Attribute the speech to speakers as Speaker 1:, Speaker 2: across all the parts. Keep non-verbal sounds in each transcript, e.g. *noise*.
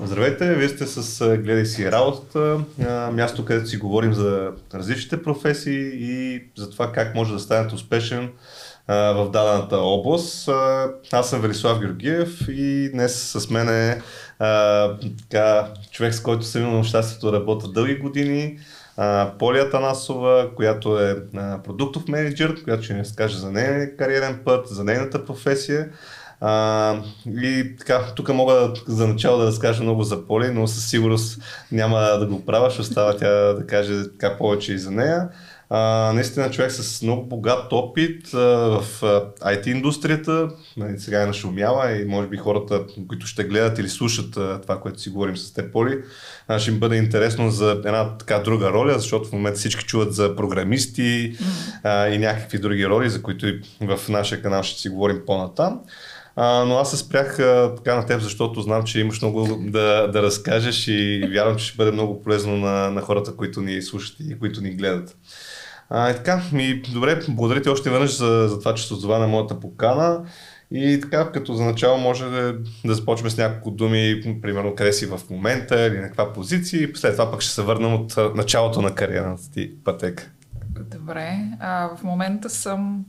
Speaker 1: Здравейте, вие сте с Гледай си работата, място където си говорим за различните професии и за това как може да станете успешен в дадената област. Аз съм Велислав Георгиев и днес с мен е така, човек, с който съм имал щастието да работя дълги години. Полия Танасова, която е продуктов менеджер, която ще ни разкаже за нейния кариерен път, за нейната професия. А, и така, тук мога за начало да разкажа много за Поли, но със сигурност няма да го правя, ще остава тя да каже така повече и за нея. А, наистина човек с много богат опит а, в IT индустрията, нали, сега е нашумяла и може би хората, които ще гледат или слушат а, това, което си говорим с те Поли, а, ще им бъде интересно за една така друга роля, защото в момента всички чуват за програмисти а, и някакви други роли, за които и в нашия канал ще си говорим по-натам. А, но аз се спрях а, така на теб, защото знам, че имаш много да, да разкажеш и вярвам, че ще бъде много полезно на, на хората, които ни слушат и които ни гледат. А, и така, ми, добре, благодаря ти още веднъж за, за това, че се отзова на моята покана. И така, като за начало може да, да започнем с няколко думи, примерно къде си в момента или на каква позиция и след това пък ще се върнем от началото на кариерата ти пътека.
Speaker 2: Добре, а, в момента съм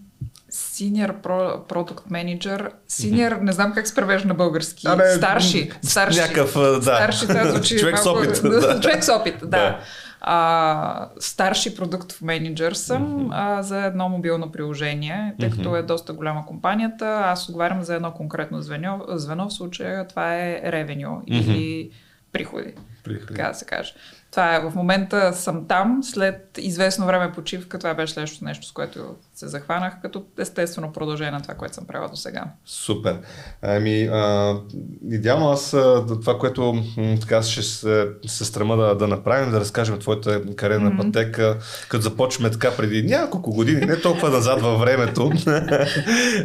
Speaker 2: Senior Pro, Product Manager. Senior, mm-hmm. не знам как се превежда на български.
Speaker 1: Абе,
Speaker 2: старши. Старши.
Speaker 1: Някакъв, да.
Speaker 2: Старши, това *laughs* звучи
Speaker 1: Човек с опит. *laughs* Да.
Speaker 2: Човек с опит, да. да. А, старши продуктов менеджер съм mm-hmm. а, за едно мобилно приложение, тъй като mm-hmm. е доста голяма компанията. Аз отговарям за едно конкретно звено, звено в случая това е revenue mm-hmm. или приходи, приходи, така да се каже. Това е, в момента съм там, след известно време почивка, това беше следващото нещо, с което се захванах, като естествено продължение на това, което съм правила до сега.
Speaker 1: Супер. Ами, а, идеално аз това, което така ще се, се страма да, да направим, да разкажем твоята кариерна mm-hmm. пътека, като започваме така преди няколко години, не толкова назад във времето, *laughs*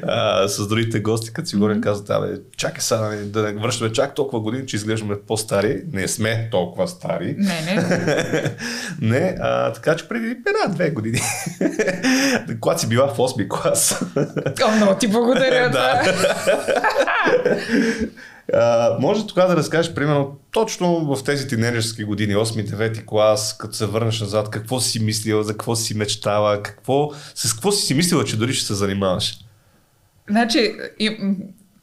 Speaker 1: а, с другите гости, като си говорим, mm-hmm. казват, абе, чакай сега да не връщаме чак толкова години, че изглеждаме по-стари. Не сме толкова стари.
Speaker 2: Не, не. *laughs*
Speaker 1: не, а, така че преди една-две години. *laughs* Когато си била в 8 клас.
Speaker 2: О, много ти благодаря. *laughs* да.
Speaker 1: А, може тогава да разкажеш, примерно, точно в тези тинейджерски години, 8-9 клас, като се върнеш назад, какво си мислила, за какво си мечтала, какво, с какво си си мислила, че дори ще се занимаваш?
Speaker 2: Значи,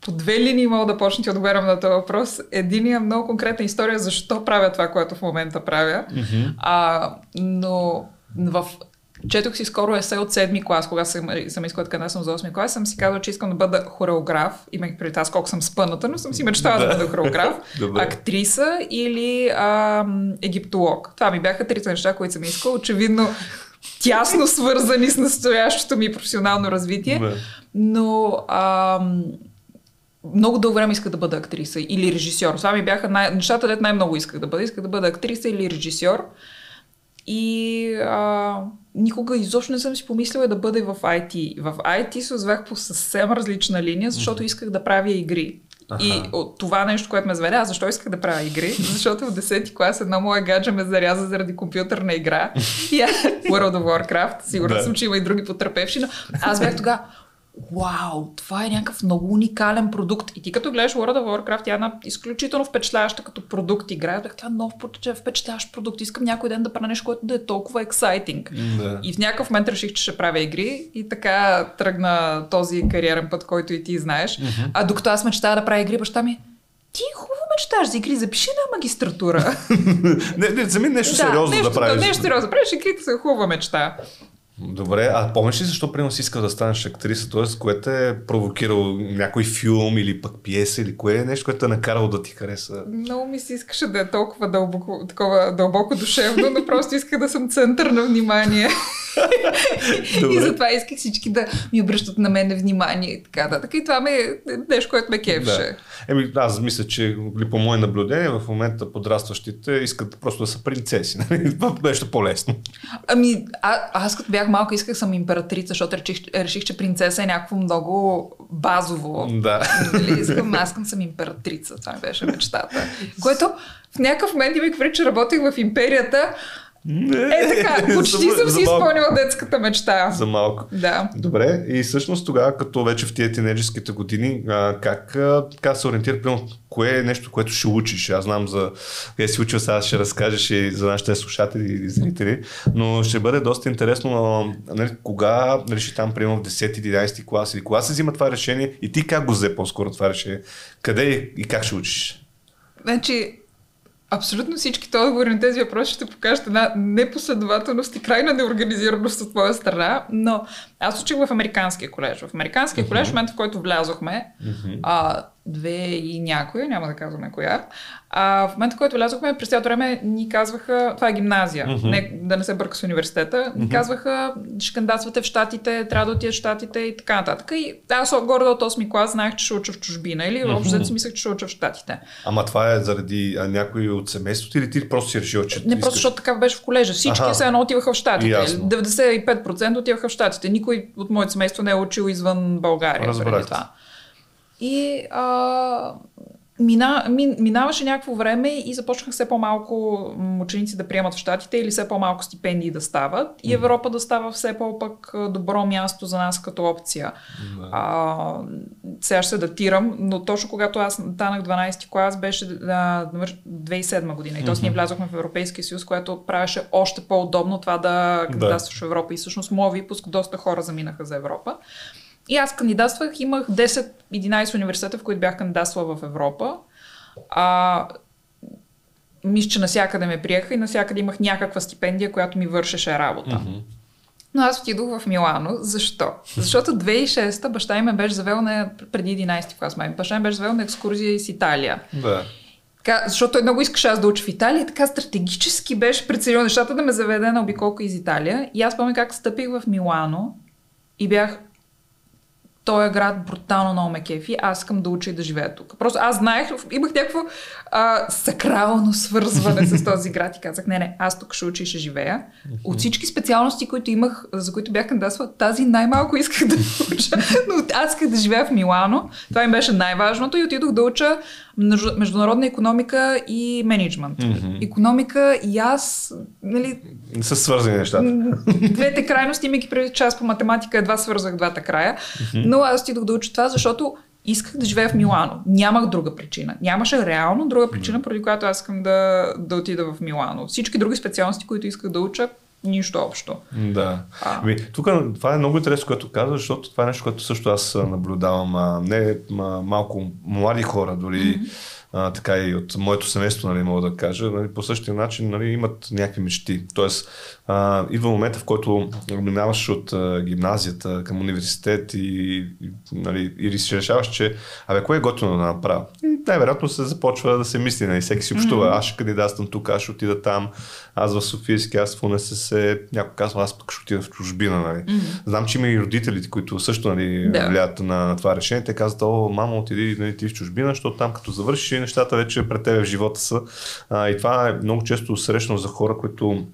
Speaker 2: по две линии мога да почна ти отговарям на този въпрос. Единия много конкретна история защо правя това, което в момента правя. Mm-hmm. А, но в Четох си скоро есе от седми клас, когато съм, съм искала къде съм за 8 клас, съм си казала, че искам да бъда хореограф. Имах преди аз колко съм спъната, но съм си мечтала да, да бъда хореограф, *laughs* актриса или а, египтолог. Това ми бяха трите неща, които съм искала. Очевидно тясно свързани с настоящото ми професионално развитие. Но а, много дълго време исках да бъда актриса или режисьор. Това ми бяха най- нещата, дет най-много исках да бъда. Исках да бъда актриса или режисьор. И а, никога изобщо не съм си помислила да бъде в IT. В IT се озвах по съвсем различна линия, защото исках да правя игри. Аха. И от това нещо, което ме заведе, аз защо исках да правя игри? *laughs* Защото в 10-ти клас едно мое гадже ме заряза заради компютърна игра. И World of Warcraft. Сигурно да. съм, че има и други потърпевши, но аз бях тогава, вау, това е някакъв много уникален продукт. И ти като гледаш World of Warcraft, тя е една изключително впечатляваща като продукт игра. Бях това нов впечатляващ продукт. Искам някой ден да правя нещо, което да е толкова ексайтинг. Да. И в някакъв момент реших, че ще правя игри и така тръгна този кариерен път, който и ти знаеш. Mm-hmm. А докато аз мечтая да правя игри, баща ми, ти хубаво мечташ за игри, запиши на магистратура. *laughs*
Speaker 1: не, не, за мен нещо да, сериозно нещо, да правиш.
Speaker 2: Нещо сериозно. Правиш игрите са хубава мечта.
Speaker 1: Добре, а помниш ли защо примерно си искал да станеш актриса, т.е. което е провокирал някой филм или пък пиеса или кое е нещо, което е накарало да ти хареса?
Speaker 2: Много ми се искаше да е толкова дълбоко, такова дълбоко душевно, но просто исках да съм център на внимание. *laughs* *laughs* и затова исках всички да ми обръщат на мене внимание и така. Така и това ме е нещо, което ме кефеше. Да.
Speaker 1: Еми, аз мисля, че по мое наблюдение в момента подрастващите искат просто да са принцеси. *laughs* Нали? нещо по-лесно.
Speaker 2: Ами, а, аз като бях малка исках съм императрица, защото реших, реших, че принцеса е някакво много базово.
Speaker 1: Да.
Speaker 2: Нали? Искам, аз искам съм императрица. Това ми беше мечтата. Което в някакъв момент имах че работих в империята Е така, *laughs* почти
Speaker 1: За-
Speaker 2: съм си изпълнила детската мечта.
Speaker 1: За малко.
Speaker 2: Да.
Speaker 1: Добре, и всъщност тогава, като вече в тия тинейджерските години, а, как а, така се ориентира, примерно, кое е нещо, което ще учиш? Аз знам за къде си учил, сега ще разкажеш и за нашите слушатели и зрители, но ще бъде доста интересно, а, нали, кога реши там, примерно в 10-11 клас или кога се взима това решение и ти как го взе по-скоро това решение? Къде и как ще учиш?
Speaker 2: Значи, абсолютно всичките отговори на тези въпроси ще покажат една непоследователност и крайна неорганизираност от моя страна, но аз учих в Американския колеж. В Американския колеж, в момента в който влязохме, а, две и някоя, няма да казваме коя, а, в момента в който влязохме, през цялото време ни казваха, това е гимназия,
Speaker 1: Мгм.
Speaker 2: не, да не се бърка с университета, ни казваха, ще кандидатствате в Щатите, трябва да отидете в Щатите и така нататък. И аз горе от 8 клас знаех, че ще уча в чужбина или общо взето си мислех, че ще уча в Щатите.
Speaker 1: Ама това е заради а, някой от семейството или ти просто си решил, че
Speaker 2: Не
Speaker 1: искаш?
Speaker 2: просто защото така беше в колежа. Всички все едно отиваха в Штатите.
Speaker 1: Ясно.
Speaker 2: 95% отиваха в Штатите. Никой от моето семейство не е учил извън България.
Speaker 1: Разбрах.
Speaker 2: преди това. И а, мина, мин, минаваше някакво време и започнаха все по-малко ученици да приемат в Штатите или все по-малко стипендии да стават и Европа да става все по-пък добро място за нас като опция.
Speaker 1: Да.
Speaker 2: А, сега ще се датирам, но точно когато аз станах 12 клас беше а, навър- 2007 година. И т.е. ние влязохме в Европейския съюз, което правеше още по-удобно това да кандидатстваш в Европа. И всъщност моят випуск доста хора заминаха за Европа. И аз кандидатствах, имах 10-11 университета, в които бях кандидатствала в Европа. А, мисля, че навсякъде ме приеха и навсякъде имах някаква стипендия, която ми вършеше работа. Но аз отидох в Милано. Защо? Защото 2006 баща ми ме беше завел на, преди 11 клас, май. Баща ми беше завел на екскурзия из Италия.
Speaker 1: Да.
Speaker 2: Така, защото той много искаше аз да уча в Италия и така стратегически беше преценил нещата да ме заведе на обиколка из Италия. И аз помня как стъпих в Милано и бях той е град брутално много ме кефи, аз искам да уча и да живея тук. Просто аз знаех, имах някакво а, сакрално свързване с *laughs* този град и казах, не, не, аз тук ще уча и ще живея. От всички специалности, които имах, за които бях кандидатствала, тази най-малко исках да *laughs* уча, но аз исках да живея в Милано. Това им беше най-важното и отидох да уча международна економика и менеджмент.
Speaker 1: Мгм.
Speaker 2: Економика и аз, нали,
Speaker 1: Не са свързани нещата.
Speaker 2: Двете крайности, имайки преди част по математика, едва свързах двата края. Но аз отидох да уча това, защото исках да живея в Милано. Нямах друга причина. Нямаше реално друга причина, поради която аз искам да, да отида в Милано. Всички други специалности, които исках да уча, нищо общо.
Speaker 1: Да.
Speaker 2: А.
Speaker 1: Ами, тук това е много интересно, което казваш, защото това е нещо, което също аз наблюдавам. А, не а, малко млади хора, дори mm-hmm. а, така и от моето семейство, нали, мога да кажа, нали, по същия начин нали, имат някакви мечти. Тоест, а, идва момента, в който минаваш от а, гимназията към университет и, и, нали, и си решаваш, че абе, кое е готино да направя? И най-вероятно се започва да се мисли, нали, всеки си общува, аз ще кандидатствам тук, аз ще отида там, аз в Софийски, аз в УНСС, някой казва, аз пък ще отида в чужбина, нали. Знам, че има и родителите, които също нали,
Speaker 2: Да.
Speaker 1: влияят на, на това решение. Те казват, о, мамо, отиди нали, ти в чужбина, защото там като завършиш нещата вече пред тебе в живота са. А, и това е много често срещано за хора, които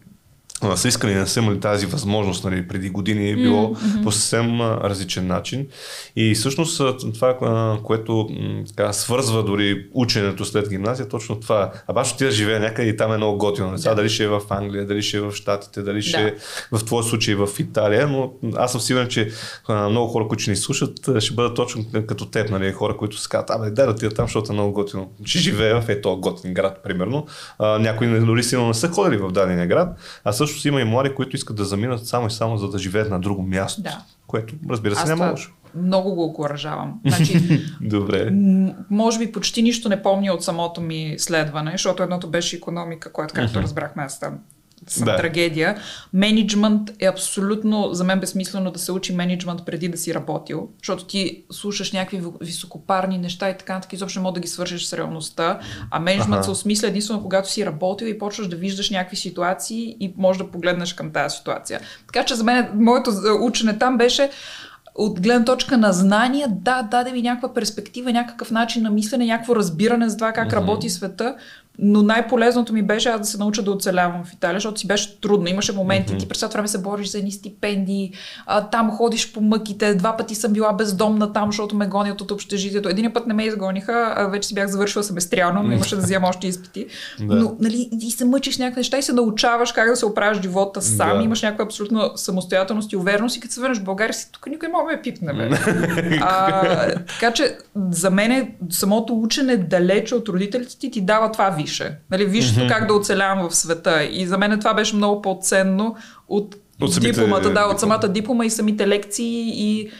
Speaker 1: а, са искали, не са имали тази възможност нали, преди години, е било
Speaker 2: Mm-hmm.
Speaker 1: по съвсем а, различен начин. И всъщност това, а, което м, така, свързва дори ученето след гимназия, точно това. А баш отида да живее някъде и там е много готино. Да. Дали ще е в Англия, дали ще е в Штатите, дали ще
Speaker 2: Да.
Speaker 1: е в твоя случай в Италия, но аз съм сигурен, че а, много хора, които ще ни слушат, ще бъдат точно като теб, нали, хора, които се казват, абе, дай да отида там, защото е много готино. Ще живея в ето готин град, примерно. А, някои не- дори силно не са ходили в дадения град, а също си има и млади, които искат да заминат само и само за да живеят на друго място.
Speaker 2: Да.
Speaker 1: Което, разбира се,
Speaker 2: Аз
Speaker 1: няма лошо.
Speaker 2: много го окоръжавам. Значи, *laughs*
Speaker 1: Добре.
Speaker 2: М, може би почти нищо не помня от самото ми следване, защото едното беше економика, което, както разбрахме, аз там съм
Speaker 1: Да.
Speaker 2: трагедия. Менеджмент е абсолютно за мен безсмислено да се учи менеджмент преди да си работил, защото ти слушаш някакви ви- високопарни неща и така, така изобщо не мога да ги свържеш с реалността, а менеджмент
Speaker 1: Аха.
Speaker 2: се осмисля единствено когато си работил и почваш да виждаш някакви ситуации и можеш да погледнеш към тази ситуация. Така че за мен моето за- учене там беше от гледна точка на знания, да, даде ми някаква перспектива, някакъв начин на мислене, някакво разбиране за това как
Speaker 1: Мгм.
Speaker 2: работи света, но най-полезното ми беше аз да се науча да оцелявам в Италия, защото си беше трудно. Имаше моменти, mm-hmm. ти през това време се бориш за едни стипендии, а, там ходиш по мъките. Два пъти съм била бездомна там, защото ме гонят от общежитието. Един път не ме изгониха, а вече си бях завършила семестриално, но имаше да взема още изпити. да. Но, нали, и се мъчиш някакви неща и се научаваш как да се оправиш живота сам. Да. Имаш някаква абсолютна самостоятелност и увереност и като се върнеш в България си, тук никой мога да ме пипне. Бе. *laughs* а, така че за мен самото учене далече от родителите ти ти дава това више. Нали, висшето mm-hmm. как да оцелявам в света. И за мен това беше много по-ценно от, от дипломата, да, от самата диплома и самите лекции и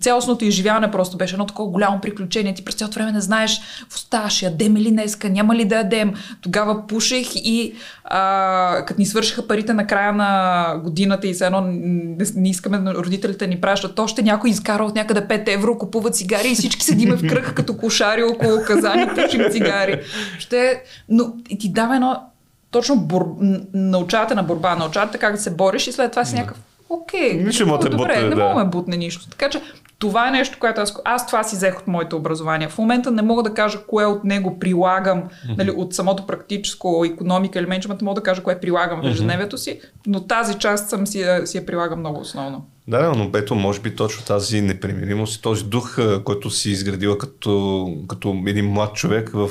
Speaker 2: цялостното изживяване просто беше едно такова голямо приключение. Ти през цялото време не знаеш в оста, ще ядем ли днеска, няма ли да ядем. Тогава пушех и а, като ни свършиха парите на края на годината и все едно не, не искаме родителите ни пращат, още някой изкара от някъде 5 евро, купуват цигари и всички седиме в кръг като кошари около казани, пушим цигари. Ще, но и ти дава едно точно бор... научавате на борба, научавате как да се бориш и след това си някакъв окей,
Speaker 1: Нищо
Speaker 2: okay, добре,
Speaker 1: бутне,
Speaker 2: не
Speaker 1: да.
Speaker 2: мога да бутне нищо. Така че това е нещо, което аз, аз това си взех от моето образование. В момента не мога да кажа кое от него прилагам, mm-hmm. нали, от самото практическо економика или менеджмент, мога да кажа кое прилагам в ежедневието си, но тази част съм си, си я прилагам много основно.
Speaker 1: Да, но ето, може би точно тази непримиримост и този дух, който си изградила като, като един млад човек в,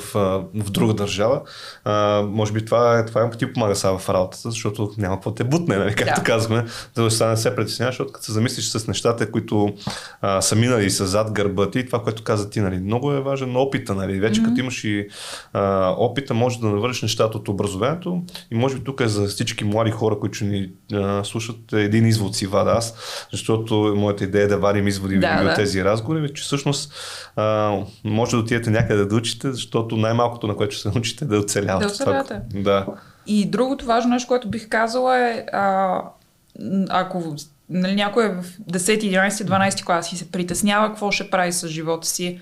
Speaker 1: в друга държава, а, може би това, е, това е ти помага сега в работата, защото няма какво те бутне, нали, както да. казваме, да не се притесняваш, защото като се замислиш с нещата, които а, са минали са зад гърба ти, това, което каза ти, нали, много е важен опита, нали, вече mm-hmm. като имаш и а, опита, може да навършиш нещата от образованието и може би тук е за всички млади хора, които ни а, слушат един извод си вада аз, защото моята идея е да вадим изводи да, да. от тези разговори, че всъщност а, може да отидете някъде да учите, защото най-малкото на което се научите е да оцелявате.
Speaker 2: Да оцелявате.
Speaker 1: Да.
Speaker 2: И другото важно нещо, което бих казала е, а, ако нали, някой е в 10, 11, 12 клас и се притеснява какво ще прави с живота си,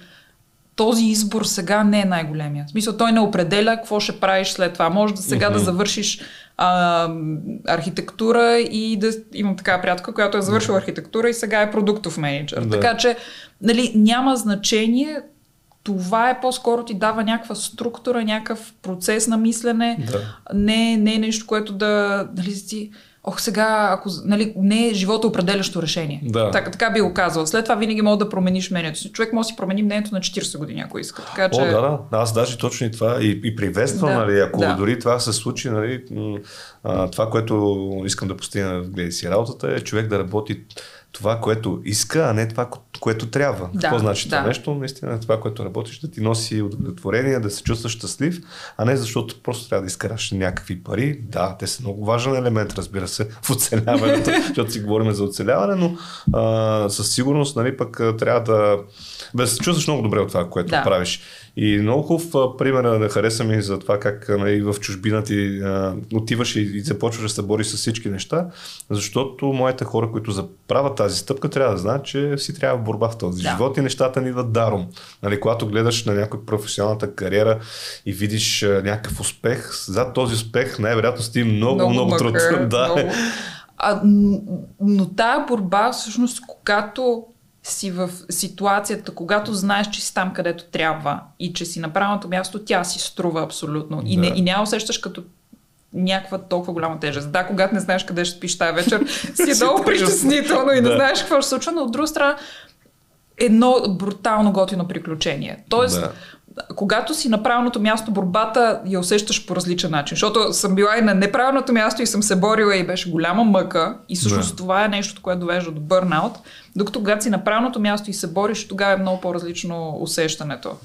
Speaker 2: този избор сега не е най-големия. В смисъл, той не определя какво ще правиш след това. Може да сега mm-hmm. да завършиш а, архитектура и да имам така приятелка, която е завършила архитектура и сега е продуктов менеджер. Да. Така че, нали, няма значение. Това е по-скоро ти дава някаква структура, някакъв процес на мислене. Да. Не, не е нещо, което да, нали, си ох сега, ако нали, не е живота определящо решение.
Speaker 1: Да.
Speaker 2: Так, така би го казал. След това винаги мога да промениш мнението си. Човек може да си промени мнението на 40 години, ако иска. Така, че...
Speaker 1: О, да, да. Аз даже точно и това и, и приветствам, да, нали, ако да. дори това се случи, нали, а, това, което искам да постигна в гледа си работата е човек да работи това, което иска, а не това, което трябва. Да, Какво значи да. това нещо? Наистина това, което работиш, да ти носи удовлетворение, да се чувстваш щастлив, а не защото просто трябва да изкараш някакви пари. Да, те са много важен елемент, разбира се, в оцеляването, *laughs* защото си говорим за оцеляване, но а, със сигурност, нали, пък трябва да, да се чувстваш много добре от това, което да. правиш. И много хубав пример да хареса ми за това как нали, в чужбина ти а, отиваш и, и започваш да се бориш с всички неща, защото моите хора, които заправят тази стъпка, трябва да знаят, че си трябва борба в този да. живот и нещата ни идват даром. Нали, когато гледаш на някой професионалната кариера и видиш а, някакъв успех, зад този успех най-вероятно сти много, много, много труд. *laughs* да. Много...
Speaker 2: А, но тая борба всъщност, когато си в ситуацията, когато знаеш, че си там където трябва и че си на правилното място, тя си струва абсолютно. Да. И, не, и няма усещаш като някаква толкова голяма тежест. Да, когато не знаеш къде ще спиш тази вечер, *laughs* си е много притеснително и не да. знаеш какво ще се случва, но от друга страна едно брутално готино приключение. Тоест, да когато си на правилното място, борбата я усещаш по различен начин. Защото съм била и на неправилното място и съм се борила и беше голяма мъка. И всъщност да. това е нещо, което довежда до бърнаут. Докато когато си на правилното място и се бориш, тогава е много по-различно усещането.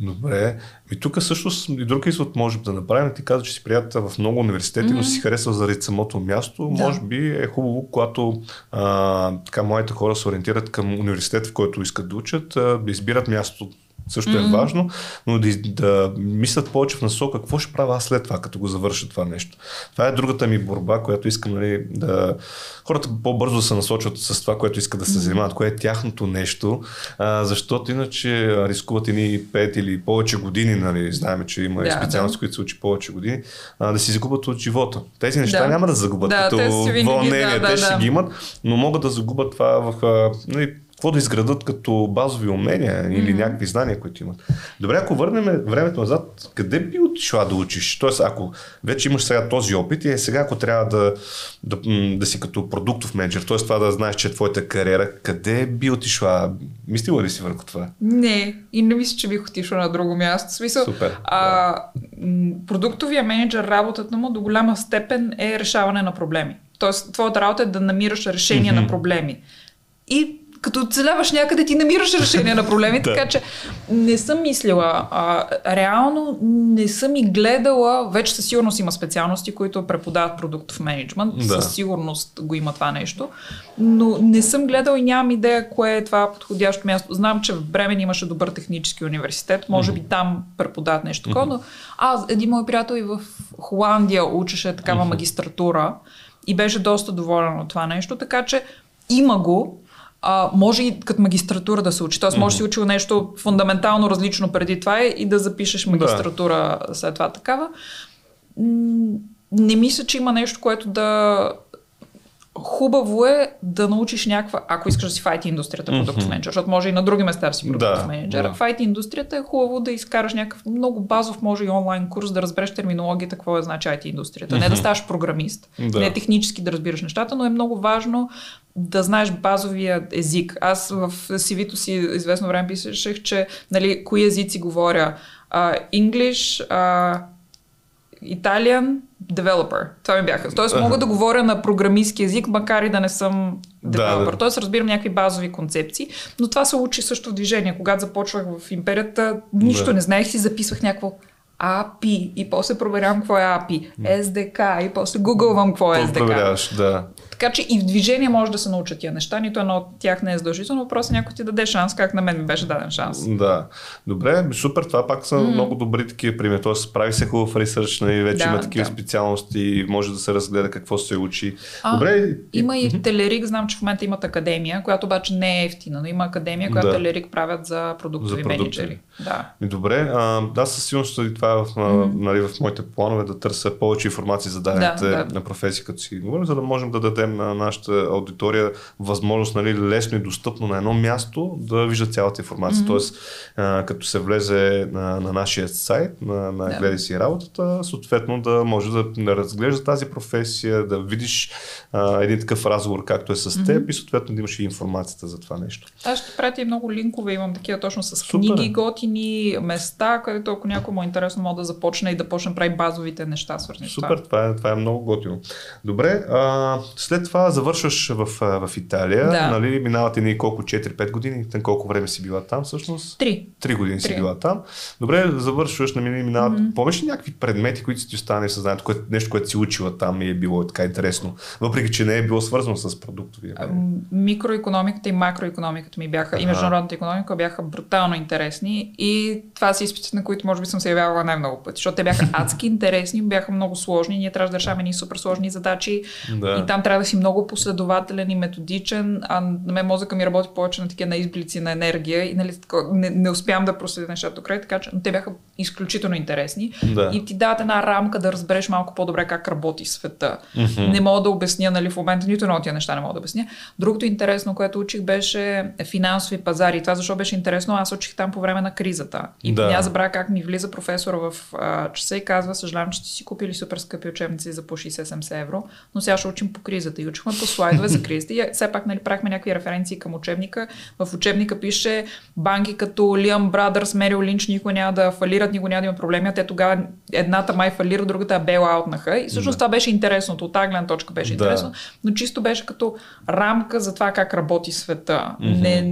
Speaker 1: Добре. И тук също и друг извод можем да направим. Ти каза, че си приятел в много университети, mm-hmm. но си харесва заради самото място. Да. Може би е хубаво, когато а, така моите хора се ориентират към университет, в който искат да учат, да избират място също mm-hmm. е важно, но да, да мислят повече в насока какво ще правя аз след това, като го завърша това нещо. Това е другата ми борба, която искам нали, да хората по-бързо да се насочват с това, което искат да се занимават, кое е тяхното нещо, а, защото иначе рискуват ни 5 или повече години, нали, знаем, че има да, специалности, да. които се учи повече години, а, да си загубят от живота. Тези неща да. няма да загубят
Speaker 2: да,
Speaker 1: като
Speaker 2: вълнение,
Speaker 1: да, да, те ще да. ги имат, но могат да загубят това в нали, какво да изградат като базови умения mm-hmm. или някакви знания, които имат. Добре, ако върнем времето назад, къде би отишла да учиш? Тоест, ако вече имаш сега този опит и е сега, ако трябва да, да, да си като продуктов менеджер, т.е. това да знаеш, че е твоята кариера, къде би отишла? Мислила ли си върху това?
Speaker 2: Не, и не мисля, че бих отишла на друго място. Смисъл,
Speaker 1: Супер.
Speaker 2: А, продуктовия менеджер, работата му до голяма степен е решаване на проблеми. Тоест, твоята работа е да намираш решение mm-hmm. на проблеми. И като оцеляваш някъде, ти намираш решение на проблеми, *laughs* така че не съм мислила. А, реално не съм и гледала, вече със сигурност има специалности, които преподават продуктов менеджмент, да. със сигурност го има това нещо, но не съм гледала и нямам идея кое е това подходящо място. Знам, че в Бремен имаше добър технически университет, може би там преподават нещо такова, но аз, един мой приятел и в Холандия учеше такава магистратура и беше доста доволен от това нещо, така че има го, а, може и като магистратура да се учи. Тоест, може да си учил нещо фундаментално различно преди това и да запишеш магистратура да. след това такава. Не мисля, че има нещо, което да хубаво е да научиш някаква, ако искаш да си IT индустрията продуктов mm-hmm. менеджер, защото може и на други места да си продуктов да, менеджер. Да. IT индустрията е хубаво да изкараш някакъв много базов, може и онлайн курс, да разбереш терминологията, какво е значи IT индустрията. Mm-hmm. Не да ставаш програмист, да. не технически да разбираш нещата, но е много важно да знаеш базовия език. Аз в CV-то си известно време писах, че нали, кои езици говоря. Uh, English, uh, Italian, developer. Това ми бяха. Тоест мога да говоря на програмистски язик, макар и да не съм девелопер. Да, да. Тоест разбирам някакви базови концепции, но това се учи също в движение. Когато започвах в империята, нищо да. не знаех си, записвах някакво API и после проверявам какво е API, SDK и после гугълвам какво е SDK.
Speaker 1: да.
Speaker 2: Така че и в движение може да се научат тия неща, нито едно от тях не е задължително, е някой ти даде шанс, как на мен ми беше даден шанс.
Speaker 1: Да. Добре, супер, това пак са mm. много добри такива примери. Тоест прави се хубав ресърч, нали, вече да, има такива да. специалности, може да се разгледа какво се учи.
Speaker 2: А, Добре. Има и в Телерик, знам, че в момента имат академия, която обаче не е ефтина, но има академия, която да. Телерик правят за продуктови за менеджери. Да.
Speaker 1: Добре, а, да, със сигурност това е в, mm. нали, в моите планове да търся повече информация за дадените да, да. професии, като си говорим, за да можем да дадем на нашата аудитория възможност нали, лесно и достъпно на едно място да вижда цялата информация. Mm-hmm. Тоест, а, като се влезе на, на нашия сайт, на, на yeah. гледай си работата, съответно да може да, да разглежда тази професия, да видиш а, един такъв разговор, както е с теб mm-hmm. и съответно да имаш и информацията за това нещо.
Speaker 2: Аз ще пратя и много линкове, имам такива точно с Супер. книги, готини, места, където ако някой му е интересно, може да започне и да почне да прави базовите неща, свързани
Speaker 1: с това. Супер, това е, това е много готино. Добре, а, след това завършваш в, в Италия, да. нали, минавате ни колко, 4-5 години, колко време си била там всъщност?
Speaker 2: Три.
Speaker 1: Три години 3. си била там. Добре, завършваш, нали, минават, mm-hmm. помниш ли някакви предмети, които си ти останали съзнанието, което, нещо, което си учила там и е било така интересно, въпреки, че не е било свързано с продуктовия?
Speaker 2: Микроекономиката и макроекономиката ми бяха, ага. и международната економика бяха брутално интересни и това са изпитите, на които може би съм се явявала най-много пъти, защото те бяха адски интересни, бяха много сложни, ние трябва да решаваме ни супер сложни задачи да. и там трябва да си много последователен и методичен, а на мен мозъка ми работи повече на такива на изблици на енергия и нали, не, не успявам да проследя нещата до край, така че но те бяха изключително интересни да. и ти дават една рамка да разбереш малко по-добре как работи света. Mm-hmm. Не мога да обясня, нали, в момента нито едно от тия неща не мога да обясня. Другото интересно, което учих беше финансови пазари. Това защо беше интересно? Аз учих там по време на кризата. И да. няма забравя как ми влиза професора в а, часа и казва, съжалявам, че ти си купили супер скъпи учебници за по 60-70 евро, но сега ще учим по кризата. И учихме по слайдове за кризата. И все пак нали, правихме някакви референции към учебника. В учебника пише банки като Лиам Брадърс, Мерил Линч никога няма да фалират, никога няма да има проблеми. А те тогава едната май фалира, другата е бела аутнаха. И всъщност да. това беше интересното. От тази гледна точка беше да. интересно. Но чисто беше като рамка за това как работи света. Mm-hmm. Не,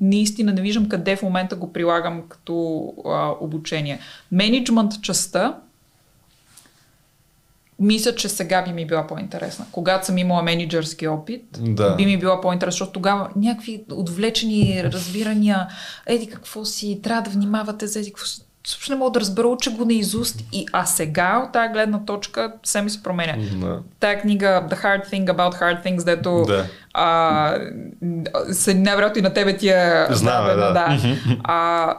Speaker 2: наистина не виждам къде в момента го прилагам като а, обучение. Менеджмент частта мисля, че сега би ми била по-интересна. Когато съм имала менеджерски опит, да. би ми била по-интересна, защото тогава някакви отвлечени разбирания, еди какво си, трябва да внимавате за еди какво си. Също не мога да разбера, че го наизуст. И, а сега, от тази гледна точка, все ми се променя. Да. Тая книга The Hard Thing About Hard Things, дето да. а, са най-вероятно и на тебе тия...
Speaker 1: Знаме, да. да. да.
Speaker 2: А,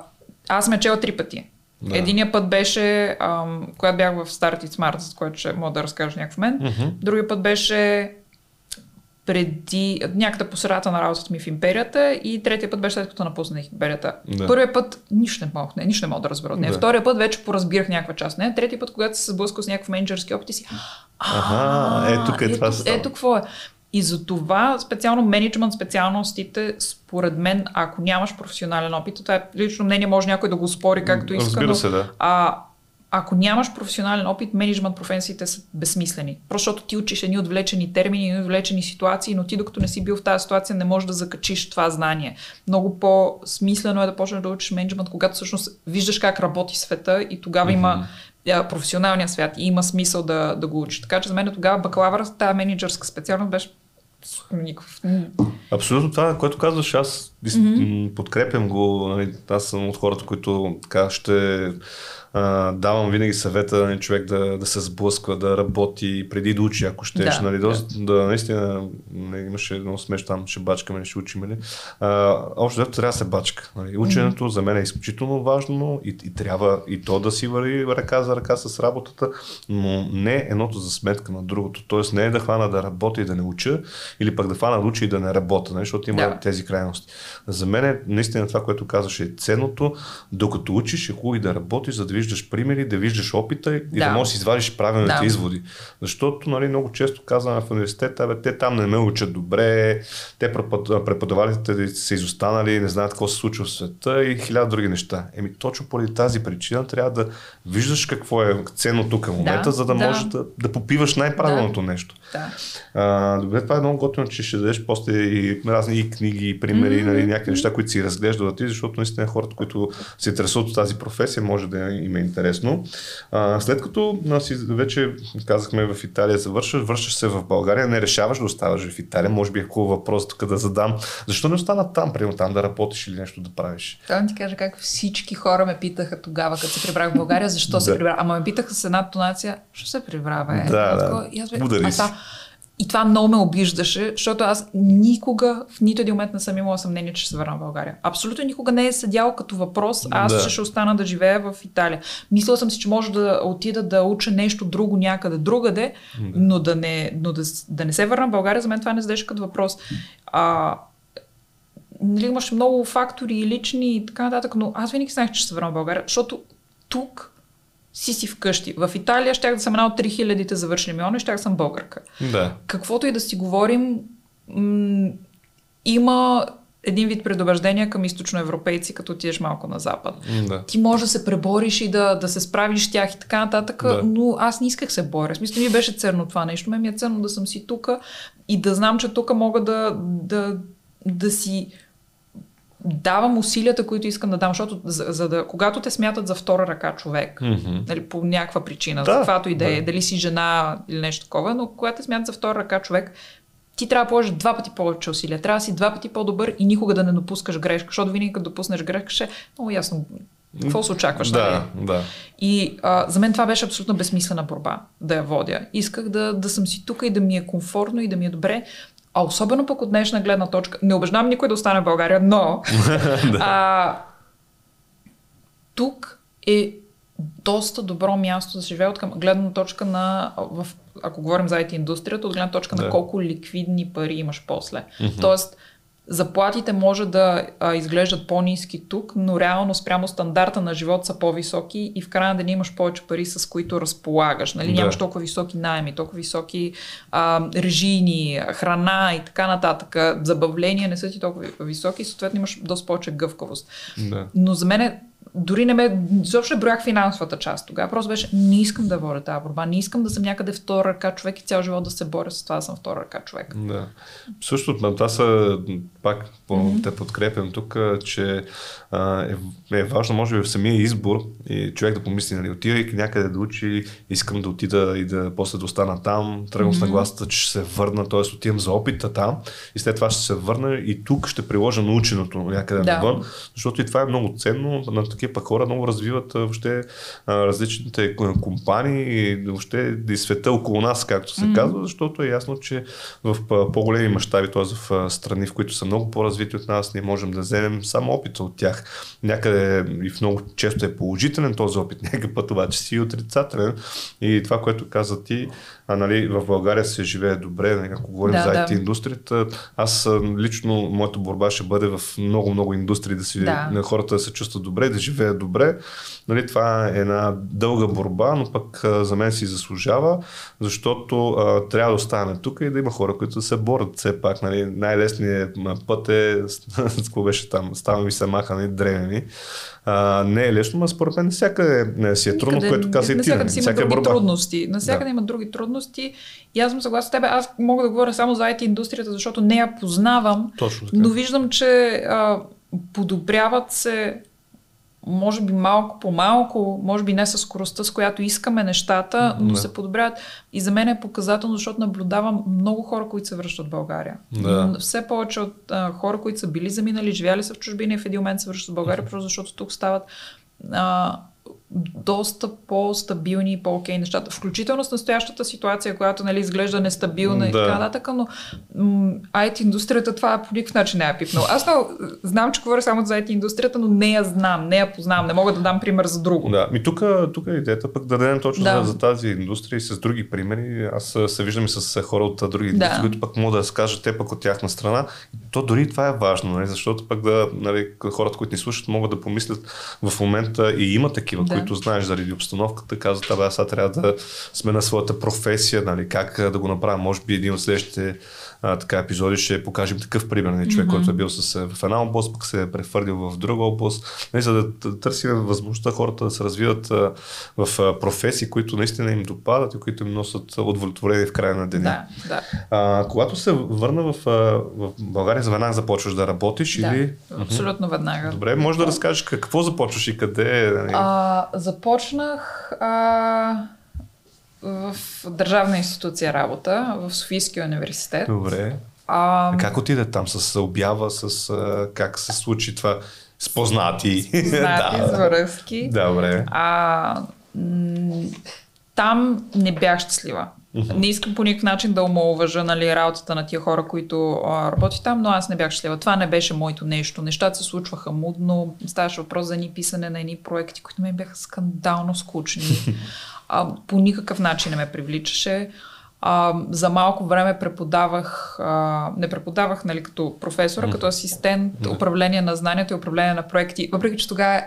Speaker 2: аз ме чела три пъти. Да. Единия път беше, ам, когато бях в Start It Smart, за което ще мога да разкажа някакъв момент. Mm-hmm. Другия път беше преди някъде по средата на работата ми в империята и третия път беше след като напуснах империята.
Speaker 1: Да.
Speaker 2: Първият път нищо не мога, не, нищо не мога да разбера от нея.
Speaker 1: Да.
Speaker 2: Втория път вече поразбирах някаква част. Не, третия път, когато се сблъскал с някакъв менеджерски опит и си.
Speaker 1: Аха, е, тук е това
Speaker 2: ето, ето какво е. И за това специално менеджмент специалностите, според мен, ако нямаш професионален опит, това е лично мнение, може някой да го спори както иска,
Speaker 1: Разбира се, да.
Speaker 2: а, ако нямаш професионален опит, менеджмент професиите са безсмислени. Просто защото ти учиш едни отвлечени термини, едни отвлечени ситуации, но ти докато не си бил в тази ситуация, не можеш да закачиш това знание. Много по-смислено е да почнеш да учиш менеджмент, когато всъщност виждаш как работи света и тогава mm-hmm. има професионалния свят и има смисъл да, да го учиш. Така че за мен тогава бакалавър, тази менеджерска специалност беше никакъв.
Speaker 1: Абсолютно това, което казваш, аз mm-hmm. подкрепям го. Нали, аз съм от хората, които така ще а, давам винаги съвета на човек да, да се сблъсква, да работи преди да учи, ако щеш.
Speaker 2: Да,
Speaker 1: нали,
Speaker 2: да.
Speaker 1: да. наистина, не, имаше едно смеш там, ще бачкаме, ще учим. Нали. А, общо взето трябва да се бачка. Нали. Ученето mm-hmm. за мен е изключително важно и, и трябва и то да си вари ръка за ръка с работата, но не едното за сметка на другото. Тоест не е да хвана да работя и да не уча, или пък да хвана да уча и да не работя, нали, защото има
Speaker 2: Да.
Speaker 1: тези крайности. За мен е наистина това, което казваш е ценното, докато учиш е хубаво и да работиш, за да виждаш примери, да виждаш опита и да,
Speaker 2: Да.
Speaker 1: да можеш да извадиш правилните
Speaker 2: Да.
Speaker 1: изводи. Защото нали, много често казваме в университета, бе, те там не ме учат добре, те препод- преподавателите са изостанали, не знаят какво се случва в света и хиляда други неща. Еми точно поради тази причина трябва да виждаш какво е ценно тук в момента,
Speaker 2: Да,
Speaker 1: за да,
Speaker 2: да.
Speaker 1: можеш да, да попиваш най-правилното нещо.
Speaker 2: Да.
Speaker 1: А, добре, това е много готино, че ще дадеш после и разни и книги, и примери, mm-hmm. нали, някакви неща, които си разглеждал да ти, защото наистина хората, които се интересуват от тази професия, може да им е интересно. А, след като а, си, вече казахме в Италия завършваш, връщаш се в България, не решаваш да оставаш в Италия, може би е хубав въпрос тук да задам. Защо не остана там, примерно там да работиш или нещо да правиш?
Speaker 2: Това да ти кажа как всички хора ме питаха тогава, като се прибрах в България, защо се
Speaker 1: Да.
Speaker 2: прибрах. Ама ме питаха с една тонация, що се прибра, бе?
Speaker 1: Да, да.
Speaker 2: аз бе,
Speaker 1: Удари си.
Speaker 2: И това много ме обиждаше, защото аз никога, в нито един момент не съм имала съмнение, че ще се върна в България. Абсолютно никога не е седял като въпрос, аз
Speaker 1: Да.
Speaker 2: ще, ще остана да живея в Италия. Мислила съм си, че може да отида да уча нещо друго някъде другаде, но, да не, но да, да не се върна в България, за мен това не седеше като въпрос. А, нали, имаше много фактори и лични и така нататък, но аз винаги знаех, че ще се върна в България, защото тук си си вкъщи. В Италия щях да съм една от 3000-те завършени милиона и щях да съм българка.
Speaker 1: Да.
Speaker 2: Каквото и да си говорим, м- има един вид предубеждения към източноевропейци, като отидеш малко на запад.
Speaker 1: да.
Speaker 2: Ти можеш да се пребориш и да, да се справиш с тях и така нататък,
Speaker 1: Да.
Speaker 2: но аз не исках се боря. Смисъл ми беше ценно това нещо. Ме ми е ценно да съм си тук и да знам, че тук мога да, да, да си давам усилията, които искам да дам, защото за, за да, когато те смятат за втора ръка човек,
Speaker 1: Мгм.
Speaker 2: нали, по някаква причина,
Speaker 1: Да,
Speaker 2: за каквато и да е,
Speaker 1: да.
Speaker 2: дали си жена или нещо такова, но когато те смятат за втора ръка човек, ти трябва да положиш два пъти повече усилия. Трябва да си два пъти по-добър и никога да не допускаш грешка, защото винаги като допуснеш грешка, ще е много ясно какво се очакваш. нали?
Speaker 1: Да, да.
Speaker 2: И а, за мен това беше абсолютно безсмислена борба да я водя. Исках да, да съм си тук и да ми е комфортно и да ми е добре. А особено пък от днешна гледна точка, не убеждавам никой да остане в България, но *laughs* *laughs* а, тук е доста добро място да живее от към гледна точка на, в, ако говорим за IT индустрията, от гледна точка
Speaker 1: Да.
Speaker 2: на колко ликвидни пари имаш после. Тоест, заплатите може да а, изглеждат по-низки тук, но реално спрямо стандарта на живот са по-високи и в края на деня имаш повече пари, с които разполагаш. Нали?
Speaker 1: Да.
Speaker 2: Нямаш толкова високи найеми, толкова високи а, режийни, храна и така нататък. Забавления не са ти толкова високи и съответно имаш доста повече гъвкавост.
Speaker 1: да.
Speaker 2: Но за мен е, дори не ме, изобщо не броях финансовата част тогава. Просто беше, не искам да водя тази борба, не искам да съм някъде втора ръка човек и цял живот да се боря с това да съм втора ръка човек.
Speaker 1: Да. Също, това са, пак mm-hmm. те подкрепям тук, че а, е, е важно, може би, в самия избор и човек да помисли, нали, отивайки някъде да учи, искам да отида и да после да остана там, тръгвам mm-hmm. с нагласата, че ще се върна, т.е. отивам за опита там и след това ще се върна и тук ще приложа наученото някъде
Speaker 2: Да.
Speaker 1: навън, защото и това е много ценно на такива такива пък хора много развиват въобще различните компании и въобще и света около нас, както се mm-hmm. казва, защото е ясно, че в по-големи мащаби, т.е. в страни, в които са много по-развити от нас, ние можем да вземем само опита от тях. Някъде и в много често е положителен този опит, *laughs* някакъв път обаче си отрицателен. И това, което каза ти, а, нали, в България се живее добре, нали, ако говорим да, за IT да. индустрията, аз лично моята борба ще бъде в много-много индустрии да си да. На хората да се чувстват добре, да живеят добре. Нали, това е една дълга борба, но пък за мен си заслужава, защото а, трябва да остане тук и да има хора, които се борят все пак. Нали, най-лесният път е, *laughs* какво беше там, ставаме и се махани, древени. А, не е лесно, но според мен всяка не си е трудно, Никъде, което каза и ти.
Speaker 2: Навсякъде си има други борба. трудности. Навсякъде да. има други трудности. И аз съм съгласна с теб. Аз мога да говоря само за IT индустрията, защото не я познавам.
Speaker 1: Точно така.
Speaker 2: Но виждам, че а, подобряват се може би малко по малко, може би не с скоростта, с която искаме нещата, но да. се подобряват. И за мен е показателно, защото наблюдавам много хора, които се връщат в България. Да. Все повече от а, хора, които са били заминали, живяли са в чужбина и в един момент се връщат в България, просто защото тук стават а, доста по-стабилни и по-окей нещата. Включително с настоящата ситуация, която нали, изглежда нестабилна да. и така нататък, но м- IT индустрията това по никакъв начин не е пипнал. Аз но, знам, че говоря само за IT индустрията, но не я знам, не я познавам, не мога да дам пример за друго.
Speaker 1: Да, ми тук, тук е идеята пък да дадем точно да. За, за, тази индустрия и с други примери. Аз се виждам и с хора от други да. индустрии, които пък могат да скажат те пък от тяхна страна. То дори това е важно, нали, защото пък да, нали, хората, които ни слушат, могат да помислят в момента и има такива, да които знаеш заради обстановката, казват, абе, сега трябва да сме на своята професия, нали, как да го направя. Може би един от следващите а, така епизоди ще покажем такъв пример. Нали, човек, mm-hmm. който е бил с, в една област, пък се е прехвърлил в друга област, нали, за да търсим възможността хората да се развиват а, в а, професии, които наистина им допадат и които им носят удовлетворение в края на деня.
Speaker 2: Да, да.
Speaker 1: А, когато се върна в, в България, за веднага започваш да работиш
Speaker 2: да,
Speaker 1: или?
Speaker 2: Абсолютно веднага.
Speaker 1: Добре, може да разкажеш какво започваш и къде?
Speaker 2: Нали? А, започнах а, в държавна институция работа, в Софийския университет.
Speaker 1: Добре. А, как отиде там? С обява, с а, как се случи това? С познати. С *laughs*
Speaker 2: познати, да. с връзки.
Speaker 1: Добре.
Speaker 2: А, м- там не бях щастлива. Uh-huh. Не искам по никакъв начин да омалуважа нали, работата на тия хора, които а, работи там, но аз не бях щастлива. Това не беше моето нещо. Нещата се случваха мудно. Ставаше въпрос за ни писане на едни проекти, които ми бяха скандално скучни. *laughs* а, по никакъв начин не ме привличаше. А, за малко време преподавах, а, не преподавах нали, като професора, mm. като асистент, mm. управление на знанието и управление на проекти. Въпреки, че тогава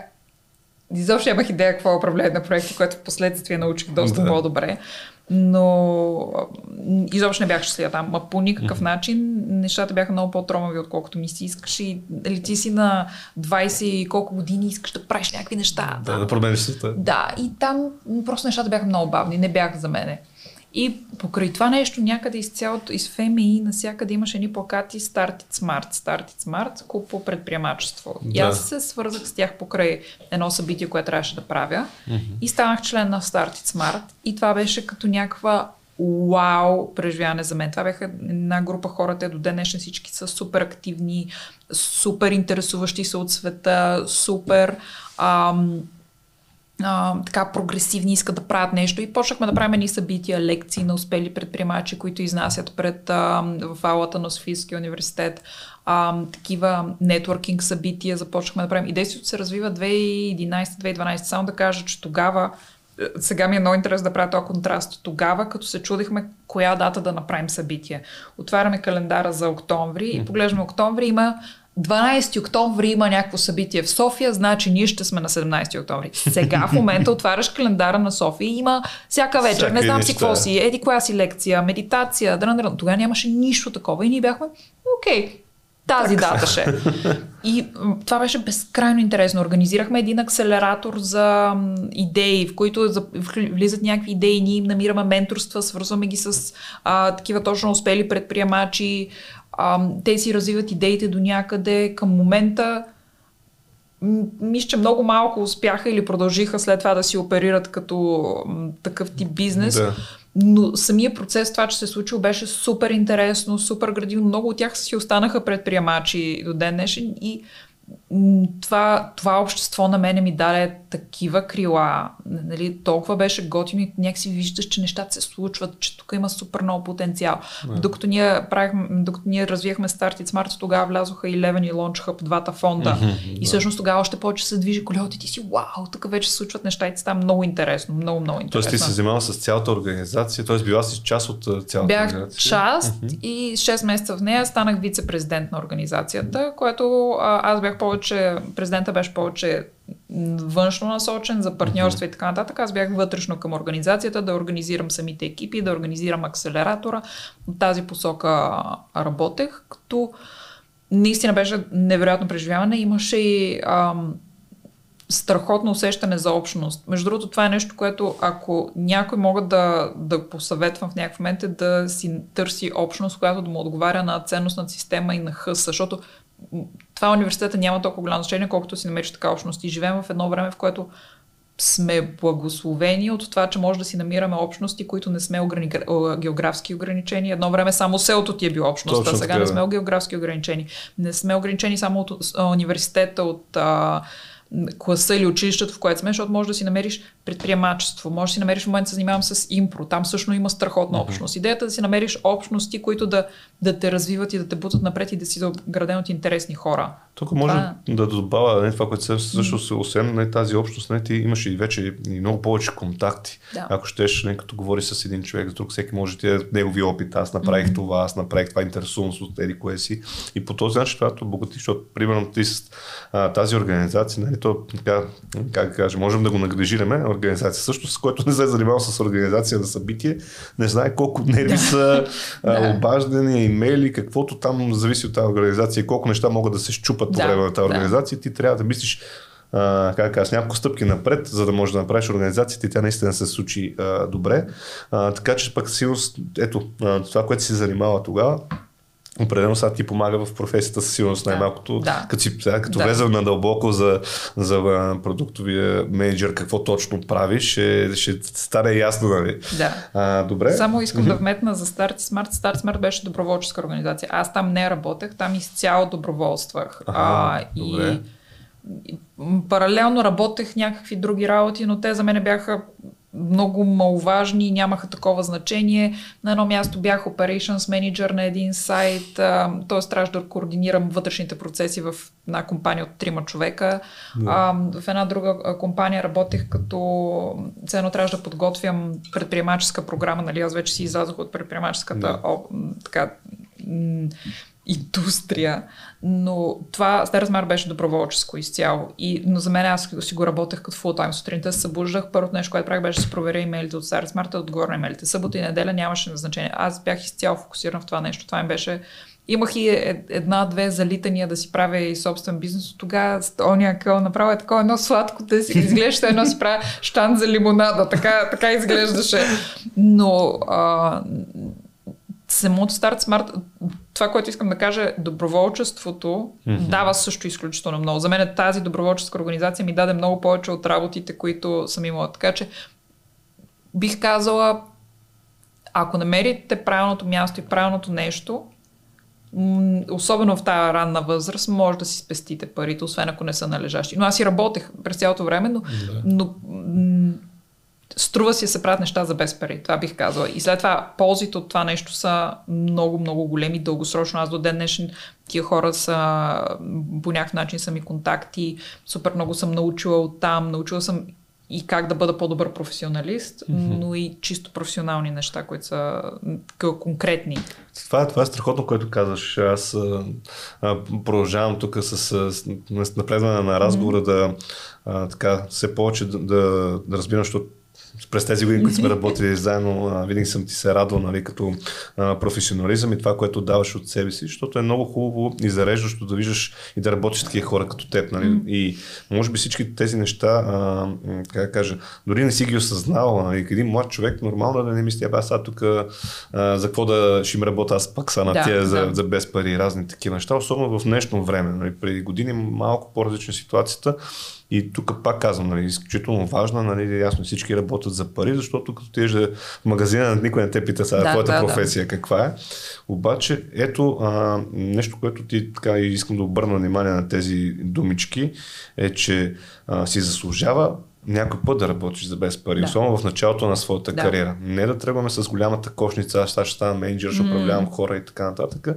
Speaker 2: изобщо нямах идея какво е управление на проекти, което в последствие научих доста да. по-добре. Но изобщо не бях щастлива там. А по никакъв mm-hmm. начин нещата бяха много по-тромави, отколкото ми си искаш. И дали ти си на 20 и колко години искаш да правиш някакви неща.
Speaker 1: Да, да промениш света.
Speaker 2: Да, и там просто нещата бяха много бавни, не бяха за мене. И покрай това нещо някъде из цялото, из ФМИ, насякъде имаше едни плакати Start it Smart, Start it Smart, по предприемачество. Да. И аз се свързах с тях покрай едно събитие, което трябваше да правя mm-hmm. и станах член на Start it Smart и това беше като някаква вау преживяване за мен. Това бяха една група хора, те до ден днешен всички са супер активни, супер интересуващи се от света, супер ам, а, така прогресивни, искат да правят нещо и почнахме да правим едни събития, лекции на успели предприемачи, които изнасят пред а, в алата на Софийския университет. А, такива нетворкинг събития започнахме да правим. И действието се развива 2011-2012. Само да кажа, че тогава е, сега ми е много интересно да правя този контраст. Тогава, като се чудихме коя дата да направим събитие, отваряме календара за октомври и поглеждаме октомври, има 12 октомври има някакво събитие в София, значи ние ще сме на 17 октомври. Сега в момента отваряш календара на София и има всяка вечер, Всяки не знам си какво си, еди коя си лекция, медитация, дрън, дрън. Тогава нямаше нищо такова и ние бяхме, окей, тази так. дата ще. И това беше безкрайно интересно. Организирахме един акселератор за идеи, в които влизат някакви идеи, ние им намираме менторства, свързваме ги с а, такива точно успели предприемачи, а, те си развиват идеите до някъде. Към момента мисля, че много малко успяха или продължиха след това да си оперират като такъв тип бизнес. Да. Но самия процес, това, че се случило, беше супер интересно, супер градивно. Много от тях си останаха предприемачи до ден днешен и това, това общество на мене ми даде такива крила. Нали, толкова беше готино и някакси виждаш, че нещата се случват, че тук има супер много потенциал. Yeah. Докато, ние правихме, докато ние развихме Start It's Smart, тогава влязоха и Левен и Launch Hub, двата фонда. Mm-hmm, и всъщност тогава още повече се движи колелото и ти си, вау, тук вече се случват неща и ти става много интересно, много, много интересно.
Speaker 1: Тоест ти се занимава с цялата организация, т.е. била си част от цялата
Speaker 2: Бях
Speaker 1: организация?
Speaker 2: част mm-hmm. и 6 месеца в нея станах вице-президент на организацията, което а, аз бях повече, президента беше повече външно насочен за партньорство mm-hmm. и така нататък. Аз бях вътрешно към организацията, да организирам самите екипи, да организирам акселератора. В тази посока работех, като наистина беше невероятно преживяване. Имаше и ам, страхотно усещане за общност. Между другото, това е нещо, което ако някой могат да, да посъветвам в някакъв момент е да си търси общност, която да му отговаря на ценностната система и на хъс, защото това университета няма толкова голямо значение, колкото си намериш така общност. И живеем в едно време, в което сме благословени от това, че може да си намираме общности, които не сме ограни... географски ограничени. Едно време само селото ти е било общност, а сега не сме географски ограничени. Не сме ограничени само от университета, от а, класа или училището, в което сме, защото може да си намериш предприемачество, може да си намериш в момента се занимавам с импро, там също има страхотна общност. Идеята е да си намериш общности, които да, да те развиват и да те бутат напред и да си граден от интересни хора.
Speaker 1: Тук може това... да добавя не, това, което се също mm-hmm. освен нали, тази общност, не, ти имаш и вече и много повече контакти. Да. Ако щеш, не, като говори с един човек, с друг всеки може да е негови опит. Аз направих mm-hmm. това, аз направих това, интересувам се от еди кое си. И по този начин това обогати, защото примерно ти с а, тази организация, нали, то, така, как да кажа, можем да го нагрежираме, организация също, с който не се е занимавал с организация на събитие, не знае колко нерви са, да. обаждания, имейли, каквото там зависи от тази организация, колко неща могат да се щупат по време на тази организация, ти трябва да мислиш Uh, как кажа, няколко стъпки напред, за да можеш да направиш организацията и тя наистина се случи uh, добре. Uh, така че пък сигурно, ето, uh, това, което си занимава тогава, Определено сега ти помага в професията със сигурност да. най-малкото. Да. Като, си, сега, като да. влезем надълбоко за, за продуктовия менеджер какво точно правиш, ще, ще стане ясно, нали?
Speaker 2: Да.
Speaker 1: А, добре.
Speaker 2: Само искам да вметна за Start Smart. Start Smart беше доброволческа организация. Аз там не работех, там изцяло доброволствах. Ага, а, и, и паралелно работех някакви други работи, но те за мен бяха много маловажни, нямаха такова значение. На едно място бях operations manager на един сайт, т.е. трябваше да координирам вътрешните процеси в една компания от трима човека. Да. В една друга компания работех като ценно трябваше да подготвям предприемаческа програма, нали аз вече си излязох от предприемаческата да. о, така, индустрия, но това с размер беше доброволческо изцяло. И, но за мен аз си го работех като фултайм. Сутринта се събуждах, първото нещо, което правих беше да се проверя имейлите от Старец Марта, отгоре на имейлите. Събота и неделя нямаше значение. Аз бях изцяло фокусиран в това нещо. Това ми беше Имах и е, една-две залитания да си правя и собствен бизнес. Тогава оня къл направо е такова едно сладко, да си изглежда едно си правя штан за лимонада. Така, така изглеждаше. Но а, самото Start Smart, това, което искам да кажа, доброволчеството mm-hmm. дава също изключително много. За мен тази доброволческа организация ми даде много повече от работите, които съм имала. Така че бих казала, ако намерите правилното място и правилното нещо, особено в тази ранна възраст, може да си спестите парите, освен ако не са належащи. Но аз и работех през цялото време, но, да. но струва си да се правят неща за без пари. Това бих казала. И след това ползите от това нещо са много, много големи, дългосрочно. Аз до ден днешен тия хора са по някакъв начин са ми контакти. Супер много съм научила от там. Научила съм и как да бъда по-добър професионалист, mm-hmm. но и чисто професионални неща, които са конкретни.
Speaker 1: Това, това е страхотно, което казваш. Аз а, а, продължавам тук с, с, с напредване на разговора mm-hmm. да а, така все повече да, да, да разбирам, защото през тези години, които сме *laughs* работили заедно, винаги съм ти се радвал нали, като а, професионализъм и това, което даваш от себе си, защото е много хубаво и зареждащо да виждаш и да работиш с такива хора като теб. Нали? Mm. И може би всички тези неща, а, как да кажа, дори не си ги осъзнал. Нали? Един млад човек нормално да не мисли, аз сега тук за какво да ще им работя, аз пак са на да, тия да. за, за без пари и разни такива неща, особено в днешно време. Нали? Преди години малко по-различна ситуацията и тук пак казвам, нали, изключително важна, нали, ясно всички работят за пари, защото като ти в магазина, никой не те пита сега да, твоята да, професия да. каква е. Обаче, ето а, нещо, което ти така искам да обърна внимание на тези думички, е, че а, си заслужава някой път да работиш за без пари, да. особено в началото на своята да. кариера. Не да тръгваме с голямата кошница, аз ще стана менеджер, ще управлявам хора и така нататък.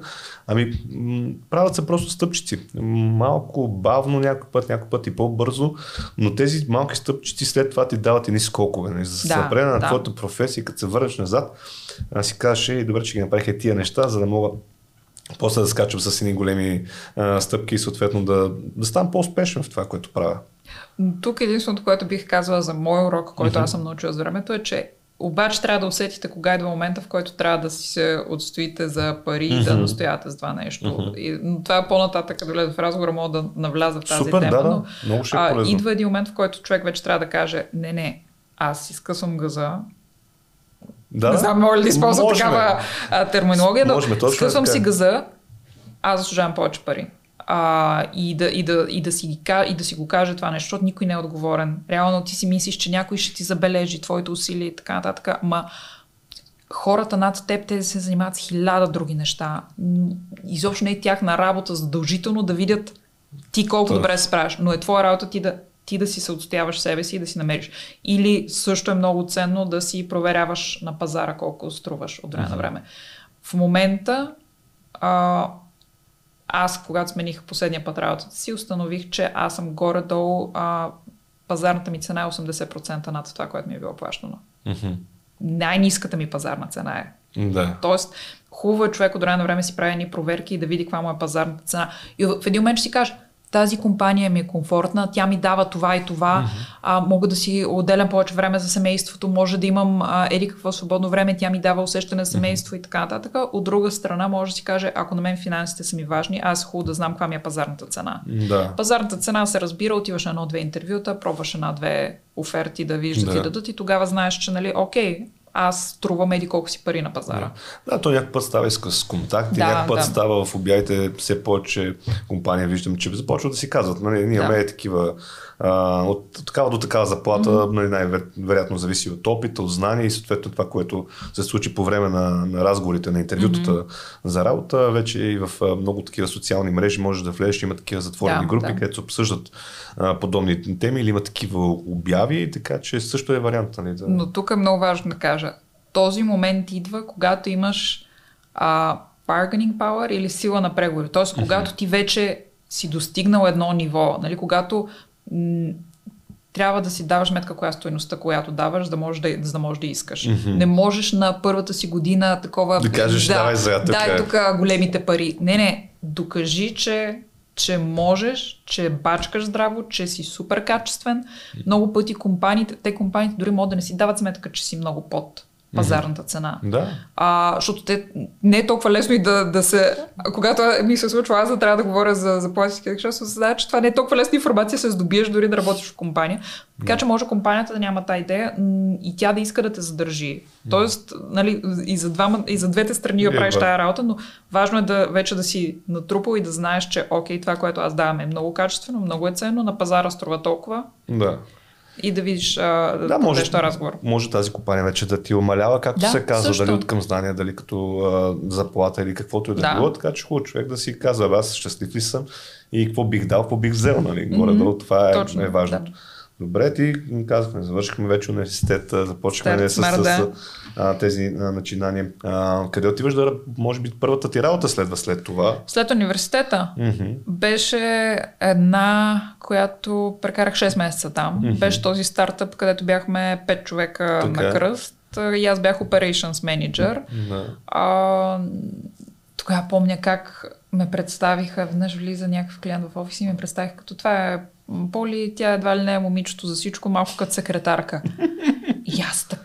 Speaker 1: Ами, правят се просто стъпчици. Малко бавно някой път, някой път и по-бързо, но тези малки стъпчици след това ти дават едни скокове. Не? За да се да, на твоята професия, като се върнеш назад, а си кажеш, и добре, че ги направих тия неща, за да мога после да скачам с едни големи а, стъпки и съответно да, да ставам по-успешен в това, което правя.
Speaker 2: Тук единственото, което бих казала за мой урок, който mm-hmm. аз съм научила с времето е, че обаче трябва да усетите кога идва момента, в който трябва да си се отстоите за пари mm-hmm. и да настояте за това нещо. Mm-hmm. И, но това е по-нататък, като влезе в разговора, мога да навляза в тази
Speaker 1: Супер,
Speaker 2: тема.
Speaker 1: Да,
Speaker 2: но,
Speaker 1: Много ще е а,
Speaker 2: идва един момент, в който човек вече трябва да каже, не, не, аз изкъсвам газа, да, не знам, мога ли да използвам такава а, терминология, да скъсвам си газа, аз заслужавам повече пари а, и, да, и, да, и, да си, и да си го каже това нещо, защото никой не е отговорен. Реално ти си мислиш, че някой ще ти забележи твоите усилия и така нататък, ма хората над теб, те се занимават с хиляда други неща. Изобщо не е тяхна работа задължително да видят ти колко добре се справяш, но е твоя работа ти да, ти да си се отстояваш себе си и да си намериш. Или също е много ценно да си проверяваш на пазара колко струваш от време на време. В момента а, аз, когато смених последния път работата си, установих, че аз съм горе-долу, а, пазарната ми цена е 80% над това, което ми е било плащано. Mm-hmm. Най-низката ми пазарна цена е.
Speaker 1: Да.
Speaker 2: Тоест, хубаво е човек от време на време си прави ни проверки и да види каква му е пазарната цена. И в един момент ще си каже, тази компания ми е комфортна, тя ми дава това и това, mm-hmm. а, мога да си отделям повече време за семейството, може да имам а, еди какво свободно време, тя ми дава усещане за семейство mm-hmm. и така нататък. От друга страна може да си каже, ако на мен финансите са ми важни, аз е хубаво да знам каква ми е пазарната цена.
Speaker 1: Да.
Speaker 2: Пазарната цена се разбира, отиваш на едно-две интервюта, пробваш една-две оферти да виждат да. и дадат и тогава знаеш, че нали, окей, аз струвам еди колко си пари на пазара.
Speaker 1: Да, да то някакъв път става и с контакти, да, някакъв път да. става в обявите все повече компания, виждам, че започват да си казват, нали, ние да. имаме такива а, от такава до такава заплата, mm-hmm. най-вероятно зависи от опита, от знания и съответно това, което се случи по време на, на разговорите, на интервютата mm-hmm. за работа, вече и в много такива социални мрежи можеш да влезеш, има такива затворени да, групи, да. където се обсъждат а, подобни теми или има такива обяви, така че също е вариант. Нали, да...
Speaker 2: Но тук е много важно да кажа, този момент идва, когато имаш а, bargaining power или сила на преговори. Тоест, когато ти вече си достигнал едно ниво, нали, когато трябва да си даваш сметка коя е стоеността, която даваш, за да можеш да, за да, можеш да искаш. Mm-hmm. Не можеш на първата си година такова...
Speaker 1: Да кажеш, да, давай
Speaker 2: за
Speaker 1: тук.
Speaker 2: Дай тук големите пари. Не, не. Докажи, че, че можеш, че бачкаш здраво, че си супер качествен. Много пъти компаниите, те компаниите дори могат да не си дават сметка, че си много под пазарната цена.
Speaker 1: Да.
Speaker 2: А, защото те не е толкова лесно и да, да се... Когато ми се случва аз да трябва да говоря за заплатите, защото се знае, че това не е толкова лесна информация, се здобиеш дори да работиш в компания. Така че може компанията да няма тази идея и тя да иска да те задържи. Тоест, нали, и за, двама, и за двете страни я правиш тази работа, но важно е да вече да си натрупал и да знаеш, че окей, това, което аз давам е много качествено, много е ценно, на пазара струва толкова.
Speaker 1: Да
Speaker 2: и да видиш а, да, може, разговор.
Speaker 1: Може тази компания вече да ти умалява, както да, се казва, също. дали от към знания, дали като а, заплата или каквото и да, да. било, така че хубаво човек да си казва, аз щастлив ли съм и какво бих дал, какво бих взел, нали? Горе-долу това е, Точно, е важното. Да. Добре, ти казахме, завършихме вече университета, започнахме с, с, с а, тези а, начинания. А, къде отиваш да, може би, първата ти работа следва след това?
Speaker 2: След университета mm-hmm. беше една, която прекарах 6 месеца там. Mm-hmm. Беше този стартъп, където бяхме 5 човека така. на кръст и аз бях operations manager. Mm-hmm. А, тогава помня как ме представиха, веднъж влиза някакъв клиент в офис и ме представиха като това е Поли, тя едва ли не е момичето за всичко, малко като секретарка. *laughs* И аз така,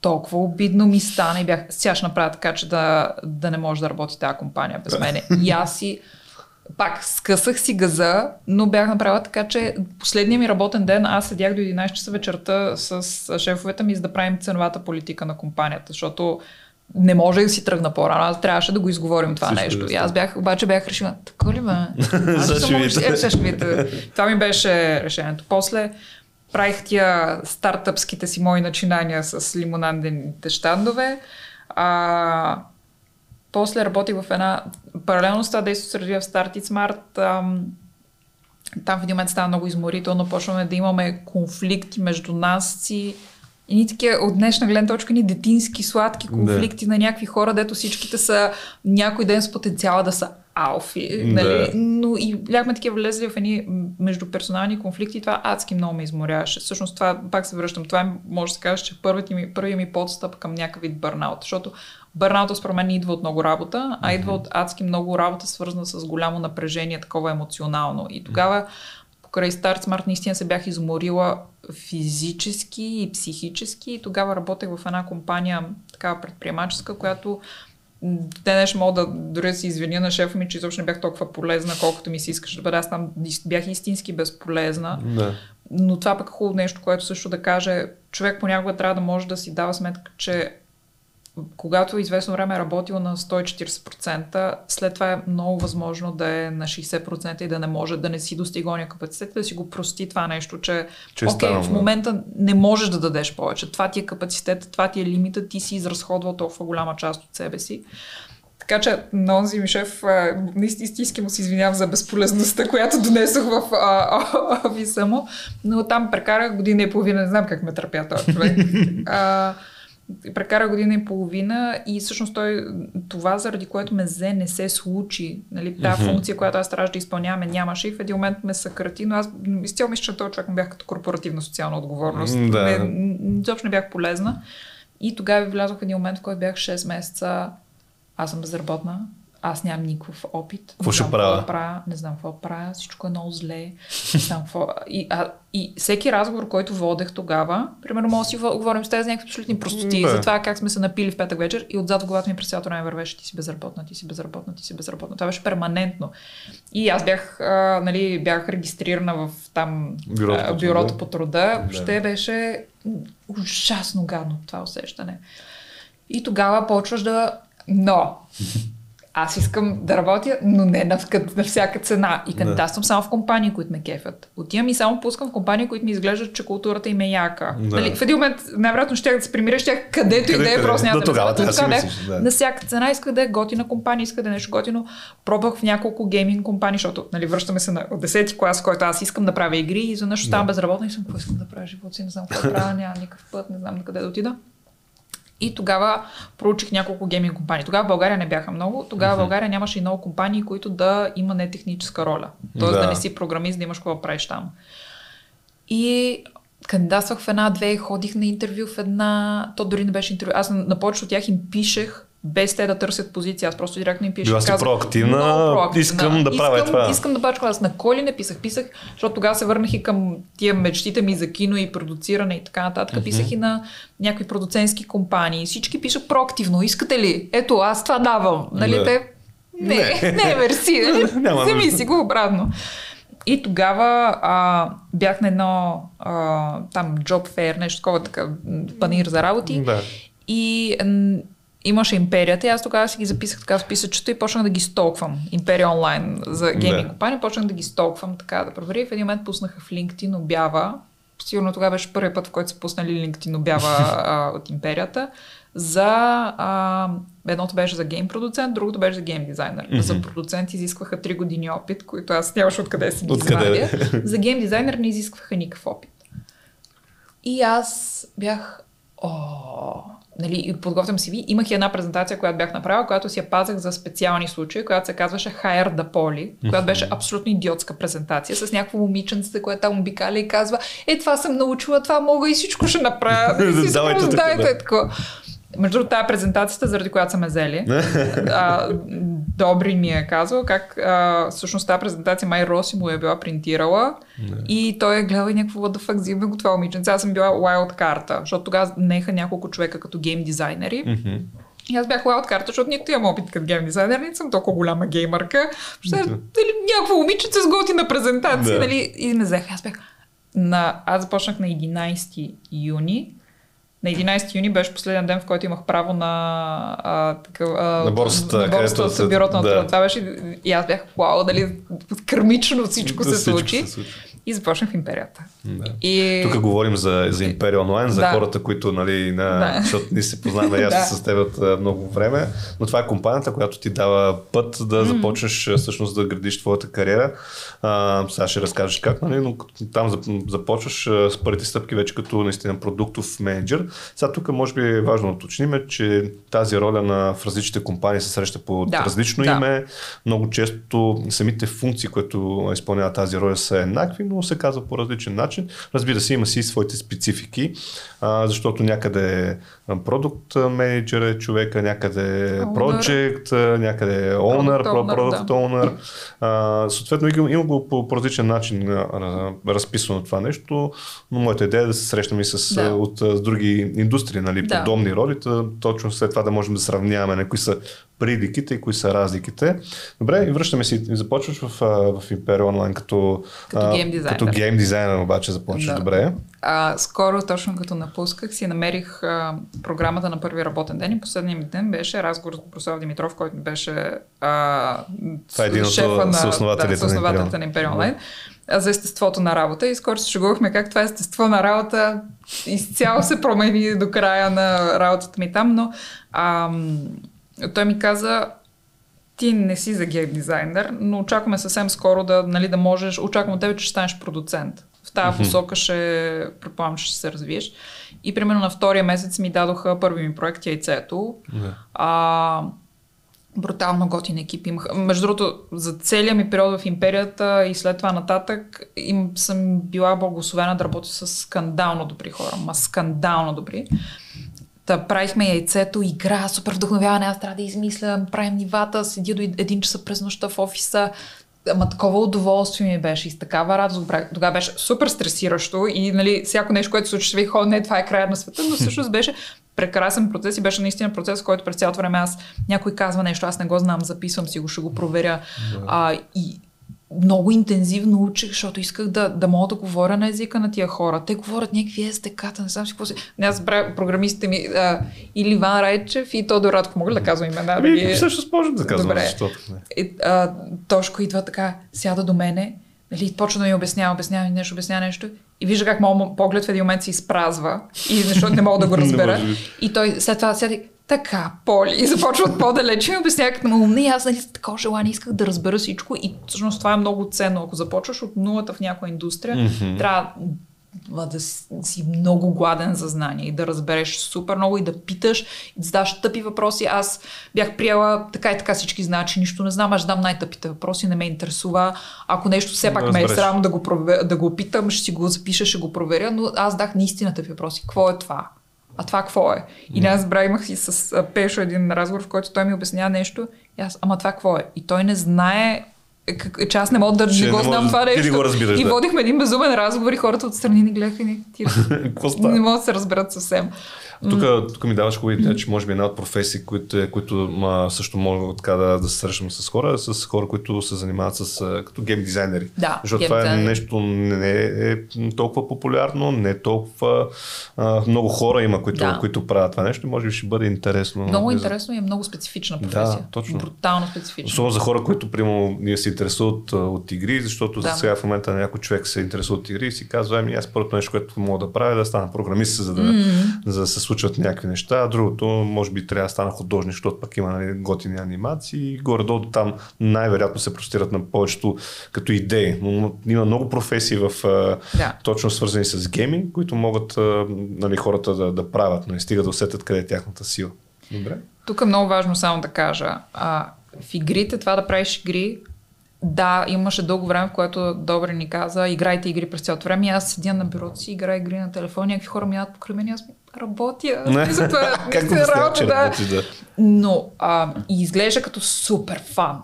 Speaker 2: толкова обидно ми стана и бях, сега ще направя така, че да, да не може да работи тази компания без мене. И аз си, пак скъсах си газа, но бях направила така, че последния ми работен ден аз седях до 11 часа вечерта с шефовете ми, за да правим ценовата политика на компанията, защото не може да си тръгна по-рано. Аз трябваше да го изговорим това Всичко нещо. И аз бях, обаче бях решила, така ли бе? *laughs* Аз съм, е, Това ми беше решението. После правих тия стартъпските си мои начинания с лимонадените щандове. А, после работих в една... Паралелно с това действо се развива в Start Smart. Ам, там в един момент става много изморително. Почваме да имаме конфликти между нас си и ни такива от днешна гледна точка ни детински, сладки конфликти да. на някакви хора, дето всичките са някой ден с потенциала да са алфи. Да. Нали? Но и бяхме такива влезли в едни междуперсонални конфликти и това адски много ме изморяваше. Всъщност това, пак се връщам, това може да се каже, че първият ми, първият ми подстъп към някакъв вид бърнаут, защото бърнаута според мен идва от много работа, а идва от адски много работа, свързана с голямо напрежение, такова емоционално. И тогава покрай Start Smart наистина се бях изморила физически и психически и тогава работех в една компания, такава предприемаческа, която те нещо мога да дори си извиня на шефа ми, че изобщо не бях толкова полезна, колкото ми се искаше да бъда. Аз там бях истински безполезна. Да. Но това пък е хубаво нещо, което също да каже, човек понякога трябва да може да си дава сметка, че когато известно време е работил на 140%, след това е много възможно да е на 60% и да не може да не си достига ония капацитет, да си го прости това нещо, че, че е окей, в момента не можеш да дадеш повече. Това ти е капацитет, това ти е лимита, ти си изразходвал толкова голяма част от себе си. Така че на онзи ми шеф, истински му се извинявам за безполезността, която донесох в офиса му, но там прекарах година и половина, не знам как ме търпя този човек. *laughs* Прекара година и половина и всъщност той, това заради което ме взе не се случи. Нали, тази mm-hmm. функция, която аз трябваше да изпълняваме, нямаше и в един момент ме съкрати, но аз изцяло мисля, че този човек ме бях като корпоративна социална отговорност. Да. Не, изобщо не бях полезна. И тогава влязох в един момент, в който бях 6 месеца, аз съм безработна, аз нямам никакъв опит.
Speaker 1: Какво ще правя?
Speaker 2: правя? Не знам какво правя, всичко е много зле. Не знам какво... И, а, и всеки разговор, който водех тогава, примерно, може да си говорим с тези за някакви абсолютни простоти, за това как сме се напили в петък вечер и отзад главата ми през цялото време вървеше, ти си безработна, ти си безработна, ти си безработна. Това беше перманентно. И аз бях, а, нали, бях регистрирана в там бюрото, а, бюрото по труда. Въобще беше ужасно гадно това усещане. И тогава почваш да... Но аз искам да работя, но не на, на всяка цена. И кандидатствам само в компании, които ме кефят. Отивам и само пускам в компании, които ми изглеждат, че културата им е яка. Да. Нали, в един момент, най-вероятно ще да се примиря, ще където и да е, просто няма да
Speaker 1: тогава, да, да,
Speaker 2: да. На всяка цена иска да е готина компания, иска да е нещо готино. Пробвах в няколко гейминг компании, защото нали, връщаме се на 10-ти клас, който аз искам да правя игри и изведнъж ставам да. безработна и съм, какво искам да правя живота си, не знам какво правя, няма никакъв път, не знам на къде да отида. И тогава проучих няколко гейминг компании. Тогава в България не бяха много. Тогава в България нямаше и много компании, които да има не техническа роля. Тоест да, да не си програмист, да имаш какво да правиш там. И кандидатствах в една-две, ходих на интервю в една, то дори не беше интервю, аз на, на повечето от тях им пишех без те да търсят позиция. Аз просто директно им пиша.
Speaker 1: Била си проактивна, проактивна, искам да правя
Speaker 2: искам,
Speaker 1: това.
Speaker 2: Искам да това. Аз на коли не писах. Писах, защото тогава се върнах и към тия мечтите ми за кино и продуциране и така нататък. Mm-hmm. Писах и на някакви продуцентски компании. Всички пишат проактивно. Искате ли? Ето, аз това давам. Нали да. те? Не, не, *laughs* не мерси. *laughs* Нали? Вземи си го обратно. И тогава а, бях на едно а, там job fair, нещо такова, така, панир за работи. Да. И имаше империята и аз тогава си ги записах така в списъчето и почнах да ги столквам. Империя онлайн за гейминг да. компания, почнах да ги столквам така да проверя. В един момент пуснаха в LinkedIn обява. Сигурно тогава беше първият път, в който са пуснали LinkedIn обява *laughs* а, от империята. За а, едното беше за гейм продуцент, другото беше за гейм дизайнер. Mm-hmm. За продуцент изискваха 3 години опит, които аз нямаше откъде си ги извадя. За гейм дизайнер не изискваха никакъв опит. И аз бях, о, нали, подготвям си ви, имах и една презентация, която бях направила, която си я пазах за специални случаи, която се казваше Hire the Poly, която беше абсолютно идиотска презентация с някакво момиченце, което там обикаля и казва, е, това съм научила, това мога и всичко ще направя. *laughs* Давайте, така. Между другото, тази презентацията, заради която са ме взели, а, Добри ми е казал как а, всъщност тази презентация май Роси му е била принтирала не. и той е гледал и някакво what the fuck, го това момиченце. Аз съм била wild карта, защото тогава неха няколко човека като гейм дизайнери. Mm-hmm. И аз бях wild карта, защото нито имам опит като гейм дизайнер, не съм толкова голяма геймърка. Ще, да. дали, някакво момиченце с готина презентация, да. нали, и ме взеха. Аз бях на... Аз започнах на 11 юни на 11 юни беше последен ден, в който имах право на, а, такъв, а,
Speaker 1: на борстата,
Speaker 2: на борстата от бюрото на да. Това беше и аз бях, вау, дали кърмично всичко се случи. се случи. И започнах в империята.
Speaker 1: Да.
Speaker 2: И...
Speaker 1: Тук говорим за, за Империя онлайн, за
Speaker 2: Да.
Speaker 1: хората, които, нали, на,
Speaker 2: Да.
Speaker 1: защото ние се познаваме и аз *laughs*
Speaker 2: Да.
Speaker 1: с теб от много време, но това е компанията, която ти дава път да започнеш всъщност да градиш твоята кариера. А, сега ще разкажеш как, нали, но там зап- започваш с първите стъпки вече като наистина продуктов менеджер. Сега тук може би е важно да уточним, че тази роля на в различните компании се среща по
Speaker 2: Да,
Speaker 1: различно
Speaker 2: да.
Speaker 1: име. Много често самите функции, които изпълнява тази роля са еднакви, но се казва по различен начин. Разбира се, има си и своите специфики, а, защото някъде продукт менеджер е човека, някъде е project, някъде е owner,
Speaker 2: Product owner,
Speaker 1: product
Speaker 2: да.
Speaker 1: owner. А, съответно, има, има го по, по различен начин разписано това нещо, но моята идея е да се срещаме и с,
Speaker 2: Да.
Speaker 1: от, с други индустрии, нали,
Speaker 2: Да.
Speaker 1: подобни роли, точно след това да можем да сравняваме на кои са приликите и кои са разликите. Добре, и връщаме се. и Започваш в, в Imperia Online като,
Speaker 2: Като гейм дизайнер.
Speaker 1: Като гейм дизайнер обаче започваш
Speaker 2: Да.
Speaker 1: добре.
Speaker 2: А, скоро, точно като напусках, си намерих а, програмата на първи работен ден и последният ми ден беше разговор с Борислав Димитров, който беше а,
Speaker 1: Това е един от
Speaker 2: шефа на,
Speaker 1: съоснователите
Speaker 2: да,
Speaker 1: на
Speaker 2: Imperial Online а, за естеството на работа. И скоро се шегувахме как това естество на работа изцяло се промени до края на работата ми там, но ам, той ми каза ти не си за гейм дизайнер, но очакваме съвсем скоро да, нали, да можеш, очаквам от тебе, че ще станеш продуцент. Тази посока ще, предполагам, ще се развиеш. И примерно на втория месец ми дадоха първи ми проект Яйцето.
Speaker 1: Да.
Speaker 2: А, брутално готин екип имах. Между другото, за целия ми период в империята и след това нататък им съм била благословена да работя с скандално добри хора. Ма скандално добри. Та правихме яйцето, игра, супер вдъхновяване, аз трябва да измисля, правим нивата, седя до един часа през нощта в офиса. Ама такова удоволствие ми беше и с такава радост. Тогава беше супер стресиращо и нали, всяко нещо, което се случи, вих, о, не, това е края на света, но всъщност беше прекрасен процес и беше наистина процес, в който през цялото време аз някой казва нещо, аз не го знам, записвам си го, ще го проверя. А, и много интензивно учих, защото исках да, да мога да говоря на езика на тия хора. Те говорят някакви СТК-та, не знам си какво си. Не, Аз забравя програмистите ми а, или Иван Райчев и Тодор Радко. Мога ли да казвам имена? да ги-
Speaker 1: Ами, всъщност можем да казваме,
Speaker 2: Добре.
Speaker 1: защото не.
Speaker 2: И, а, Тошко идва така, сяда до мене, нали, почва да ми обяснява, обяснява ми нещо, обяснява нещо и вижда как моят поглед в един момент се изпразва и защото не мога да го *laughs* разбера.
Speaker 1: може.
Speaker 2: и той след това сяда и, така, Поли, *laughs* и започва от по-далече и обяснява като му умни. Аз нали такова желание исках да разбера всичко и всъщност това е много ценно. Ако започваш от нулата в някоя индустрия,
Speaker 1: Мгм.
Speaker 2: трябва да си много гладен за знание и да разбереш супер много и да питаш и да задаш тъпи въпроси. Аз бях приела така и така всички знаят, че нищо не знам, аз дам най-тъпите въпроси, не ме интересува. Ако нещо все
Speaker 1: Да
Speaker 2: пак ме е срам да го, прове, да го питам, ще си го запиша, ще го проверя, но аз дах наистина тъпи въпроси. Какво е това? А това какво е? И аз забравя, имах и с Пешо един разговор, в който той ми обяснява нещо. И аз, ама това какво е? И той не знае е, как, че аз не мога да
Speaker 1: Че
Speaker 2: го знам това нещо.
Speaker 1: го разбираш,
Speaker 2: и
Speaker 1: да.
Speaker 2: водихме един безумен разговор и хората отстрани ни гледаха и ни *laughs* не могат да се разберат съвсем.
Speaker 1: Тук, тук ми даваш хубава идея, че може би една от професии, които, които ма, също мога така да, да се срещам с хора, е с хора, които се занимават с а, като гейм дизайнери.
Speaker 2: Да,
Speaker 1: Защото това е нещо не е толкова популярно, не е толкова а, много хора има, които,
Speaker 2: Да.
Speaker 1: които правят това нещо може би ще бъде интересно.
Speaker 2: Много интересно и е много специфична професия.
Speaker 1: точно.
Speaker 2: Брутално специфична.
Speaker 1: Особено за хора, които примерно ние се интересуват от игри, защото
Speaker 2: Да.
Speaker 1: да. сега в момента някой човек се интересува от игри и си казва, ами аз първото нещо, което мога да правя е да стана програмист, за да, mm-hmm. за да се случват някакви неща. А другото, може би трябва да стана художник, защото пък има нали, готини анимации и горе-долу там най-вероятно се простират на повечето като идеи. Но има много професии в
Speaker 2: Да.
Speaker 1: точно свързани с гейминг, които могат нали, хората да, да правят, но не стига да усетят къде е тяхната сила. Добре.
Speaker 2: Тук е много важно само да кажа. А, в игрите, това да правиш игри, да, имаше дълго време, в което Добре ни каза, играйте игри през цялото време. Аз седя на бюрото си, играя игри на телефон, някакви хора минават покрай мен и аз работя.
Speaker 1: Не. *laughs*
Speaker 2: За това, *laughs*
Speaker 1: Как го
Speaker 2: наистина
Speaker 1: представя,
Speaker 2: работа, да.
Speaker 1: работиш, да?
Speaker 2: Но а, и изглежда като супер фан.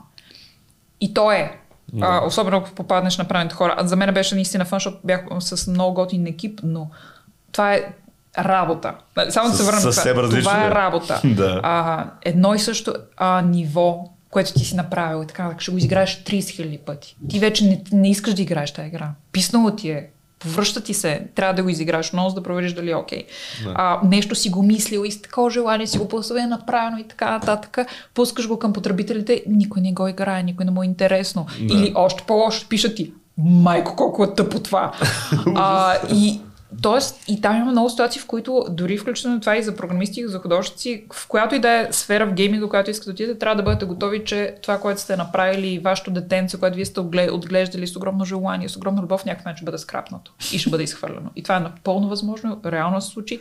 Speaker 2: И то е. А, особено ако попаднеш на правилните хора. А за мен беше наистина фан, защото бях с много готин екип, но това е работа. Нали, Само да се
Speaker 1: С-
Speaker 2: върнем. на
Speaker 1: съвсем
Speaker 2: това. Това е
Speaker 1: да.
Speaker 2: работа. *laughs*
Speaker 1: Да.
Speaker 2: а, едно и също а, ниво, което ти си направил и така, ще го изиграеш 30 000 пъти. Ти вече не, не искаш да играеш тази игра. Писнало ти е. Повръща ти се, трябва да го изиграеш много, за да провериш дали е окей.
Speaker 1: Да.
Speaker 2: А, нещо си го мислил и с такова желание си го поставя направено и така нататък. Пускаш го към потребителите, никой не го играе, никой не му е интересно.
Speaker 1: Да.
Speaker 2: Или още по-лошо, пишат ти, майко, колко е тъпо това. *laughs* а, и Тоест, и там има много ситуации, в които дори включително това и за програмисти, и за художници, в която и да е сфера в гейминга, която искате да отидете, трябва да бъдете готови, че това, което сте направили, вашето детенце, което вие сте отглеждали с огромно желание, с огромна любов, някакъв начин ще бъде скрапнато и ще бъде изхвърлено. И това е напълно възможно, реално се случи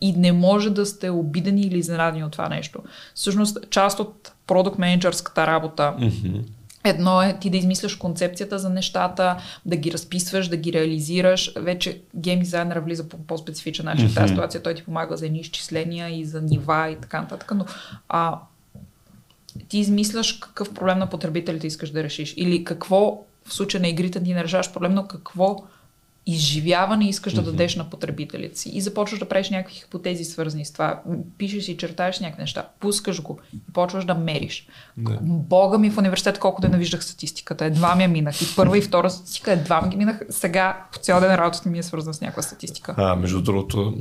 Speaker 2: и не може да сте обидени или изненадени от това нещо. Всъщност, част от продукт менеджерската работа mm-hmm Едно е ти да измисляш концепцията за нещата, да ги разписваш, да ги реализираш. Вече гейм дизайнера влиза по по-специфичен начин в тази ситуация. Той ти помага за едни изчисления и за нива и така нататък. Но а, ти измисляш какъв проблем на потребителите искаш да решиш. Или какво в случая на игрите ти не решаваш проблем, но какво изживяване искаш да дадеш на потребителите си и започваш да правиш някакви хипотези свързани с това. Пишеш и чертаеш някакви неща, пускаш го и почваш да мериш. Не. Бога ми в университет колко да навиждах статистиката. Едва ми я минах. И първа и втора статистика, едва ми ги минах. Сега по цял ден работата ми е свързана с някаква статистика.
Speaker 1: А, между другото,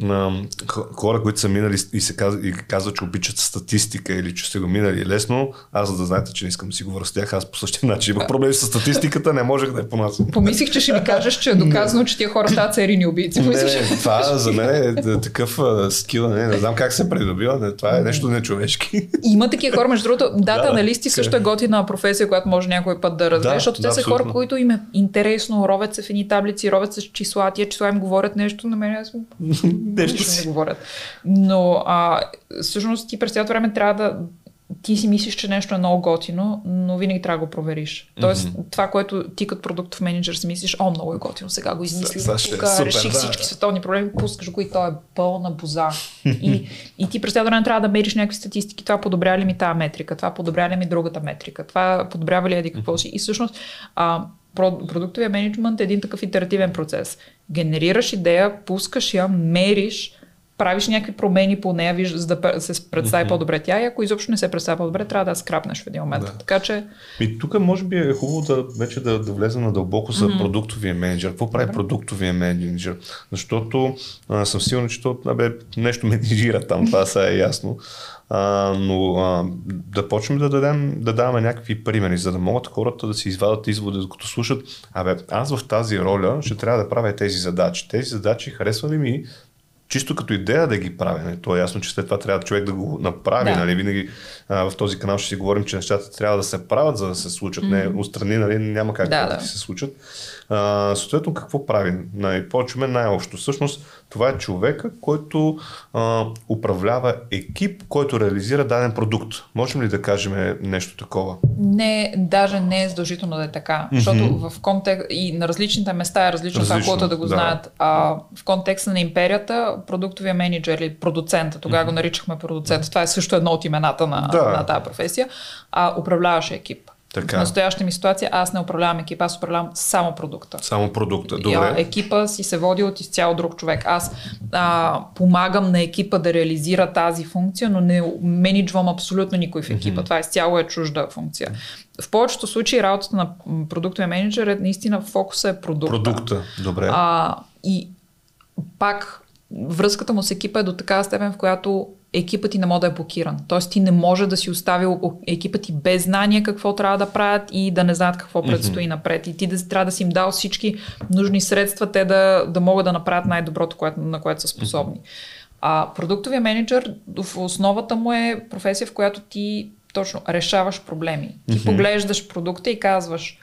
Speaker 1: хора, които са минали и се казват, и казват, че обичат статистика или че са го минали лесно, аз за да знаете, че не искам да си говоря с тях, аз по същия начин имах проблеми с статистиката, не можех да я понасям.
Speaker 2: Помислих, че ще ми кажеш, че е доказано, че тия хора стават серийни убийци.
Speaker 1: Не, не, това за мен е такъв скил, не, не знам как се придобива, не, това е нещо нечовешки.
Speaker 2: Има такива хора, между другото, дата аналисти също е готина професия, която може някой път да разбере, да, защото да, те са абсолютно. хора, които им е интересно, ровят се в едни таблици, ровят се с числа, тия числа им говорят нещо, на мен аз *laughs* нещо не говорят. Но а, всъщност ти през цялото време трябва да ти си мислиш, че нещо е много готино, но винаги трябва да го провериш. Тоест, mm-hmm. това, което ти като продуктов менеджер си мислиш, о, много е готино, сега го измислих, тук е реших да. всички световни проблеми, пускаш го и то е пълна боза. и, *laughs* и ти през цялото време трябва да мериш някакви статистики, това подобря ли ми тази метрика, това подобря ли ми другата метрика, това подобрява ли еди какво си. И всъщност, а, продуктовия менеджмент е един такъв итеративен процес. Генерираш идея, пускаш я, мериш, правиш някакви промени по нея, виж, за да се представи mm-hmm. по-добре тя и ако изобщо не се представи по-добре, трябва да скрапнеш в един момент. Да. Така че...
Speaker 1: И тук може би е хубаво да вече да, да влезем на дълбоко за mm-hmm. продуктовия менеджер. Какво прави Добре. продуктовия менеджер? Защото а, съм сигурен, че то абе, нещо менеджира там, това са е ясно. А, но а, да почнем да, дадем, да даваме някакви примери, за да могат хората да си извадат изводи, докато слушат, абе, аз в тази роля ще трябва да правя тези задачи. Тези задачи харесва ли ми чисто като идея да ги правим. Нали? То е ясно, че след това трябва човек да го направи. Да. Нали? Винаги а, в този канал ще си говорим, че нещата трябва да се правят, за да се случат. Mm-hmm. Не, устрани, нали? няма как да, да. да се случат. А, съответно, какво правим? Нали, почваме най-общо. Всъщност, това е човека, който а, управлява екип, който реализира даден продукт. Можем ли да кажем нещо такова?
Speaker 2: Не, даже не е задължително да е така. Mm-hmm. Защото в контекст и на различните места е различно, различно това, което да го да. знаят. А, в контекста на империята, продуктовия менеджер или продуцента, тогава mm-hmm. го наричахме продуцент, това е също едно от имената на, да. на тази професия, а, управляваше екип. Така. В настоящата ми ситуация аз не управлявам екипа, аз управлявам само продукта.
Speaker 1: Само продукта, добре.
Speaker 2: И, екипа си се води от изцяло друг човек. Аз а, помагам на екипа да реализира тази функция, но не менеджвам абсолютно никой в екипа. Mm-hmm. Това изцяло е чужда функция. В повечето случаи работата на продуктовия менеджер е наистина фокуса е продукта.
Speaker 1: Продукта, добре.
Speaker 2: А, и пак връзката му с екипа е до такава степен, в която екипът ти не може да е блокиран. Тоест ти не може да си оставил екипът ти без знание какво трябва да правят и да не знаят какво предстои mm-hmm. напред. И ти да, трябва да си им дал всички нужни средства, те да, да могат да направят най-доброто, което, на което са способни. Mm-hmm. А продуктовия менеджер в основата му е професия, в която ти точно решаваш проблеми. Ти mm-hmm. поглеждаш продукта и казваш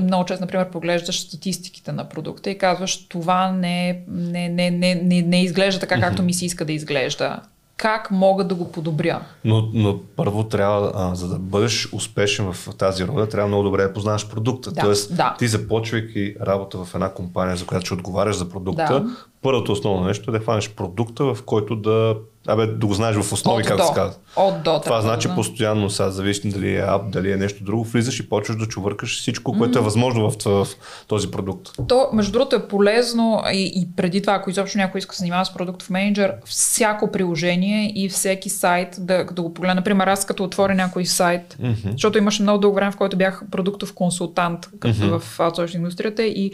Speaker 2: много често, например, поглеждаш статистиките на продукта и казваш, това не, не, не, не, не, не изглежда така, както ми се иска да изглежда. Как мога да го подобря?
Speaker 1: Но, но първо трябва, а, за да бъдеш успешен в тази роля, трябва много добре да познаваш продукта. Да, Тоест, да. ти започвайки работа в една компания, за която ще отговаряш за продукта, да. първото основно нещо е да хванеш продукта, в който да Абе, да го знаеш в основи,
Speaker 2: От
Speaker 1: как
Speaker 2: до.
Speaker 1: се казва.
Speaker 2: От до.
Speaker 1: Това значи да. постоянно, сега зависи дали е ап, дали е нещо друго, влизаш и почваш да чувъркаш всичко, което mm-hmm. е възможно в, в, в този продукт.
Speaker 2: То, между другото, е полезно и, и преди това, ако изобщо някой иска да се занимава с продуктов менеджер, всяко приложение и всеки сайт да, да го погледна. Например, аз като отворя някой сайт, mm-hmm. защото имаше много дълго време, в който бях продуктов консултант като mm-hmm. в аутсорс индустрията и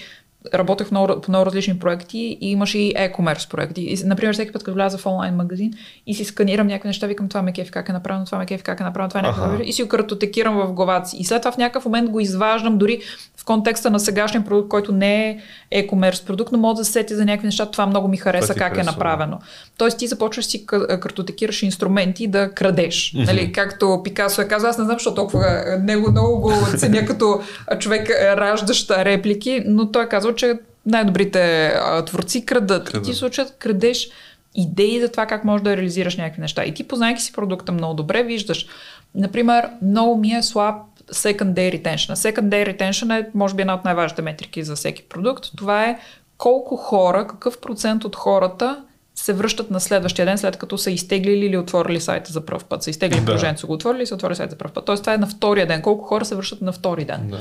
Speaker 2: работех много, по много различни проекти и имаше и e-commerce проекти. И, например, всеки път, като вляза в онлайн магазин и си сканирам някакви неща, викам това ме кеф как е направено, това ме кеф как е направено, това е някакво. И си го картотекирам в главата си. И след това в някакъв момент го изваждам дори в контекста на сегашния продукт, който не е e-commerce продукт, но може да се сети за някакви неща, това много ми хареса как е харесва, е направено. Да. Тоест ти започваш си картотекираш инструменти да крадеш. Mm-hmm. Нали, както Пикасо е казал, аз не знам, защо толкова него много го ценя като човек раждащ реплики, но той е казал, че най-добрите а, творци крадат. Крадат. И ти случат крадеш идеи за това как можеш да реализираш някакви неща. И ти, познайки си продукта много добре, виждаш. Например, много ми е слаб secondary retention. Secondary retention е, може би, една от най-важните метрики за всеки продукт. Това е колко хора, какъв процент от хората се връщат на следващия ден, след като са изтеглили или отворили сайта за първ път. Са изтеглили да. приложението, са го отворили и са отворили сайта за първ път. Тоест това е на втория ден. Колко хора се връщат на втори ден. Да.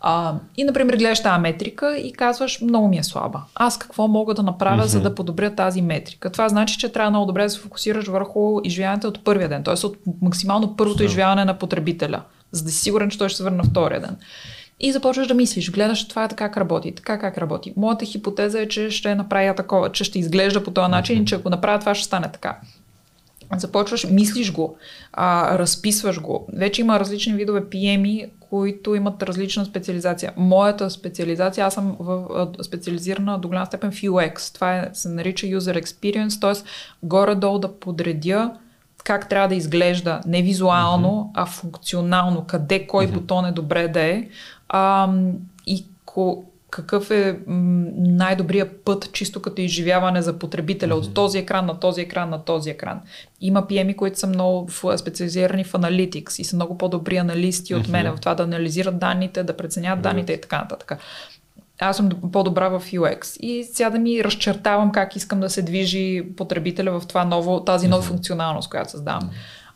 Speaker 2: А, и, например, гледаш тази метрика и казваш, много ми е слаба. Аз какво мога да направя, mm-hmm. за да подобря тази метрика? Това значи, че трябва много добре да се фокусираш върху изживяването от първия ден, т.е. от максимално първото изживяване на потребителя, за да си сигурен, че той ще се върне на втория ден. И започваш да мислиш, гледаш това е така как работи, така как работи. Моята хипотеза е, че ще направя такова, че ще изглежда по този начин и че ако направя това ще стане така. Започваш, мислиш го, а, разписваш го. Вече има различни видове PM, които имат различна специализация. Моята специализация, аз съм в, специализирана до голяма степен в UX. Това е, се нарича User Experience, т.е. горе-долу да подредя как трябва да изглежда не визуално, mm-hmm. а функционално, къде кой mm-hmm. бутон е добре да е. А, и ко, какъв е най-добрият път, чисто като изживяване за потребителя mm-hmm. от този екран на този екран на този екран. Има PM, които са много специализирани в аналитикс и са много по-добри аналисти от mm-hmm. мен в това да анализират данните, да преценят mm-hmm. данните и така нататък. Аз съм по-добра в UX и сега да ми разчертавам как искам да се движи потребителя в това ново, тази нова функционалност, която създавам.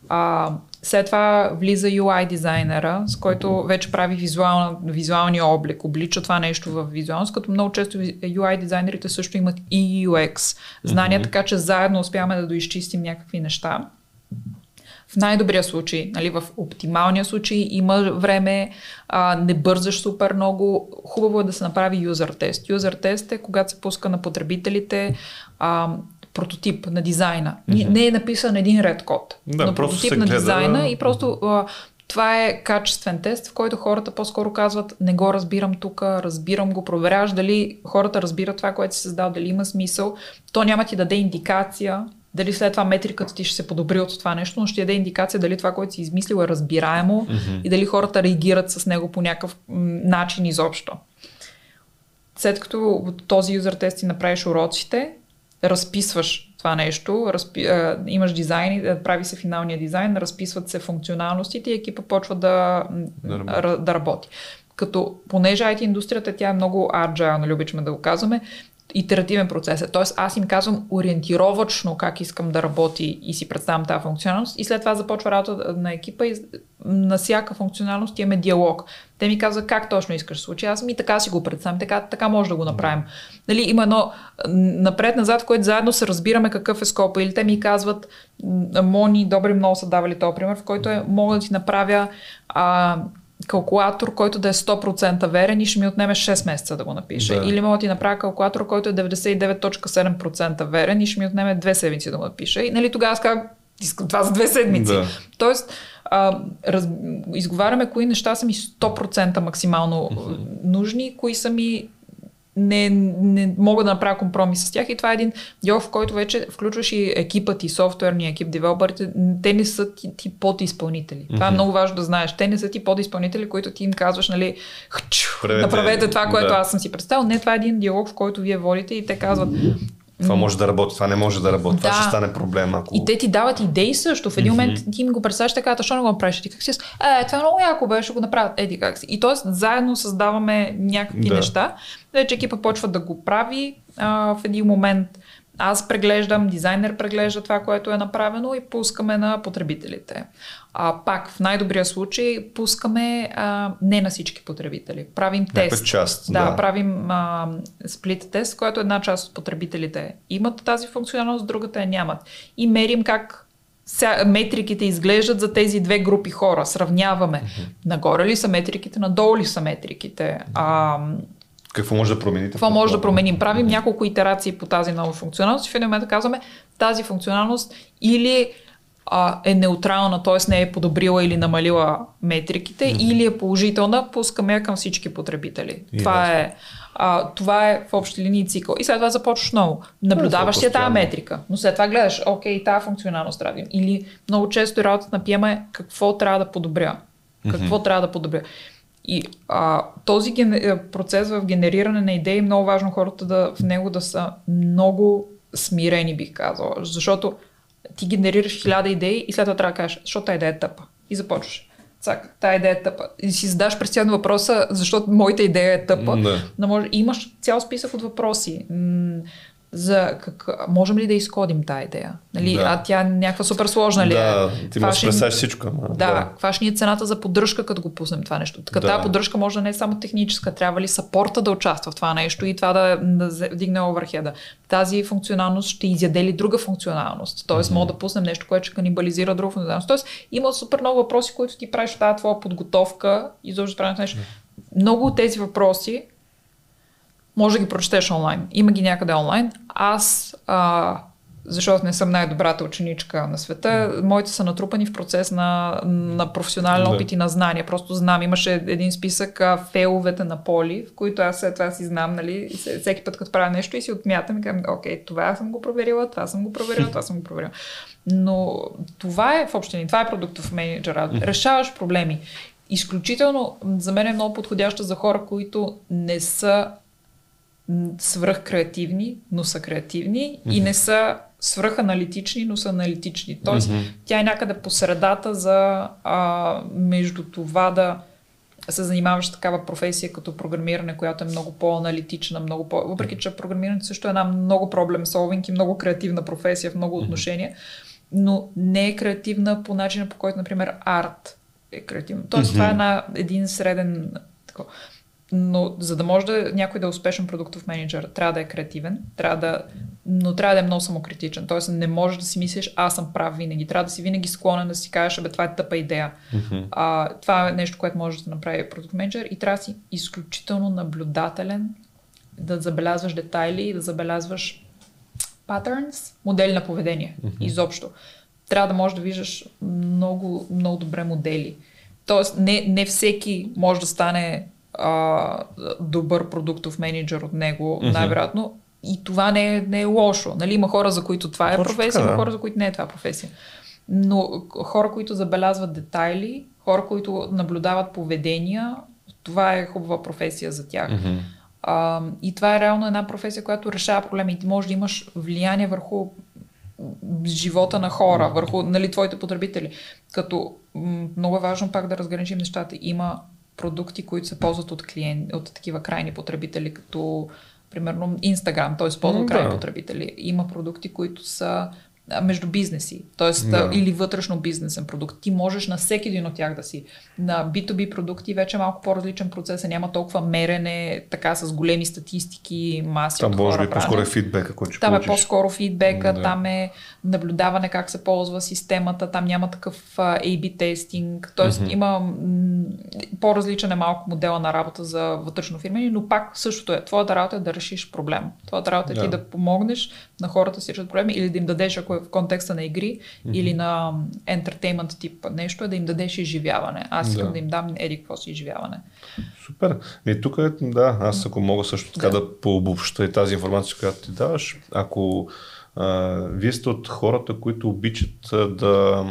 Speaker 2: А, след това влиза UI дизайнера, с който вече прави визуал, визуалния облик, облича това нещо в визуалност, като много често UI дизайнерите също имат и UX знания, mm-hmm. така че заедно успяваме да доизчистим някакви неща. В най-добрия случай, нали, в оптималния случай има време, а, не бързаш супер много. Хубаво е да се направи юзър тест. Юзър тест е когато се пуска на потребителите а, прототип на дизайна. Mm-hmm. Не е написан един ред код, да, но прототип на дизайна да... и просто а, това е качествен тест, в който хората по-скоро казват не го разбирам тук, разбирам го, проверяваш дали хората разбират това, което си създал, дали има смисъл. То няма ти даде индикация дали след това метриката ти ще се подобри от това нещо, но ще даде индикация дали това, което си измислил е разбираемо mm-hmm. и дали хората реагират с него по някакъв начин изобщо. След като този юзър тест ти направиш уроците, разписваш това нещо, разпи, а, имаш дизайн, прави се финалния дизайн, разписват се функционалностите и екипа почва да, да, работи. да работи. Като, понеже IT индустрията, тя е много agile, нали обичаме да го казваме, итеративен процес е. Тоест аз им казвам ориентировачно как искам да работи и си представям тази функционалност и след това започва работа на екипа и на всяка функционалност имаме диалог. Те ми казват как точно искаш да случи. Аз ми така си го представям, така, така може да го направим. Нали, има едно напред-назад, което заедно се разбираме какъв е скопа. Или те ми казват, Мони, добри много са давали този пример, в който е, мога да ти направя а, калкулатор, който да е 100% верен и ще ми отнеме 6 месеца да го напиша. Да. Или мога да ти направя калкулатор, който е 99.7% верен и ще ми отнеме 2 седмици да го напиша. И нали, тогава аз казвам, искам това за 2 седмици. Да. Тоест, а, раз, изговаряме кои неща са ми 100% максимално mm-hmm. нужни, кои са ми не, не мога да направя компромис с тях и това е един диалог, в който вече включваш и екипът и софтуерния екип, девелоперите, те не са ти, ти подизпълнители. Mm-hmm. Това е много важно да знаеш. Те не са ти подизпълнители, които ти им казваш, нали, направете това, което да. аз съм си представил. Не, това е един диалог, в който вие водите и те казват,
Speaker 1: това може да работи, това не може да работи, да. това ще стане проблем. Ако...
Speaker 2: И те ти дават идеи също. В един mm-hmm. момент ти им го представяш така, защо не го направиш? Ти как си, е, това е много яко беше, го направят. Еди как си. И т.е. заедно създаваме някакви да. неща. Вече екипа почва да го прави. А, в един момент аз преглеждам, дизайнер преглежда това, което е направено и пускаме на потребителите. А, пак в най-добрия случай пускаме а, не на всички потребители. Правим тест.
Speaker 1: част.
Speaker 2: Да, да. правим а, сплит тест, който една част от потребителите имат тази функционалност, другата я нямат. И мерим как метриките изглеждат за тези две групи хора. Сравняваме. Mm-hmm. Нагоре ли са метриките, надолу ли са метриките. А,
Speaker 1: Какво може да промените?
Speaker 2: Какво може да променим? Правим няколко итерации по тази нова функционалност и в един момент казваме тази функционалност или а, е неутрална, т.е. не е подобрила или намалила метриките, mm-hmm. или е положителна, пускаме я към всички потребители. И това е а, това е в общи линии цикъл. И след това започваш много. Наблюдаваш си тази метрика, но след това гледаш, окей, тази функционалност трябва Или много често работата на PM е какво трябва да подобря. Какво mm-hmm. трябва да подобря. И а, този ген... Е, процес в генериране на идеи е много важно хората да в него да са много смирени, бих казала. Защото ти генерираш хиляда идеи и след това трябва да кажеш, защото тази идея е тъпа. И започваш. Цак, тая идея е тъпа. И си задаш през въпроса, защото моята идея е тъпа. Не. Но може, имаш цял списък от въпроси за как, можем ли да изкодим тази идея. Нали? Да. А тя някаква супер сложна ли
Speaker 1: е? Да, ти можеш да представиш всичко.
Speaker 2: Ама, да, да, каква ще ни е цената за поддръжка, като го пуснем това нещо. Така да. тази поддръжка може да не е само техническа, трябва ли сапорта да участва в това нещо и това да, да вдигне оверхеда. Тази функционалност ще изяде ли друга функционалност. Тоест, mm-hmm. може да пуснем нещо, което ще канибализира друга функционалност. Тоест, има супер много въпроси, които ти правиш в тази твоя подготовка и правиш нещо. Mm-hmm. Много от тези въпроси може да ги прочетеш онлайн. Има ги някъде онлайн. Аз, а, защото не съм най-добрата ученичка на света, моите са натрупани в процес на, на професионален опит и на знания. Просто знам. Имаше един списък а, фейловете на поли, в които аз след това си знам, нали, всеки път като правя нещо и си отмятам и казвам, окей, това съм го проверила, това съм го проверила, това съм го проверила. Но това е в общини, това е продуктов менеджер. Решаваш проблеми. Изключително, за мен е много подходяща за хора, които не са свръхкреативни, но са креативни mm-hmm. и не са свръханалитични, но са аналитични. Тоест, mm-hmm. тя е някъде по средата за а, между това да се занимаваш такава професия като програмиране, която е много по-аналитична, много по... Въпреки, че програмирането също е една много проблем солвинг и много креативна професия в много отношения, но не е креативна по начина, по който, например, арт е креативна. Тоест, mm-hmm. това е една, един среден... Такова. Но за да може да някой да е успешен продуктов менеджер, трябва да е креативен, трябва да, но трябва да е много самокритичен. Тоест не можеш да си мислиш, аз съм прав винаги. Трябва да си винаги склонен да си кажеш, бе, това е тъпа идея. Mm-hmm. А, това е нещо, което може да направи продукт менеджер и трябва да си изключително наблюдателен, да забелязваш детайли да забелязваш patterns, модели на поведение. Mm-hmm. Изобщо. Трябва да можеш да виждаш много, много добре модели. Тоест, не, не всеки може да стане а, добър продуктов менеджер от него, mm-hmm. най-вероятно. И това не е, не е лошо. Нали, има хора, за които това е професия, така, да. има хора, за които не е това професия. Но хора, които забелязват детайли, хора, които наблюдават поведения, това е хубава професия за тях. Mm-hmm. А, и това е реално една професия, която решава проблеми. И ти можеш да имаш влияние върху живота на хора, върху нали, твоите потребители. Като много е важно пак да разграничим нещата. Има продукти, които се ползват от клиенти, от такива крайни потребители, като примерно Instagram, т.е. ползва mm, крайни да. потребители. Има продукти, които са между бизнеси, т.е. Да. или вътрешно бизнесен продукт. Ти можеш на всеки един от тях да си. На B2B продукти вече е малко по-различен процес, няма толкова мерене, така с големи статистики, маси
Speaker 1: Там от може би по-скоро е фидбека, който
Speaker 2: Там получиш. е по-скоро фидбека, да. там е наблюдаване как се ползва системата, там няма такъв A-B тестинг, т.е. Mm-hmm. има м- по-различен е малко модела на работа за вътрешно фирмени, но пак същото е. Твоята работа е да решиш проблем. Твоята работа е yeah. ти да помогнеш на хората си решат проблеми или да им дадеш, ако е в контекста на игри mm-hmm. или на ентертеймент тип нещо, е да им дадеш изживяване. Аз искам да, да им дам еди какво си изживяване.
Speaker 1: Супер. И тук е, да, аз ако мога също така да, да пообобща и тази информация, която ти даваш, ако вие сте от хората, които обичат да,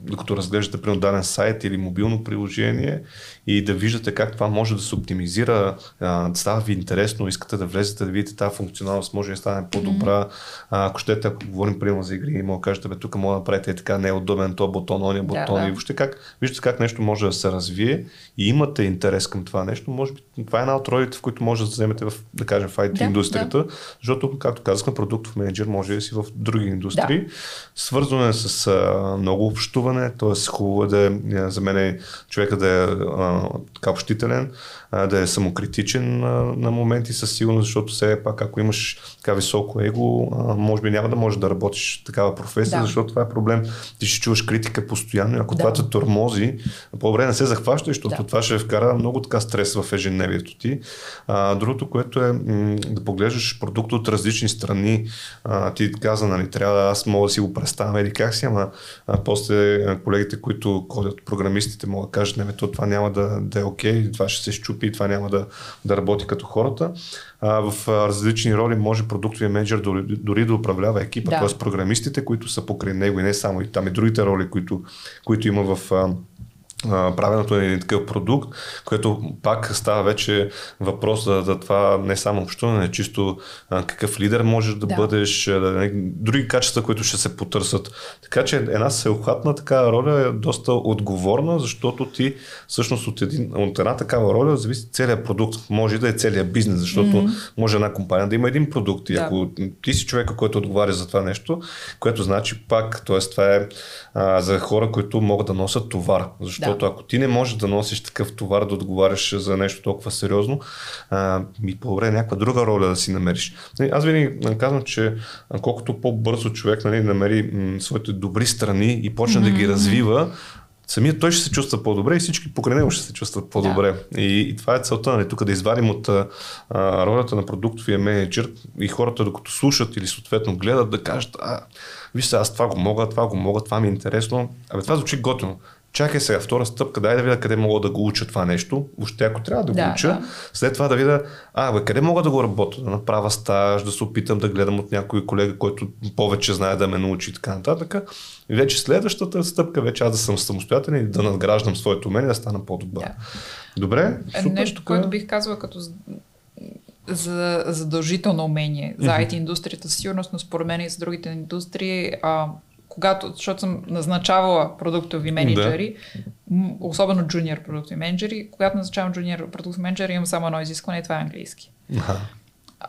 Speaker 1: докато разглеждате при даден сайт или мобилно приложение и да виждате как това може да се оптимизира, да става ви интересно, искате да влезете да видите тази функционалност, може да стане по-добра. Ако щете, ако говорим примерно за игри, мога да кажете, бе, тук мога да правите така, не е удобен то бутон, ония бутон да, да. и въобще как, виждате как нещо може да се развие и имате интерес към това нещо, може би това е една от ролите, в които може да вземете в, да кажем, в IT да, индустрията, да. защото, както казахме, продуктов менеджер менеджер, може да си в други индустрии. Да. Свързано е с а, много общуване, т.е. хубаво е да е, за мен е човека да е а, така общителен, а, да е самокритичен а, на моменти със сигурност, защото все пак ако имаш така високо его, а, може би няма да можеш да работиш такава професия, да. защото това е проблем. Ти ще чуваш критика постоянно и ако да. това те тормози, по-добре не се захваща, защото да. това ще вкара много така стрес в ежедневието ти. А, другото, което е м- да поглеждаш продукт от различни страни. А, ти каза, нали, трябва да аз мога да си го представя или как си, ама а, после колегите, които ходят, програмистите, могат да кажат, не, то това няма да, да е окей, okay, това ще се щупи, това няма да, да работи като хората. А, в различни роли може продуктовия менеджер дори, дори да управлява екипа, да. т.е. програмистите, които са покрай него и не само и там и другите роли, които, които има в правенето на един такъв продукт, което пак става вече въпрос за, за това не само общуване, чисто а, какъв лидер можеш да, да. бъдеш, да, други качества, които ще се потърсят. Така че една всеохватна такава роля е доста отговорна, защото ти всъщност от, един, от една такава роля зависи целият продукт. Може да е целият бизнес, защото mm-hmm. може една компания да има един продукт и да. ако ти си човека, който отговаря за това нещо, което значи пак, т.е. това е а, за хора, които могат да носят товар. Защото да. Ако ти не можеш да носиш такъв товар, да отговаряш за нещо толкова сериозно, а, ми по-добре някаква друга роля да си намериш. Нали, аз винаги казвам, че колкото по-бързо човек нали, намери м- своите добри страни и почне mm-hmm. да ги развива, самият той ще се чувства по-добре и всички покрай него ще се чувстват по-добре. Да. И, и това е целта, нали, тук да извадим от а, ролята на продуктовия менеджер и хората, докато слушат или съответно гледат, да кажат, а, вижте, аз това го мога, това го мога, това ми е интересно. Абе, това звучи готино. Чакай сега, втора стъпка, дай да видя къде мога да го уча това нещо, въобще ако трябва да го да, уча, да. след това да видя, а, бе, къде мога да го работя, да направя стаж, да се опитам да гледам от някой колега, който повече знае да ме научи и така нататък. И вече следващата стъпка, вече аз да съм самостоятелен и да надграждам своето умение, да стана по-добър. Да. Добре,
Speaker 2: е, супер, Нещо, тук... което бих казала като за задължително умение за IT индустрията, сигурност, но според мен и за другите индустрии, а, когато, защото съм назначавала продуктови менеджери, да. особено джуниор продуктови менеджери, когато назначавам джуниор продуктови менеджери, имам само едно изискване и това е английски.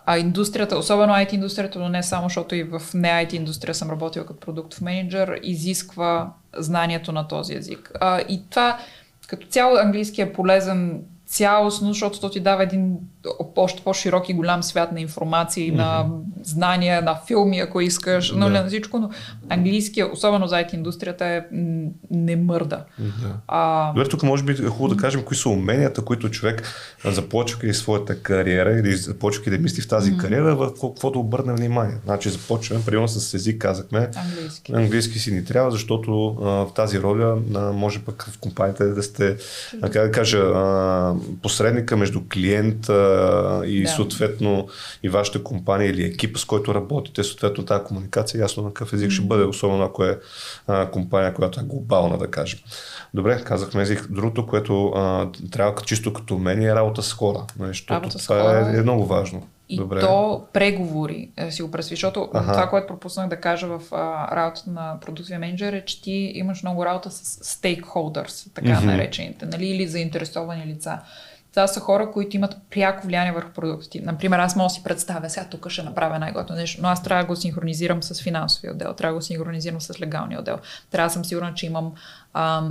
Speaker 2: А индустрията, особено IT индустрията, но не само, защото и в не IT индустрия съм работила като продуктов менеджер, изисква знанието на този език. А, и това като цяло английски е полезен цялостно, защото то ти дава един още по-широк и голям свят на информация и mm-hmm. на знания, на филми, ако искаш, но yeah. на всичко, но английския, особено за IT индустрията, е не мърда.
Speaker 1: Yeah. А... Добре, тук може би е хубаво да кажем кои са уменията, които човек започва и своята кариера или започва да мисли в тази mm-hmm. кариера, в какво да обърне внимание. Значи започваме, примерно с език казахме,
Speaker 2: английски,
Speaker 1: английски си ни трябва, защото а, в тази роля а, може пък в компанията да сте, как да кажа, а, посредника между клиента и да. съответно и вашата компания или екипа, с който работите, съответно тази комуникация, ясно на какъв език mm-hmm. ще бъде, особено ако е а, компания, която е глобална, да кажем. Добре, казахме език. Другото, което а, трябва чисто като умение е работа с хора. Защото работа това хора. Е, е много важно.
Speaker 2: И Добре. то преговори, е, си го представи, защото ага. това, което пропуснах да кажа в а, работата на продуктивния менеджер е, че ти имаш много работа с стейкхолдърс, така mm-hmm. наречените, нали, или заинтересовани лица. Това са хора, които имат пряко влияние върху продуктите. Например, аз мога да си представя, сега тук ще направя най-готино нещо, но аз трябва да го синхронизирам с финансовия отдел, трябва да го синхронизирам с легалния отдел. Трябва да съм сигурна, че имам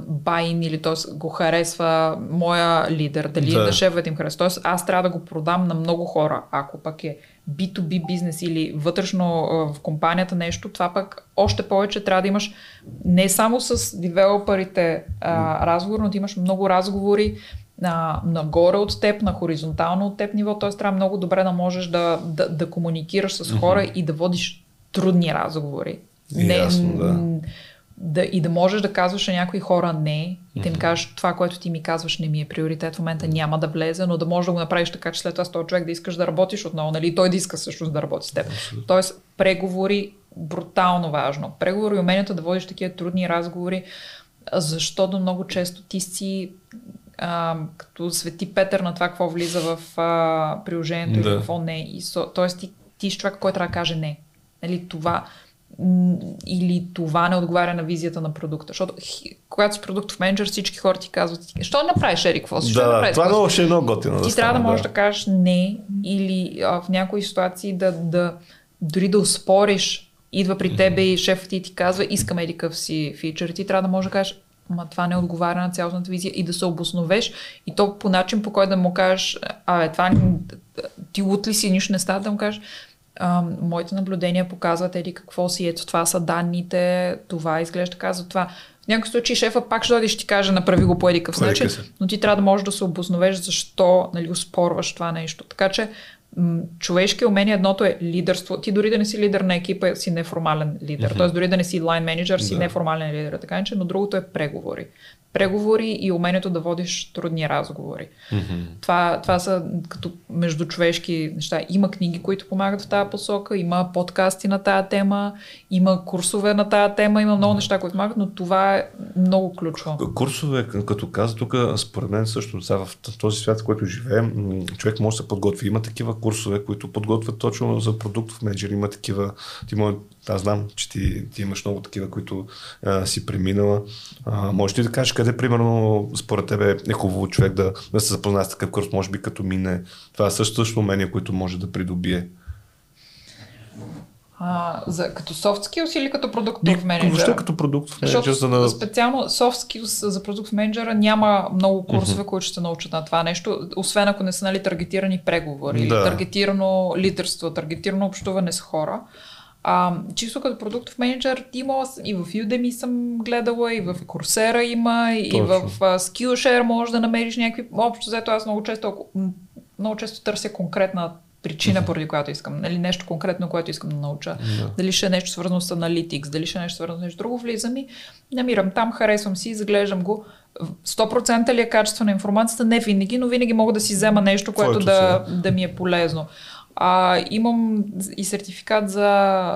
Speaker 2: байн или т.е. го харесва моя лидер, дали да. да шефът им харесва. Тоест аз трябва да го продам на много хора. Ако пък е B2B бизнес или вътрешно в компанията нещо, това пък още повече трябва да имаш не само с девелоперите а, разговор, но да имаш много разговори на, нагоре от теб, на хоризонтално от теб ниво, т.е. трябва много добре да можеш да, да, да комуникираш с хора mm-hmm. и да водиш трудни разговори.
Speaker 1: Не, Ясно, да.
Speaker 2: да. И да можеш да казваш на някои хора не, и да им кажеш това, което ти ми казваш не ми е приоритет в момента, няма да влезе, но да можеш да го направиш така, че след това с този човек да искаш да работиш отново, нали? Той да иска всъщност да работи с теб. Абсолютно. Тоест, преговори, брутално важно. Преговори и умението да водиш такива трудни разговори, защото много често ти си а, като свети Петър на това какво влиза в а, приложението да. и какво не. И со, тоест ти, ти си човек, който трябва да каже не. Нали, това или това не отговаря на визията на продукта. Защото когато си продуктов менеджер, всички хора ти казват, що направиш Ерик, какво
Speaker 1: си? Да,
Speaker 2: направиш,
Speaker 1: това много ще е много готино.
Speaker 2: Ти да трябва да можеш да. да кажеш не или а, в някои ситуации да, да дори да успориш, идва при тебе и шефът ти ти казва, искаме еди къв си фичър, ти трябва да можеш да кажеш, ма това не отговаря на цялостната визия и да се обосновеш и то по начин, по който да му кажеш, абе, това ти лут ли си, нищо не става, да му кажеш, а, моите наблюдения показват еди какво си, ето това са данните, това изглежда така, за това. В някакъв случай шефа пак ще дойде и ще ти каже направи го по еди какъв начин, но ти трябва да можеш да се обосновеш защо нали, спорваш това нещо. Така че човешки умения, едното е лидерство. Ти дори да не си лидер на екипа, си неформален лидер. Mm-hmm. Тоест дори да не си лайн менеджер, си да. неформален лидер. Така че, но другото е преговори преговори и умението да водиш трудни разговори. Mm-hmm. Това, това са като междучовешки неща. Има книги, които помагат в тази посока, има подкасти на тази тема, има курсове на тази тема, има много неща, които помагат, но това е много ключово.
Speaker 1: Курсове, като каза тук, според мен също сега в този свят, в който живеем, човек може да се подготви. Има такива курсове, които подготвят точно за продуктов менеджер. Има такива, ти може аз знам, че ти, ти имаш много такива, които а, си преминала. А, можеш ли да кажеш къде, примерно, според тебе е хубаво човек да, да се запознае с такъв курс, може би като мине. Това е също, също умение, което може да придобие.
Speaker 2: А, за, като soft skills или като продуктов менеджер?
Speaker 1: Въобще като продуктов менеджер.
Speaker 2: За да... Специално soft skills за продуктов менеджера няма много курсове, mm-hmm. които ще научат на това нещо, освен ако не са нали, таргетирани преговори, да. или таргетирано лидерство, таргетирано общуване с хора. А, чисто като продуктов менеджер има и в Udemy съм гледала, и в Coursera има, и Точно. в uh, Skillshare може да намериш някакви... Общо взето аз много често, много често търся конкретна причина, поради която искам, нали, нещо конкретно, което искам да науча. Да. Дали ще е нещо свързано с Analytics, дали ще е нещо свързано с нещо друго, влизам и намирам там, харесвам си, заглеждам го. 100% ли е качество на информацията? Не винаги, но винаги мога да си взема нещо, което да, да ми е полезно. А, имам и сертификат за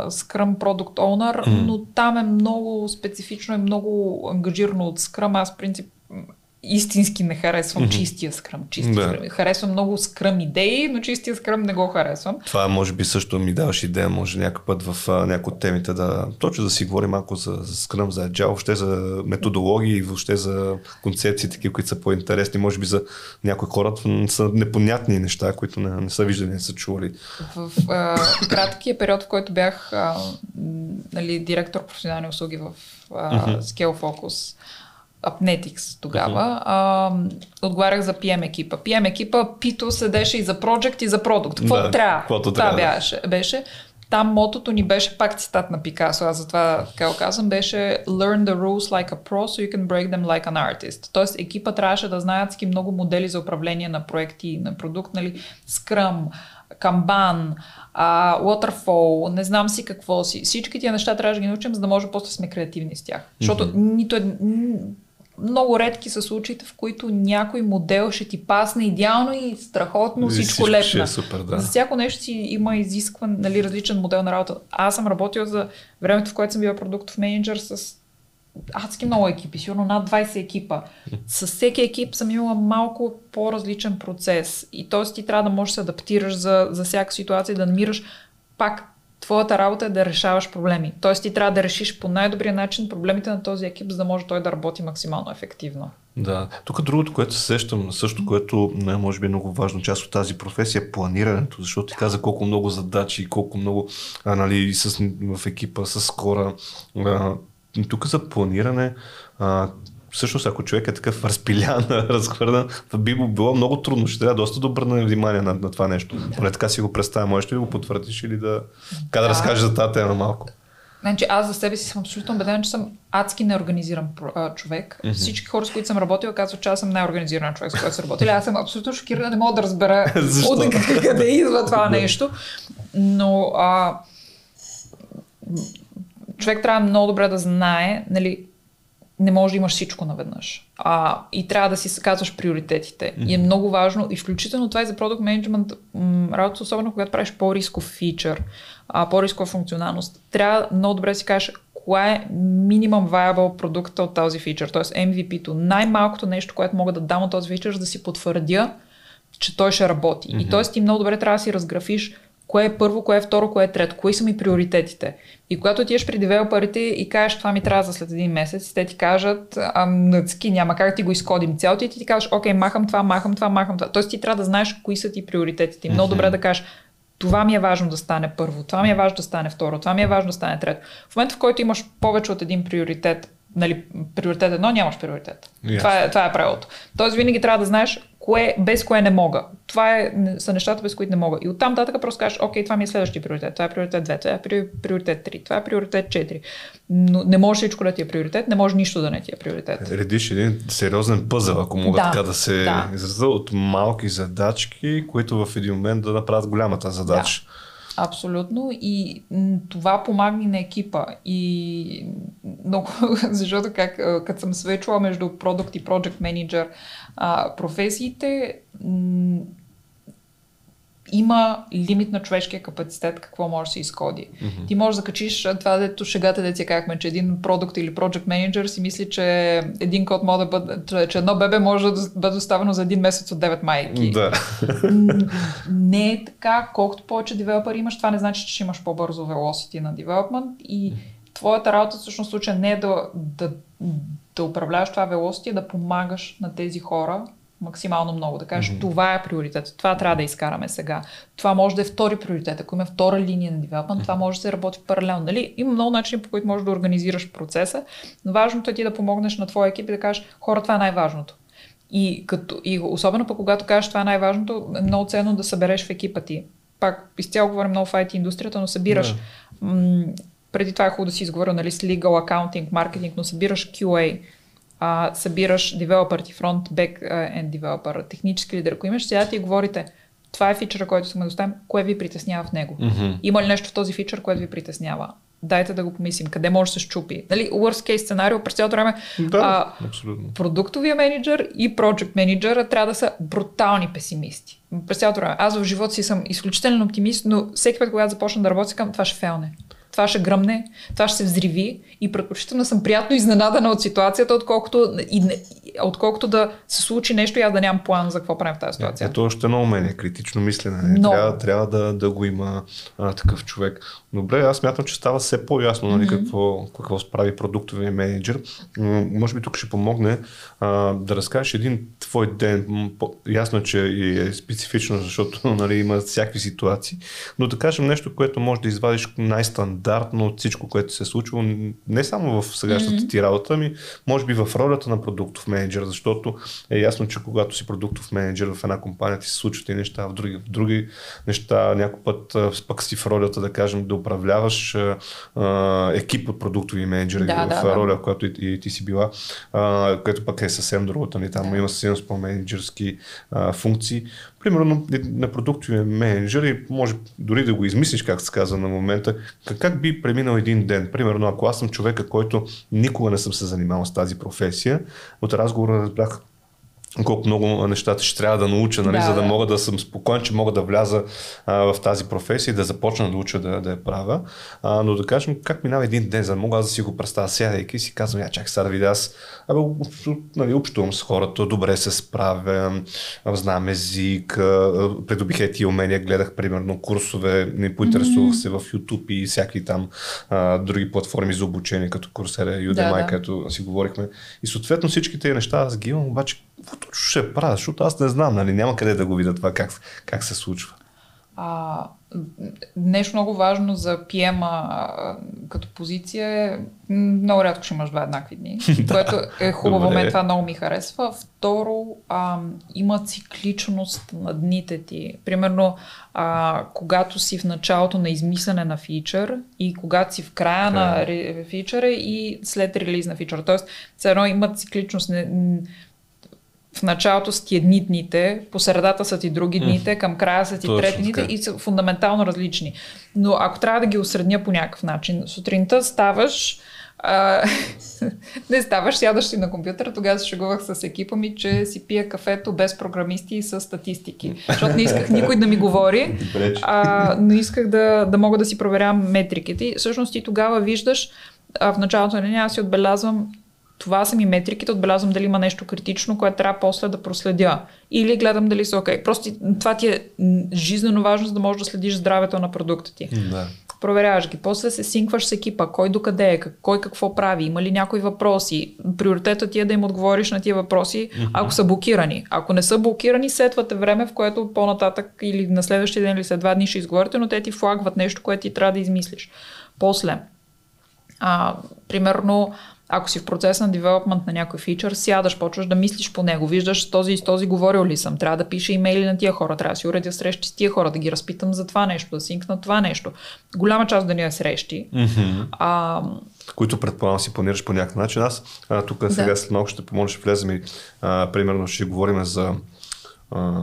Speaker 2: Scrum Product Owner, mm. но там е много специфично и много ангажирано от Scrum. Аз, принцип, истински не харесвам mm-hmm. чистия скръм. Чистия да. скръм. Харесвам много скръм идеи, но чистия скръм не го харесвам.
Speaker 1: Това може би също ми даваш идея, може някой път в някои от темите да точно да си говорим малко за, за скръм, за agile, въобще за методологии, въобще за концепции, такива, които са по-интересни. Може би за някои хора са непонятни неща, които не, не са виждани, не са чували.
Speaker 2: В а, краткия период, в който бях а, нали, директор професионални услуги в а, mm-hmm. Scale Focus, Apnetics тогава. Uh-huh. А, отговарях за PM екипа. PM екипа Пито седеше и за Project и за продукт. Какво да, трябва? Това беше, беше. Там мотото ни беше пак цитат на Пикасо, аз затова така го казвам, беше Learn the rules like a pro so you can break them like an artist. Тоест екипа трябваше да знаят ски много модели за управление на проекти, на продукт, нали, Scrum, Kanban, uh, Waterfall, не знам си какво си. Всички тия неща трябваше да ги научим, за да може после сме креативни с тях. Защото mm-hmm. нито е, много редки са случаите, в които някой модел ще ти пасне идеално и страхотно, всичко лепна.
Speaker 1: Е супер, да.
Speaker 2: За всяко нещо си има изискван нали, различен модел на работа. Аз съм работил за времето, в което съм била продуктов менеджер с адски много екипи, сигурно над 20 екипа. *laughs* С всеки екип съм имала малко по-различен процес и т.е. ти трябва да можеш да се адаптираш за, за всяка ситуация и да намираш пак твоята работа е да решаваш проблеми. Тоест ти трябва да решиш по най-добрия начин проблемите на този екип, за да може той да работи максимално ефективно.
Speaker 1: Да. Тук другото, което се сещам, също, което не може би е много важно част от тази професия е планирането, защото ти каза колко много задачи, колко много а, нали, с, в екипа, с хора. А, тук за планиране, а, всъщност ако човек е такъв разпилян, *laughs* разхвърдан, би му било много трудно. Ще трябва доста да обърне внимание на, на това нещо. Поне така си го представя. Можеш ли го потвърдиш или да, да. да разкажеш за тази тема малко?
Speaker 2: Значи, аз за себе си съм абсолютно убеден, че съм адски неорганизиран а, човек. Mm-hmm. Всички хора, с които съм работила, казват, че аз съм най-организиран човек, с който съм работила. Аз съм абсолютно шокирана, не мога да разбера *laughs* от къде идва това нещо. Но а, човек трябва много добре да знае, нали, не можеш да имаш всичко наведнъж. А, и трябва да си казваш приоритетите. Mm-hmm. И е много важно, и включително това и за продукт менеджмент, работа, особено когато правиш по-рисков фичър, а, по-рискова функционалност, трябва много добре да си кажеш кое е минимум viable продукта от този фичър, т.е. MVP-то. Най-малкото нещо, което мога да дам от този фичър, за да си потвърдя, че той ще работи. Mm-hmm. И т.е. ти много добре трябва да си разграфиш кое е първо, кое е второ, кое е трето, кои са ми приоритетите. И когато отидеш при девелоперите и кажеш това ми трябва за след един месец, те ти кажат, а нъцки, няма как ти го изкодим цялото и ти ти кажеш, окей, махам това, махам това, махам това. Тоест ти трябва да знаеш кои са ти приоритетите. И много добре да кажеш, това ми е важно да стане първо, това ми е важно да стане второ, това ми е важно да стане трето. В момента, в който имаш повече от един приоритет, нали, приоритет едно, нямаш приоритет. Yes. Това, е, това е правилото. Тоест винаги трябва да знаеш кое, без кое не мога. Това е, са нещата, без които не мога. И оттам нататък просто кажеш, окей, това ми е следващия приоритет, това е приоритет 2, това е приоритет 3, това е приоритет 4. Но не може всичко да ти е приоритет, не може нищо да не ти е приоритет.
Speaker 1: Редиш един сериозен пъзъл, ако мога да, така да се да. изразя, от малки задачки, които в един момент да направят голямата задача. Да.
Speaker 2: Абсолютно. И това помага на екипа. И много, *laughs* защото как, като съм свечила между продукт и project менеджер професиите, има лимит на човешкия капацитет, какво може да се изходи. Mm-hmm. Ти можеш да качиш това, дето шегата, да си казахме, че един продукт или project менеджер си мисли, че един код може да бъде, че едно бебе може да бъде оставено за един месец от 9 майки.
Speaker 1: Да.
Speaker 2: Не е така, колкото повече девелопър имаш, това не значи, че ще имаш по-бързо velocity на development и твоята работа всъщност случая не е да, да, да управляваш това velocity, а да помагаш на тези хора максимално много. Да кажеш, mm-hmm. това е приоритет, това трябва да изкараме сега. Това може да е втори приоритет. Ако има втора линия на девелопмент, mm-hmm. това може да се работи паралелно. Нали? Има много начини, по които можеш да организираш процеса, но важното е ти да помогнеш на твоя екип и да кажеш, хора, това е най-важното. И, като, и особено пък когато кажеш това е най-важното, е много ценно да събереш в екипа ти. Пак изцяло говорим много в IT индустрията, но събираш yeah. м- преди това е хубаво да си изговоря нали, с legal, accounting, marketing, но събираш QA, а, събираш девелопър ти, фронт, бек енд девелопър, технически лидер, ако имаш, сега ти говорите, това е фичъра, който искаме да оставим, кое ви притеснява в него? Mm-hmm. Има ли нещо в този фичър, което ви притеснява? Дайте да го помислим, къде може да се щупи. Нали, worst case сценарио през цялото време
Speaker 1: да, а, абсолютно.
Speaker 2: продуктовия менеджер и project менеджера трябва да са брутални песимисти. През цялото време. Аз в живота си съм изключителен оптимист, но всеки път, когато започна да работя, към това ще фелне това ще гръмне, това ще се взриви и предпочитано съм приятно изненадана от ситуацията, отколкото, и, отколкото да се случи нещо и аз да нямам план за какво правим в тази ситуация.
Speaker 1: Ето още едно умение, критично мислене. Но... Трябва, трябва да, да го има а, такъв човек. Добре, аз мятам, че става все по-ясно нали, mm-hmm. какво, какво справи продуктовия менеджер. М- може би тук ще помогне а, да разкажеш един твой ден. Ясно, че е специфично, защото *laughs* нали, има всякакви ситуации, но да кажем нещо, което може да извадиш най-стандартно от всичко, което се е случило, не само в сегашната mm-hmm. ти работа, ми може би в ролята на продуктов менеджер, защото е ясно, че когато си продуктов менеджер в една компания ти се случват и неща, в други, в други неща, някой път пък си в ролята, да кажем, да управляваш а, екип от продуктови менеджери да, в да, роля, да. в която и, и ти си била, а, което пък е съвсем другото. Нали? Там да. има съвсем по-менеджерски а, функции. Примерно на продуктови менеджер и може дори да го измислиш, как се казва на момента, как, как би преминал един ден. Примерно, ако аз съм човека, който никога не съм се занимавал с тази професия, от разговора разбрах колко много нещата ще трябва да науча, нали, да, за да, да мога да съм спокоен, че мога да вляза а, в тази професия и да започна да уча да, да я правя. А, но да кажем, как минава един ден, за да мога аз да си го представя сядайки и си казвам, я чак сега да видя аз, абе, нали, общувам с хората, добре се справя, знам език, придобих ети умения, гледах примерно курсове, не поинтересувах mm-hmm. се в YouTube и всякакви там а, други платформи за обучение, като Курсера, Udemy, да, да. където си говорихме. И съответно всички тези неща аз ги имам, обаче какво точно ще правя, защото аз не знам, нали, няма къде да го видя това как, как се случва.
Speaker 2: А, нещо много важно за PM като позиция е много рядко ще имаш два еднакви дни, *laughs* което е хубаво, мен това много ми харесва. Второ, а, има цикличност на дните ти. Примерно, а, когато си в началото на измислене на фичър и когато си в края okay. на фичъра и след релиз на фичър. Тоест, все едно има цикличност. Не, в началото са ти едни дните, по средата са ти други дните, към края са ти Точно, трети дните и са фундаментално различни. Но ако трябва да ги осредня по някакъв начин, сутринта ставаш, а, *laughs* не ставаш, сядаш си на компютъра, тогава се шегувах с екипа ми, че си пия кафето без програмисти и с статистики. Защото не исках никой да ми говори, а, но исках да, да мога да си проверявам метриките. И всъщност ти тогава виждаш, а в началото на деня аз си отбелязвам това са ми метриките, отбелязвам дали има нещо критично, което трябва после да проследя. Или гледам дали са окей. Okay. Просто това ти е жизненно важно, за да можеш да следиш здравето на продукта ти.
Speaker 1: Да.
Speaker 2: проверяваш ги, после се синкваш с екипа, кой докъде е, кой какво прави, има ли някои въпроси. Приоритетът ти е да им отговориш на тия въпроси, mm-hmm. ако са блокирани. Ако не са блокирани, сетвате време, в което по-нататък или на следващия ден или след два дни ще изговорите, но те ти флагват нещо, което ти трябва да измислиш. После, а, примерно, ако си в процес на девелопмент на някой фичър, сядаш, почваш да мислиш по него, виждаш този и с този говорил ли съм, трябва да пиша имейли на тия хора, трябва да си уредя срещи с тия хора, да ги разпитам за това нещо, да синкна това нещо. Голяма част да ни е срещи. Mm-hmm. А,
Speaker 1: които предполагам си планираш по някакъв начин. Аз а, тук да. сега след малко ще помогнеш, влезем и а, примерно ще говорим за а,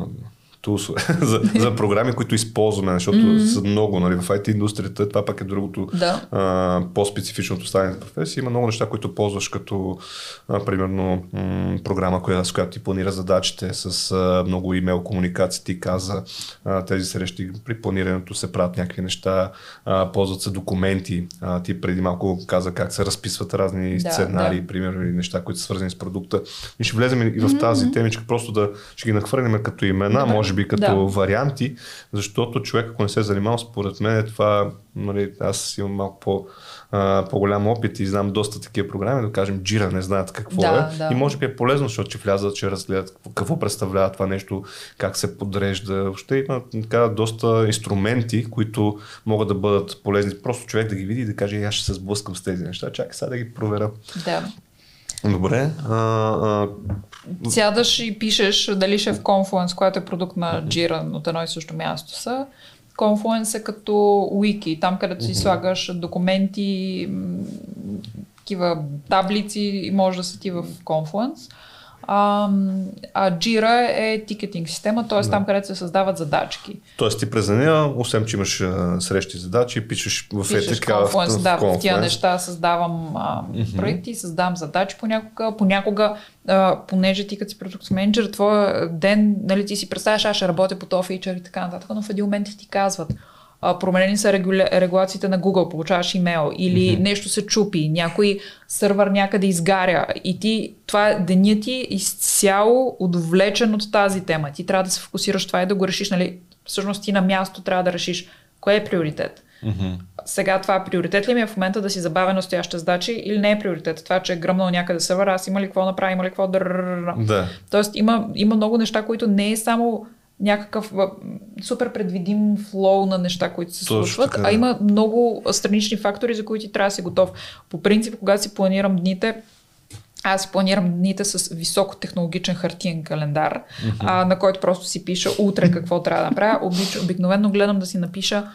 Speaker 1: тулсове, *laughs* за, за програми, които използваме, защото mm-hmm. са много нали, в IT индустрията. Това пък е другото
Speaker 2: да.
Speaker 1: а, по-специфичното останалите професии. Има много неща, които ползваш като а, примерно м- програма, коя, с която ти планира задачите с а, много имейл комуникации. Ти каза а, тези срещи при планирането се правят някакви неща, а, ползват се документи. А, ти преди малко каза как се разписват разни да, сценарии, да. примерно, или неща, които са свързани с продукта. И ще влезем и в тази mm-hmm. темичка, просто да ще ги нахвърлим като имена, Добре. може би като да. варианти, защото човек, ако не се е занимавал, според мен е това, нали, аз имам малко по, а, по-голям опит и знам доста такива програми, да кажем Jira не знаят какво да, е. Да. И може би е полезно, защото че влязат, че разгледат какво представлява това нещо, как се подрежда. Въобще има така доста инструменти, които могат да бъдат полезни. Просто човек да ги види и да каже, аз ще се сблъскам с тези неща. Чакай сега да ги проверя.
Speaker 2: Да.
Speaker 1: Добре. А, а...
Speaker 2: Сядаш и пишеш дали ще е в Confluence, която е продукт на Jira от едно и също място са. Confluence е като wiki, там където си слагаш документи, такива таблици и може да са ти в Confluence. А, а Jira е тикетинг система, т.е. Да. там, където се създават задачки.
Speaker 1: Тоест ти през деня, освен че имаш а, срещи задачи, пишеш в етика.
Speaker 2: Confluence, в, да, в, в тия неща създавам а, mm-hmm. проекти, създавам задачи понякога. Понякога, а, понеже ти като си продукт менеджер, твоя ден, нали, ти си представяш, аз ще работя по този фичър и така нататък, но в един момент ти казват, а, променени са регуля... регулациите на Google, получаваш имейл или mm-hmm. нещо се чупи, някой сървър някъде изгаря и ти, това е деня ти изцяло удовлечен от тази тема. Ти трябва да се фокусираш това и да го решиш, нали, всъщност ти на място трябва да решиш кое е приоритет. Mm-hmm. Сега това приоритет ли ми е в момента да си забавя настояща задачи или не е приоритет? Това, че е гръмнал някъде сървър, аз има ли какво направя, има ли какво да...
Speaker 1: Да.
Speaker 2: Тоест има, има много неща, които не е само някакъв супер предвидим флоу на неща, които се Точно случват, така. а има много странични фактори, за които ти трябва да си готов. По принцип, когато си планирам дните, аз планирам дните с високотехнологичен хартиен календар, mm-hmm. а, на който просто си пиша утре какво трябва да направя. Обикновено гледам да си напиша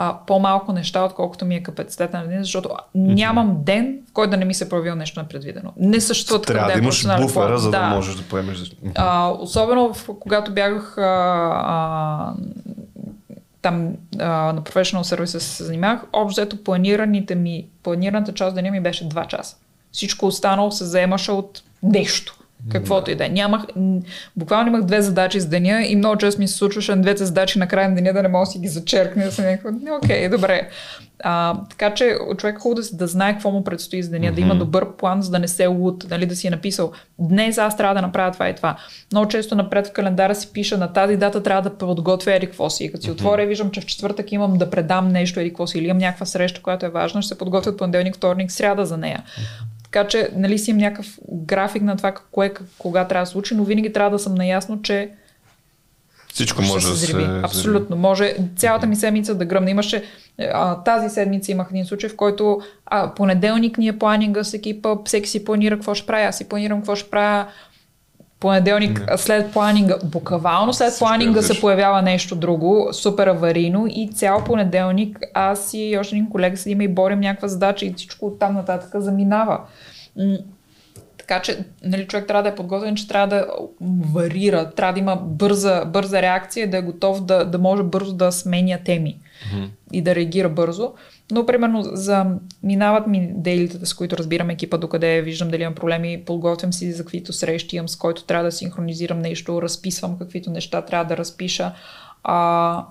Speaker 2: а, по-малко неща, отколкото ми е капацитета на ден, защото нямам ден, в който да не ми се проявил нещо непредвидено. Не съществува
Speaker 1: такъв Трябва да имаш буфера, за да, да можеш да поемеш.
Speaker 2: А, особено в, когато бягах а, а, там а, на Professional Services се занимавах, общо планираните ми, планираната част деня ми беше 2 часа. Всичко останало се заемаше от нещо. Каквото да. и да е. Нямах, буквално имах две задачи с деня и много често ми се случваше на двете задачи на края на деня да не мога да си ги зачеркне, да съм някаква, окей, добре. А, така че човек е хубаво да, да знае какво му предстои с деня, mm-hmm. да има добър план, за да не се луд, нали, да си е написал днес аз трябва да направя това и това. Много често напред в календара си пиша на тази дата трябва да подготвя еди какво си. И като си mm-hmm. отворя, виждам, че в четвъртък имам да предам нещо еди какво си или имам някаква среща, която е важна, ще се подготвят понеделник, вторник, сряда за нея. Така че, нали си имам някакъв график на това кое, кога трябва да случи, но винаги трябва да съм наясно, че
Speaker 1: всичко може да се зриви.
Speaker 2: Абсолютно. Може цялата ми седмица да гръмне. Имаше а, тази седмица имах един случай, в който а, понеделник ни е планинга с екипа, всеки си планира какво ще прави, аз си планирам какво ще правя, понеделник не. след планинга, буквално след Всичко планинга се появява нещо друго, супер аварийно и цял понеделник аз и още един колега седим и борим някаква задача и всичко от там нататък заминава. Така че нали, човек трябва да е подготвен, че трябва да варира, трябва да има бърза, бърза реакция, да е готов да, да може бързо да сменя теми mm-hmm. и да реагира бързо. Но, примерно, за минават ми дейлитата, с които разбирам екипа докъде виждам дали имам проблеми, подготвям си за каквито срещи имам, с който трябва да синхронизирам нещо, разписвам каквито неща трябва да разпиша. А,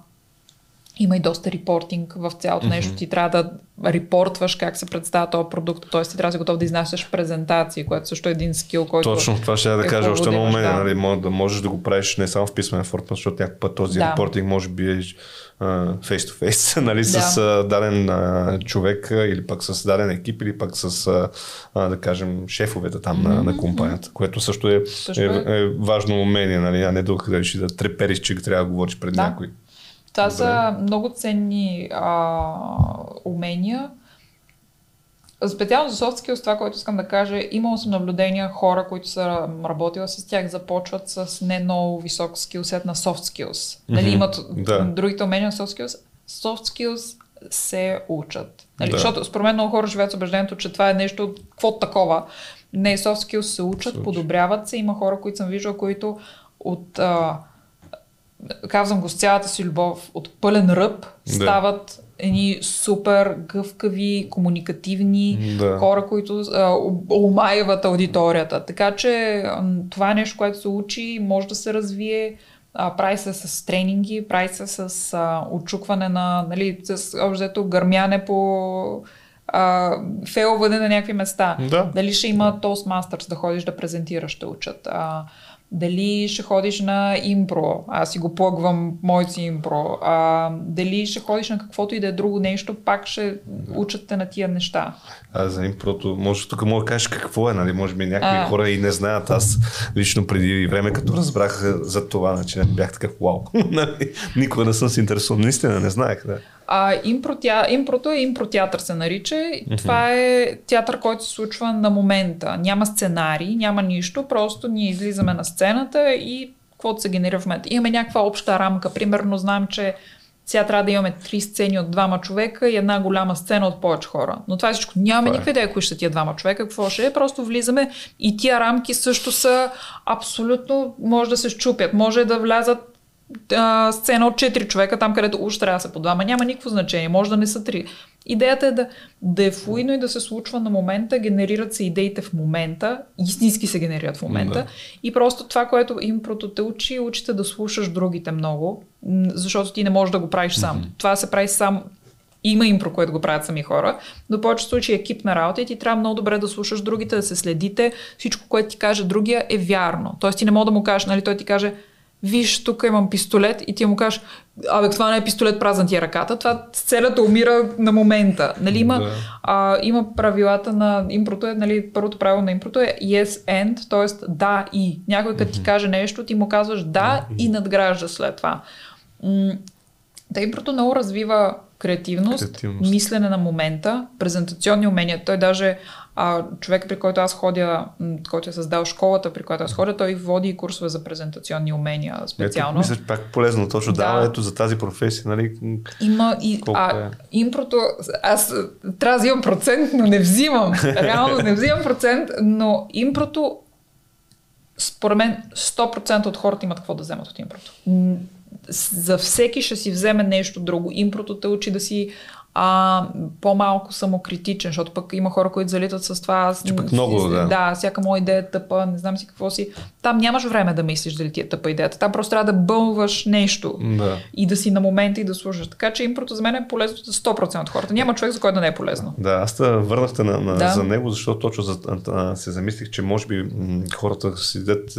Speaker 2: Има и доста репортинг в цялото mm-hmm. нещо. Ти трябва да репортваш как се представя този продукт, т.е. ти трябва да си готов да изнасяш презентации, което също е един скил, който.
Speaker 1: Точно, това ще я да е кажа още едно умение, нали, да можеш да го правиш не само в писмен формат, защото някакъв път този да. репортинг може би е фейс to фейс, нали, да. с даден uh, човек или пък с даден екип или пък с, uh, да кажем, шефовете там mm-hmm. на, на компанията, което също е, също е, е, е важно умение, нали, а не да, да, да трепериш, че трябва да говориш пред да. някой.
Speaker 2: Това Добре. са много ценни а, умения. Специално за soft skills, това, което искам да кажа, имало съм наблюдения хора, които са работили с тях, започват с не много висок скилсет на soft skills. Mm-hmm. Нали, имат да. другите умения на soft skills. Soft skills се учат. Нали, да. Защото според мен много хора живеят с убеждението, че това е нещо, какво такова. Не, soft skills се учат, се подобряват се. Има хора, които съм виждала, които от а, казвам го с цялата си любов, от пълен ръб да. стават едни супер гъвкави, комуникативни да. хора, които омайват аудиторията. Така че това е нещо, което се учи, може да се развие. А, прави се с тренинги, прави се с а, отчукване на, нали, с общо гърмяне по а, фейлване на някакви места.
Speaker 1: Да.
Speaker 2: Дали ще има Toastmasters да ходиш да презентираш, ще учат. А, дали ще ходиш на импро, аз си го плъгвам моите си импро, а, дали ще ходиш на каквото и да е друго нещо, пак ще учат те на тия неща.
Speaker 1: А за импрото, може тук мога да кажеш какво е, нали? Може би някакви а... хора и не знаят. Аз лично преди време, като разбрах за това, значи бях такъв вау. *laughs* Нали? Никога не съм се интересувал. Наистина не знаех. Да.
Speaker 2: А, импро, тя, импрото е импротеатър се нарича. Mm-hmm. Това е театър, който се случва на момента. Няма сценарий, няма нищо, просто ние излизаме на сцената и каквото се генерира в момента. Имаме някаква обща рамка. Примерно знам, че сега трябва да имаме три сцени от двама човека и една голяма сцена от повече хора. Но това е всичко. Нямаме е. никаква идея кои ще тия двама човека, какво ще е. Просто влизаме и тия рамки също са абсолютно, може да се щупят. Може да влязат а, сцена от 4 човека, там където уж трябва да са по двама, няма никакво значение, може да не са три. Идеята е да, да е фуидно и да се случва на момента, генерират се идеите в момента, истински се генерират в момента. Да. И просто това, което им те учи, учите да слушаш другите много, защото ти не можеш да го правиш сам. Mm-hmm. Това се прави сам има импро, което го правят сами хора, но в повечето случаи е екип на работа и ти трябва много добре да слушаш другите, да се следите. Всичко, което ти каже другия е вярно. Тоест ти не мога да му кажеш, нали, той ти каже, виж, тук имам пистолет и ти му кажеш, абе, това не е пистолет, празна ти е ръката, това сцената умира на момента. Нали, има, да. а, има правилата на импрото, е, нали, първото правило на импрото е yes and, т.е. да и. Някой като ти каже нещо, ти му казваш да и надгражда след това. да, импрото много развива креативност, креативност, мислене на момента, презентационни умения. Той даже а, човек, при който аз ходя, който е създал школата, при която аз ходя, той води курсове за презентационни умения специално.
Speaker 1: Ето, мисля, пак полезно точно да, да ето за тази професия, нали?
Speaker 2: Има и а, е? импрото, аз трябва да взимам процент, но не взимам. Реално не взимам процент, но импрото според мен 100% от хората имат какво да вземат от импрото за всеки ще си вземе нещо друго. Импрото те учи да си а, по-малко самокритичен, защото пък има хора, които залитат с това. Аз,
Speaker 1: че пък много, да.
Speaker 2: Да, всяка моя идея е тъпа, не знам си какво си. Там нямаш време да мислиш дали ти е тъпа идеята. Там просто трябва да бълваш нещо
Speaker 1: да.
Speaker 2: и да си на момента и да слушаш. Така че импрото за мен е полезно за 100% от хората. Няма човек, за който да не е полезно.
Speaker 1: Да, аз те върнахте на, на, да. за него, защото точно за, а, се замислих, че може би м- хората седят,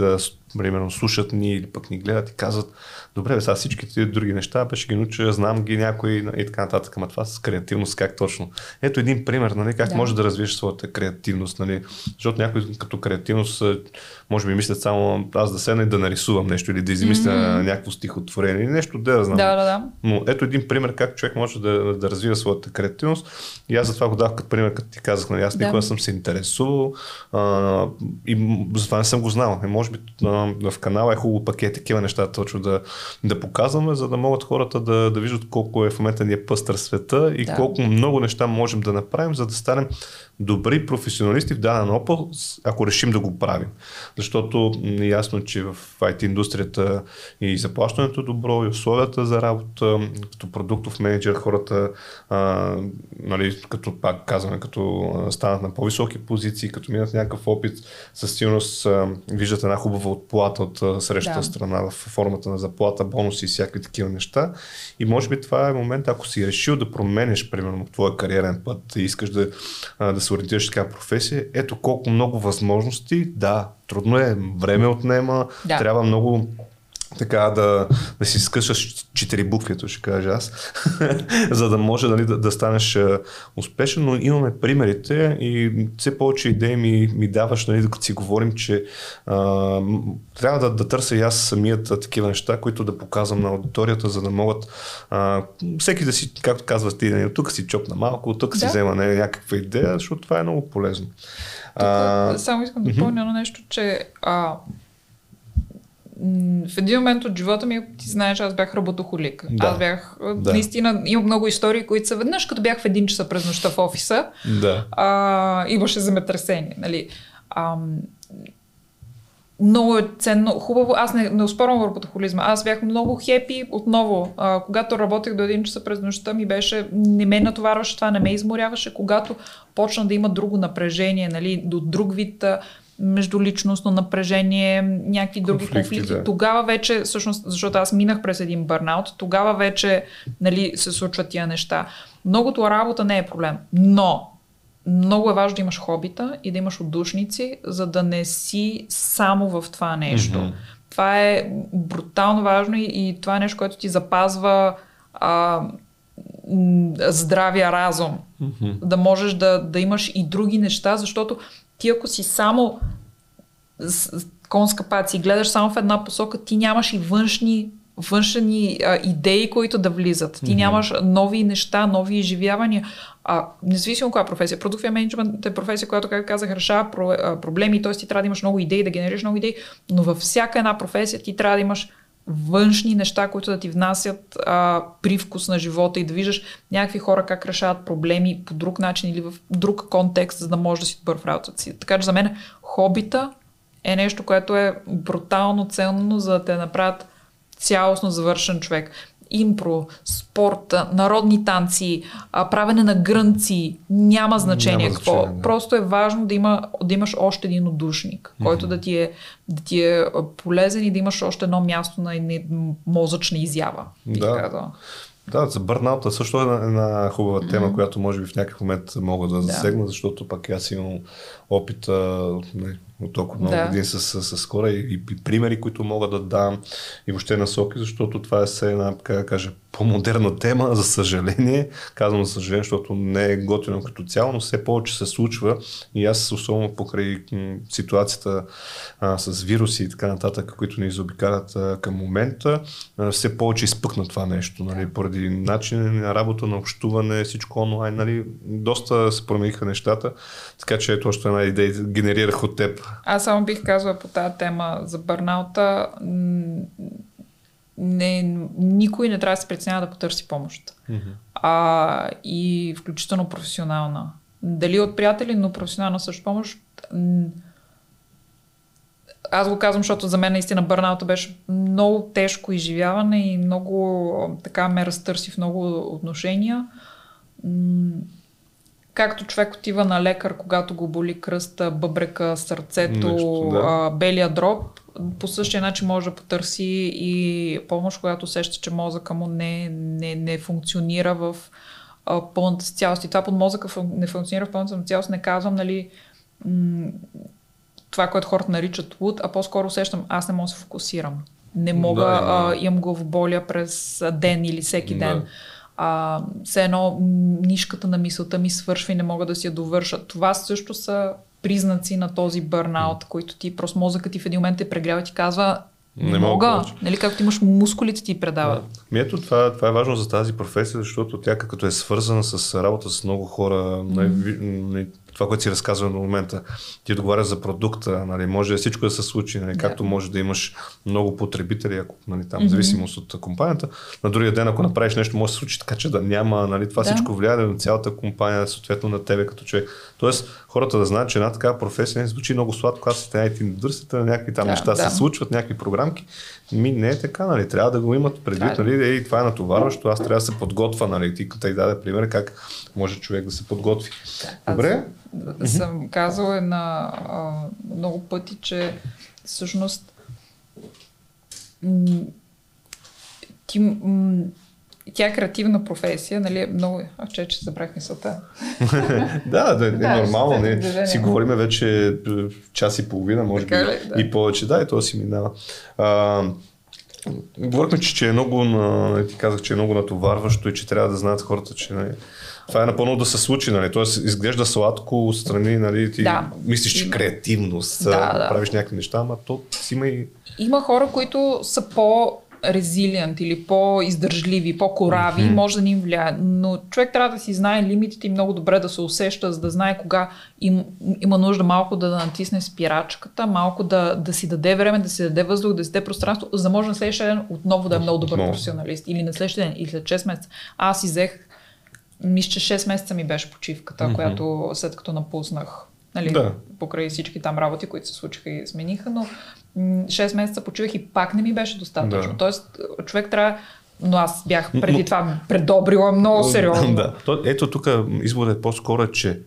Speaker 1: примерно слушат ни или пък ни гледат и казват добре, сега всичките други неща, бе ще ги науча, знам ги някои и така нататък. Ама това с креативност как точно? Ето един пример, нали, как да. може да развиеш своята креативност, нали? Защото някой като креативност, може би мислят само аз да седна и да нарисувам нещо или да измисля mm-hmm. някакво стихотворение или нещо, да, да знам.
Speaker 2: Да, да, да.
Speaker 1: Но ето един пример как човек може да, да развива своята креативност. И аз затова го дах като пример, като ти казах, нали, аз никога да. съм се интересувал а, и затова не съм го знал. И може би а, в канала е хубаво пък е такива неща точно да, да показваме, за да могат хората да, да виждат колко е в момента ни е пъстър света и да. колко много неща можем да направим, за да станем добри професионалисти в даден област, ако решим да го правим. Защото е ясно, че в IT индустрията и заплащането е добро, и условията за работа, като продуктов менеджер, хората, а, нали, като пак казваме, като станат на по-високи позиции, като минат някакъв опит, със сигурност а, виждат една хубава отплата от срещата да. страна в формата на заплата, бонуси и всякакви такива неща. И може би това е момент, ако си решил да променеш, примерно, твоя кариерен път и искаш да, да се ориентираш в такава професия, ето колко много възможности, да, трудно е, време отнема, да. трябва много така да, да си скъсаш четири букви, ще кажа аз, *laughs* за да може нали, да, да станеш успешен, но имаме примерите и все повече идеи ми, ми даваш, нали, докато си говорим, че а, трябва да, да търся и аз самият такива неща, които да показвам на аудиторията, за да могат а, всеки да си, както казваш ти, нали, тук си чопна малко, тук да. си взема нали, някаква идея, защото това е много полезно. Тук,
Speaker 2: а, само искам да допълня на нещо, че а, в един момент от живота ми, ти знаеш, аз бях работохолик. Да. Аз бях, да. наистина, имам много истории, които са веднъж, като бях в един часа през нощта в офиса,
Speaker 1: да.
Speaker 2: а, имаше земетресение. Нали? А, много е ценно, хубаво, аз не, не успорвам работохолизма, аз бях много хепи отново, а, когато работех до един часа през нощта ми беше, не ме натоварваше това, не ме изморяваше, когато почна да има друго напрежение, нали, до друг вид междуличностно напрежение, някакви други конфликти. конфликти. Да. Тогава вече, всъщност, защото аз минах през един бърнаут, тогава вече нали, се случват тия неща. Многото работа не е проблем, но много е важно да имаш хобита и да имаш отдушници, за да не си само в това нещо. Mm-hmm. Това е брутално важно и, и това е нещо, което ти запазва а, здравия разум. Mm-hmm. Да можеш да, да имаш и други неща, защото ти ако си само с конска пац и гледаш само в една посока, ти нямаш и външни външни а, идеи, които да влизат. Ти mm-hmm. нямаш нови неща, нови изживявания. А, независимо коя професия. Продуктовия менеджмент е професия, която, както казах, решава проблеми, т.е. ти трябва да имаш много идеи, да генерираш много идеи, но във всяка една професия ти трябва да имаш външни неща, които да ти внасят а, привкус на живота и да виждаш някакви хора как решават проблеми по друг начин или в друг контекст, за да можеш да си добър в работата си. Така че за мен хобита е нещо, което е брутално ценно, за да те направят цялостно завършен човек импро, спорт, народни танци, правене на грънци, няма значение няма какво. Значение, да. Просто е важно да, има, да имаш още един отдушник, mm-hmm. който да ти, е, да ти е полезен и да имаш още едно място на мозъчна изява.
Speaker 1: Да. Да, за бърнаута също е една, една хубава тема, mm-hmm. която може би в някакъв момент мога да засегна, да. защото пък аз имам опит не, от толкова много да. години с, с, с хора и, и, и примери, които мога да дам и въобще насоки, защото това е все една, как да кажа, по-модерна тема, за съжаление. Казвам за съжаление, защото не е готино като цяло, но все повече се случва и аз особено покрай ситуацията а, с вируси и така нататък, които ни изобикарат а, към момента, а, все повече изпъкна това нещо, нали, поради начин на работа, на общуване, всичко онлайн, нали, доста се промениха нещата, така че ето още една идея генерирах от теб.
Speaker 2: Аз само бих казала по тази тема за бърнаута, не, никой не трябва да се преценява да потърси помощ. Mm-hmm. А, и включително професионална. Дали от приятели, но професионална също помощ. Аз го казвам, защото за мен наистина бърнаута беше много тежко изживяване и много така ме разтърси в много отношения. Както човек отива на лекар, когато го боли кръста, бъбрека, сърцето, Нещо, да. белия дроб, по същия начин може да потърси и помощ, когато усеща, че мозъка му не, не, не функционира в а, пълната си цялост. И това под мозъка не функционира в пълната си цялост. Не казвам, нали, м- това, което хората наричат луд, а по-скоро усещам, аз не мога да се фокусирам. Не мога, да, а, имам главоболя през ден или всеки да. А, все едно нишката на мисълта ми свършва и не мога да си я довърша. Това също са признаци на този бърнаут, който ти просто мозъкът ти в един момент те прегрява и ти казва не, не мога. мога. Нали, както имаш мускулите ти предават. Да.
Speaker 1: Ми ето това, това е важно за тази професия, защото тя като е свързана с работа с много хора, mm-hmm. Това, което си разказва до момента. Ти отговаряш за продукта, нали, може всичко да се случи, нали, както може да имаш много потребители, ако нали, там, mm-hmm. зависимост от компанията. На другия ден, ако направиш нещо, може да се случи така, че да няма. Нали, това да. всичко влияе на цялата компания, съответно на тебе като човек. Тоест, хората да знаят, че една такава професия не звучи много сладко, аз сте IT индустрията, някакви там да, неща да. се случват, някакви програмки. Ми не е така, нали? Трябва да го имат предвид, да. нали? Ей, това е натоварващо, аз трябва да се подготвя, нали? Ти като даде пример как може човек да се подготви. Добре?
Speaker 2: Аз съм казала на а, много пъти, че всъщност ти м- тя е креативна професия, нали, много... А, че, че забрах мисълта. *laughs*
Speaker 1: да, да, е да, нормално. Не. Си говориме вече час и половина, може така би ли? Да. и повече. Да, и то си минава. А, говорихме, че, че е много, на, ти казах, че е много натоварващо и че трябва да знаят хората, че нали, това е напълно да се случи, нали? Тоест, изглежда сладко страни, нали? Ти да. мислиш, че креативност, да, да. правиш някакви неща, ама то си има и...
Speaker 2: Има хора, които са по резилиент или по-издържливи, по-корави, mm-hmm. може да ни им влияе. Но човек трябва да си знае лимитите и много добре да се усеща, за да знае кога им, има нужда малко да, да натисне спирачката, малко да, да си даде време, да си даде въздух, да си даде пространство, за да може на следващия ден отново да е много добър професионалист. Или на следващия ден, или след 6 месеца. Аз изех, мисля, че 6 месеца ми беше почивката, mm-hmm. която след като напуснах нали, да. покрай всички там работи, които се случиха и смениха, но 6 месеца почивах и пак не ми беше достатъчно. Да. Тоест, човек трябва но аз бях преди но, това предобрила много сериозно. *laughs*
Speaker 1: Да. То, ето тук изборът е по-скоро, че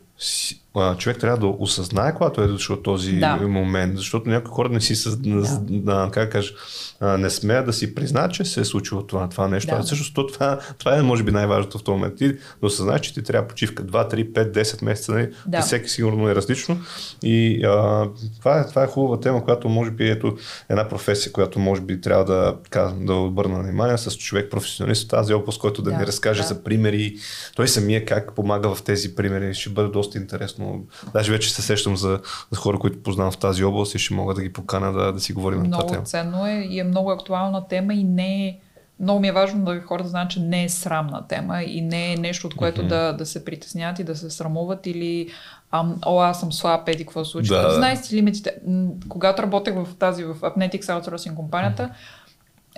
Speaker 1: човек трябва да осъзнае, когато е дошъл този да. момент, защото някои хора не си съ... да. да, как кажа, не смеят да си признаят, че се е случило това, това нещо. Да. А също това, това е може би най-важното в този момент. Ти да осъзнаеш, че ти трябва почивка 2, 3, 5, 10 месеца. Нали? Да. всеки сигурно е различно. И а, това, е, това е хубава тема, която може би ето една професия, която може би трябва да, така, да обърна внимание с човек професионалист от тази област, който да, да ни разкаже да. за примери. Той самия как помага в тези примери. Ще бъде доста интересно интересно. Даже вече се сещам за, за хора, които познавам в тази област и ще мога да ги поканя да, да си говорим
Speaker 2: много
Speaker 1: на тази тема.
Speaker 2: Много ценно е и е много актуална тема и не е много ми е важно да хората знаят, че не е срамна тема и не е нещо, от което mm-hmm. да, да се притеснят и да се срамуват или ам, о, аз съм слаб, еди, какво се случва. Да. Знаеш си лимитите. Когато работех в тази, в Apnetics Outsourcing компанията, mm-hmm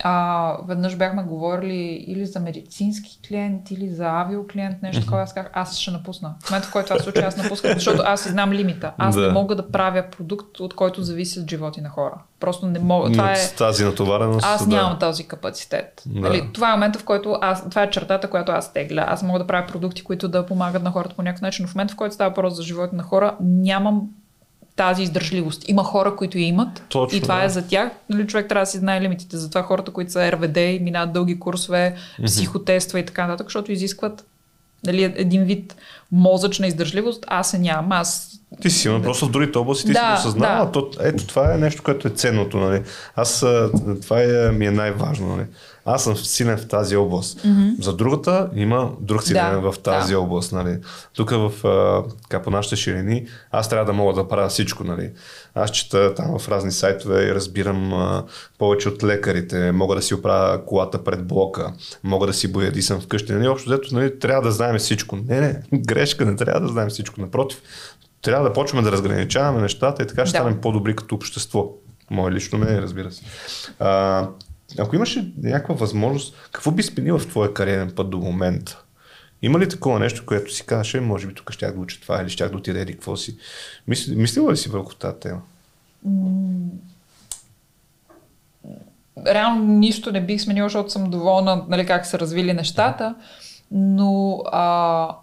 Speaker 2: а, веднъж бяхме говорили или за медицински клиент, или за авиоклиент, нещо такова. Аз казах, аз ще напусна. В момента, в който това случи, аз напускам, защото аз знам лимита. Аз да. не мога да правя продукт, от който зависят животи на хора. Просто не мога. Това е...
Speaker 1: Тази натовареност.
Speaker 2: Аз да. нямам този капацитет. Да. Нали, това е момента, в който аз. Това е чертата, която аз тегля. Аз мога да правя продукти, които да помагат на хората по някакъв начин. Но в момента, в който става въпрос за живота на хора, нямам тази издържливост. Има хора, които я имат Точно, и това да. е за тях. Нали, човек трябва да си знае лимитите. Затова хората, които са РВД и минават дълги курсове, психотества и така нататък, защото изискват нали, един вид мозъчна издържливост, аз се нямам. Аз
Speaker 1: ти си силна, просто в другите области ти да, си го осъзнава. Да. То, ето това е нещо, което е ценното. Нали. Аз, това е, ми е най-важно. Нали. Аз съм силен в тази област. Mm-hmm. За другата има друг силен да, в тази да. област. Нали. Тук в, така, по нашите ширини аз трябва да мога да правя всичко. Нали. Аз чета там в разни сайтове и разбирам а, повече от лекарите. Мога да си оправя колата пред блока. Мога да си боядисам вкъщи. Нали. Общо взето нали, трябва да знаем всичко. Не, не, *laughs* грешка, не трябва да знаем всичко. Напротив, трябва да почваме да разграничаваме нещата и така ще да. станем по-добри като общество. Мое лично мнение, разбира се. А, ако имаше някаква възможност, какво би сменил в твоя кариерен път до момента? Има ли такова нещо, което си казваш, може би тук ще да уча това или ще да отида или какво си? Мисли, мислила ли си върху тази тема?
Speaker 2: Реално нищо не бих сменил, защото съм доволна нали, как са развили нещата, но а,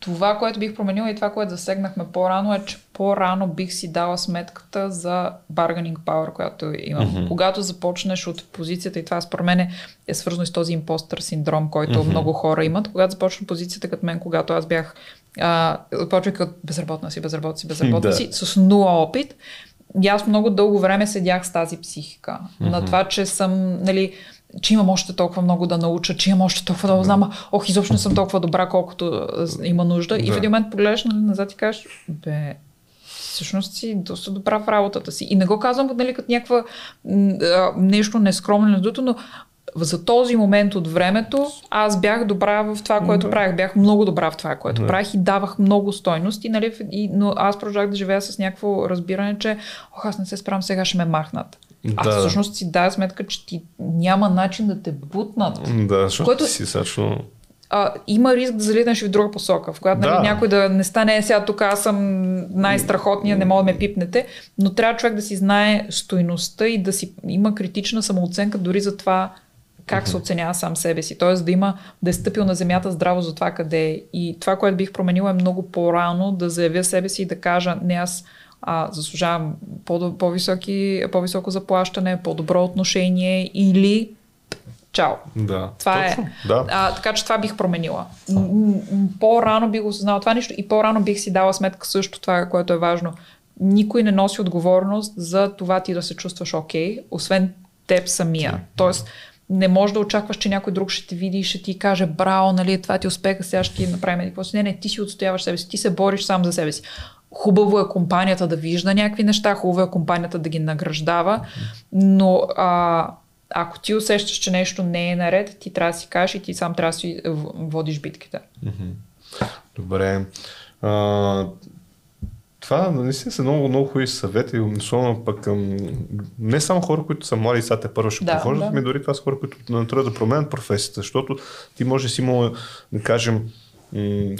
Speaker 2: това, което бих променила и това, което засегнахме по-рано е, че по-рано бих си дала сметката за bargaining power, която имам. Mm-hmm. Когато започнеш от позицията, и това според мен е свързано с този импостър синдром, който mm-hmm. много хора имат, когато започна позицията като мен, когато аз бях а, почвайки от безработна си, безработна си, безработна си, с нула опит, и аз много дълго време седях с тази психика. Mm-hmm. На това, че съм, нали, че имам още толкова много да науча, че имам още толкова много да знам, ох, изобщо не съм толкова добра, колкото има нужда. Да. И в един момент погледаш нали, назад и кажеш, бе, всъщност си доста добра в работата си. И не го казвам нали, като някаква нещо нескромно, надуто, но за този момент от времето аз бях добра в това, което да. правих. Бях много добра в това, което да. правих и давах много стойности, нали? И, но аз продължах да живея с някакво разбиране, че ох, аз не се справям, сега ще ме махнат. Да. Аз всъщност си дая сметка, че ти няма начин да те бутнат.
Speaker 1: Да, защото което... си сачно
Speaker 2: а, има риск да залитнеш в друга посока, в която нали, да. някой да не стане «Е, сега тук аз съм най-страхотния, не мога да ме пипнете, но трябва човек да си знае стойността и да си има критична самооценка дори за това как се оценява сам себе си. Т.е. да има, да е стъпил на земята здраво за това къде е. И това, което бих променила е много по-рано да заявя себе си и да кажа, не аз а, заслужавам по-високи, по-високо заплащане, по-добро отношение или чао.
Speaker 1: Да,
Speaker 2: това е.
Speaker 1: точно, е. Да.
Speaker 2: А, така че това бих променила. По-рано бих осъзнала това нещо и по-рано бих си дала сметка също това, което е важно. Никой не носи отговорност за това ти да се чувстваш окей, okay, освен теб самия. Тоест, не можеш да очакваш, че някой друг ще те види и ще ти каже, браво, нали, това ти успеха, сега ще ти направим. Не, не, ти си отстояваш себе си, ти се бориш сам за себе си. Хубаво е компанията да вижда някакви неща, хубаво е компанията да ги награждава, но а, ако ти усещаш, че нещо не е наред, ти трябва да си кажеш и ти сам трябва да си водиш битките.
Speaker 1: Добре. А, това наистина са много, много хубави съвети, особено пък към не само хора, които са млади и сега те първо ще да, прохождат, да. ми дори това са хора, които трябва да променят професията, защото ти може да си имал, да кажем,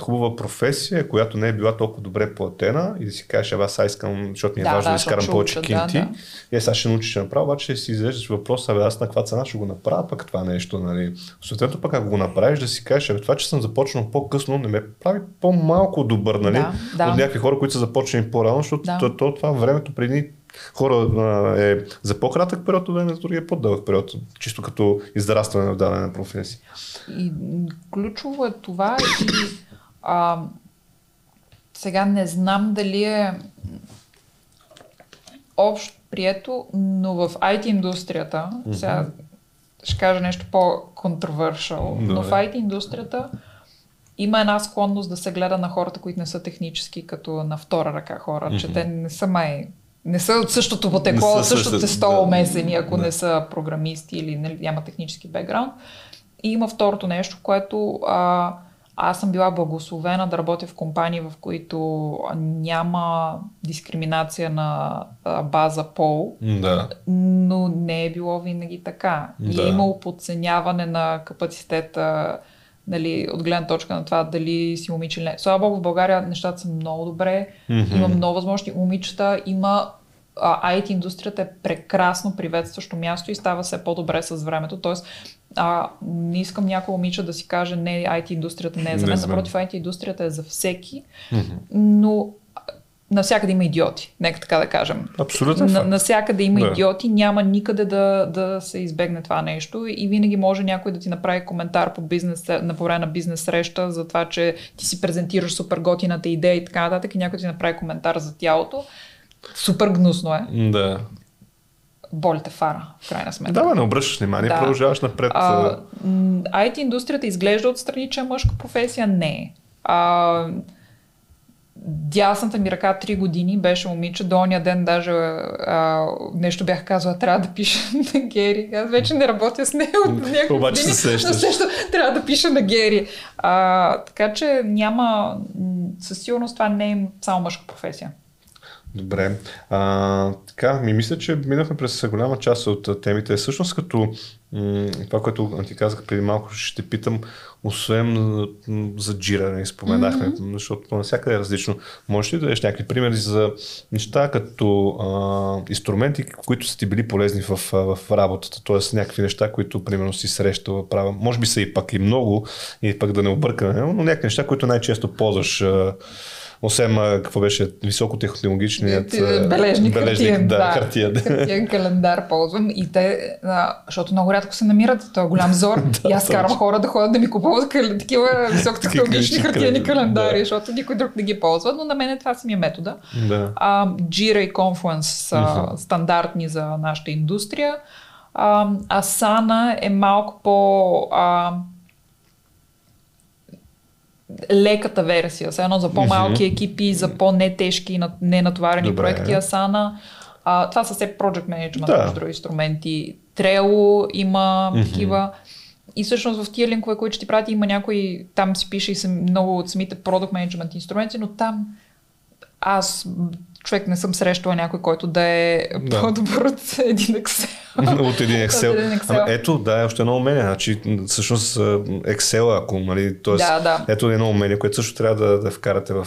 Speaker 1: хубава професия, която не е била толкова добре платена и да си кажеш, аз сега искам, защото ми е да, важно да, да изкарам повече кинти. Да, да. Е, сега ще научиш да направя, обаче си изреждаш въпроса, абе, аз на каква цена ще го направя пък това нещо. Нали. Съответно пък ако го направиш, да си кажеш, абе, това, че съм започнал по-късно, не ме прави по-малко добър, нали? Да, да. От някакви хора, които са започнали по-рано, защото да. то, това времето преди хора а, е за по-кратък период от време, за другия по-дълъг период, чисто като израстване в дадена професия.
Speaker 2: И ключово е това и а, сега не знам дали е общо прието, но в IT индустрията, mm-hmm. сега ще кажа нещо по-контровършал, но в IT индустрията има една склонност да се гледа на хората, които не са технически, като на втора ръка хора, mm-hmm. че те не са май не са от същото потекло, същото тесто да, умесени, ако да. не са програмисти или няма технически бекграунд. И има второто нещо, което а, аз съм била благословена да работя в компании, в които няма дискриминация на а, база пол,
Speaker 1: да.
Speaker 2: но не е било винаги така. Да. И е имало подценяване на капацитета нали, от гледна точка на това дали си момиче или не. Слава Богу, в България нещата са много добре, mm-hmm. има много възможности, момичета, има а, IT индустрията е прекрасно приветстващо място и става все по-добре с времето. Тоест, а, не искам някой момиче да си каже, не, IT индустрията не е за мен. Напротив, IT индустрията е за всеки, mm-hmm. но навсякъде има идиоти, нека така да кажем.
Speaker 1: Абсолютно.
Speaker 2: На, навсякъде има да. идиоти, няма никъде да, да се избегне това нещо и винаги може някой да ти направи коментар по бизнес, на по време на бизнес среща за това, че ти си презентираш супер готината идея и така нататък и някой ти направи коментар за тялото. Супер гнусно е.
Speaker 1: Да.
Speaker 2: Болите фара, в крайна сметка.
Speaker 1: Да, не обръщаш внимание, да. продължаваш напред. А,
Speaker 2: IT индустрията изглежда отстрани, че е мъжка професия. Не. А, дясната ми ръка 3 години беше момиче. До ония ден даже а, нещо бях казала, трябва да пиша на Гери. Аз вече не работя с нея от някакви
Speaker 1: Обаче години, се но също
Speaker 2: трябва да пиша на Гери. А, така че няма, със сигурност това не е само мъжка професия.
Speaker 1: Добре. А, така, ми мисля, че минахме през голяма част от темите. Всъщност като м- това, което ти казах преди малко, ще питам, освен за джира, не споменахме, mm-hmm. защото навсякъде е различно. Можеш ли да дадеш някакви примери за неща като а, инструменти, които са ти били полезни в, в работата, т.е. някакви неща, които примерно си срещала, правя. Може би са и пак и много, и пак да не объркаме, но някакви неща, които най-често ползваш а, освен какво беше високотехнологичният
Speaker 2: бележник, бележник хартиен,
Speaker 1: да, да, хартиен.
Speaker 2: хартиен календар ползвам и те, а, защото много рядко се намират, той е голям зор *laughs* да, и аз карам хора да ходят да ми купуват такива високотехнологични хартиени календари, да. защото никой друг не ги ползва, но на мен това са ми е метода.
Speaker 1: Да.
Speaker 2: А, Jira и Confluence са uh-huh. стандартни за нашата индустрия. А, Asana е малко по... А, леката версия, все едно за по-малки mm-hmm. екипи, за по-нетежки и ненатоварени Добре. проекти Asana. А, това са все project management, да. между други инструменти. Trello има mm-hmm. такива. И всъщност в тия линкове, които ще ти прати, има някои, там си пише и много от самите product management инструменти, но там аз човек не съм срещала някой, който да е да. по-добър от един Excel. *laughs*
Speaker 1: от един Excel. от един Excel. Ама ето, да, е още едно умение. Значи, всъщност Excel, ако, нали, т.е. Да, да. ето едно умение, което също трябва да, да вкарате в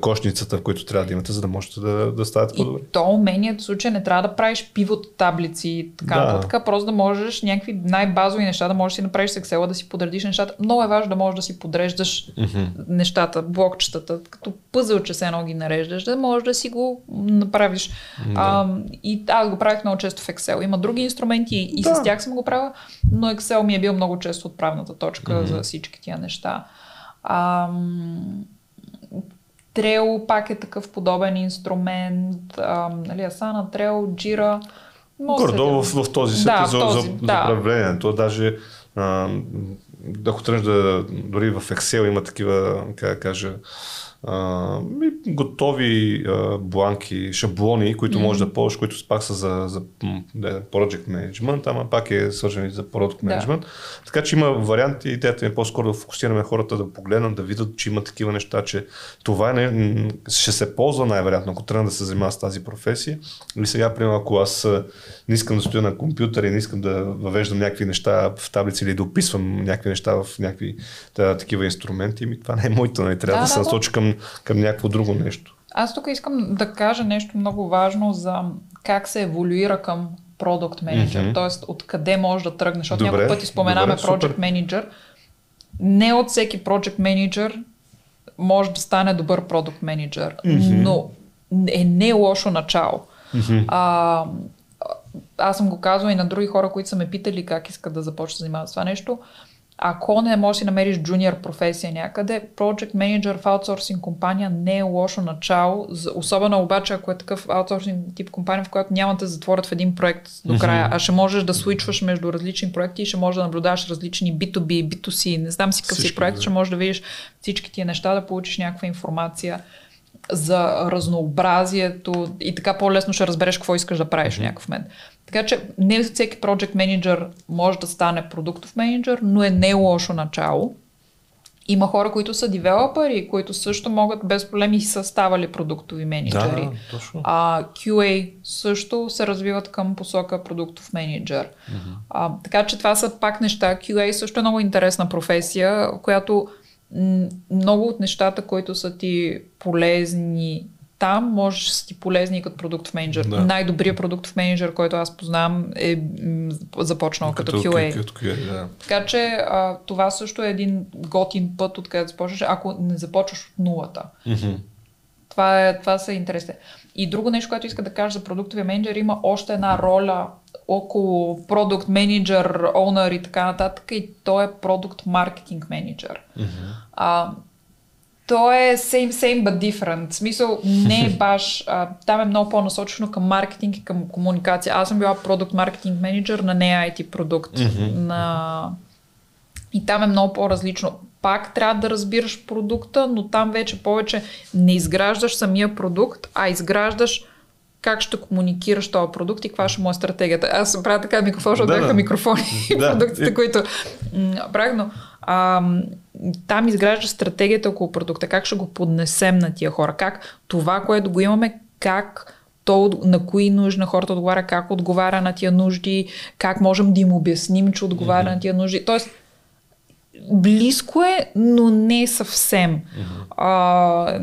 Speaker 1: кошницата, в които трябва да имате, за да можете да, да ставате по-добре.
Speaker 2: И то умение в случая не трябва да правиш пивот таблици и така да. нататък, просто да можеш някакви най-базови неща да можеш да си направиш с Excel, да си подредиш нещата. Много е важно да можеш да си подреждаш mm-hmm. нещата, блокчетата, като пъзъл, че се едно ги нареждаш, да можеш да си го направиш. Да. А, и аз го правих много често в Excel. Има други инструменти и да. с тях съм го правила, но Excel ми е бил много често отправната точка mm-hmm. за всички тия неща. А, Trello пак е такъв подобен инструмент. А, нали, Asana, Trello, Jira.
Speaker 1: Гордо в, в този сет да, за, този, за, да. за управлението. Даже а, ако тръгнеш да, дори в Excel има такива, как да кажа, а, готови а, бланки, шаблони, които можеш да ползваш, които пак са за, за да, project management, ама пак е свързани за product management. Да. Така че има варианти. Идеята ми е по-скоро да фокусираме хората да погледнат, да видят, че има такива неща, че това не, ще се ползва най-вероятно, ако трябва да се занимава с тази професия. Или сега, примерно, ако аз не искам да стоя на компютър и не искам да въвеждам някакви неща в таблици или да описвам някакви неща в някакви да, такива инструменти, ми това не е моето, не нали? трябва да, да се насоча към, към някакво друго нещо.
Speaker 2: Аз тук искам да кажа нещо много важно за как се еволюира към продукт менеджер, mm-hmm. т.е. откъде може да тръгне, защото няколко пъти споменаме добре, project менеджер. Не от всеки project менеджер може да стане добър продукт менеджер, mm-hmm. но е не лошо начало. Mm-hmm. А, аз съм го казвала и на други хора, които са ме питали как искат да започнат да занимават с това нещо. Ако не можеш да намериш джуниор професия някъде, project manager в аутсорсинг компания не е лошо начало, особено обаче ако е такъв аутсорсинг тип компания, в която няма да затворят в един проект до края, а ще можеш да свичваш между различни проекти и ще можеш да наблюдаваш различни B2B, B2C, не знам си какъв си проект, да. ще можеш да видиш всички тия неща, да получиш някаква информация за разнообразието и така по-лесно ще разбереш какво искаш да правиш mm-hmm. в някакъв момент. Така че не всеки project менеджер може да стане продуктов менеджер, но е не лошо начало. Има хора, които са девелопери, които също могат без проблеми са ставали продуктови менеджери.
Speaker 1: Да, точно.
Speaker 2: А, QA също се развиват към посока продуктов менеджер. Mm-hmm. А, така че това са пак неща. QA също е много интересна професия, която много от нещата, които са ти полезни там, можеш да си ти полезни като продуктов менеджер. Да. Най-добрият продуктов менеджер, който аз познавам, е започнал като, като QA. Като QA да. Така че а, това също е един готин път, откъдето започваш, ако не започваш от нулата. Mm-hmm. Това, е, това са интересни. И друго нещо, което иска да кажа за продуктовия менеджер, има още една роля около продукт менеджер, онър и така нататък и то е продукт маркетинг менеджер. То е same, same but different. В смисъл не е *laughs* баш, а, там е много по-насочено към маркетинг и към комуникация. Аз съм била продукт маркетинг менеджер на не IT продукт. Mm-hmm. На... И там е много по-различно. Пак трябва да разбираш продукта, но там вече повече не изграждаш самия продукт, а изграждаш как ще комуникираш този продукт и каква ще му е стратегията. Аз правя така микрофон, защото да, бяха микрофони *laughs* и да. продуктите, които правих, но а, там изгражда стратегията около продукта, как ще го поднесем на тия хора, как това, което го имаме, как то на кои нужди на хората отговаря, как отговаря на тия нужди, как можем да им обясним, че отговаря mm-hmm. на тия нужди. Тоест, близко е, но не съвсем. Mm-hmm. А,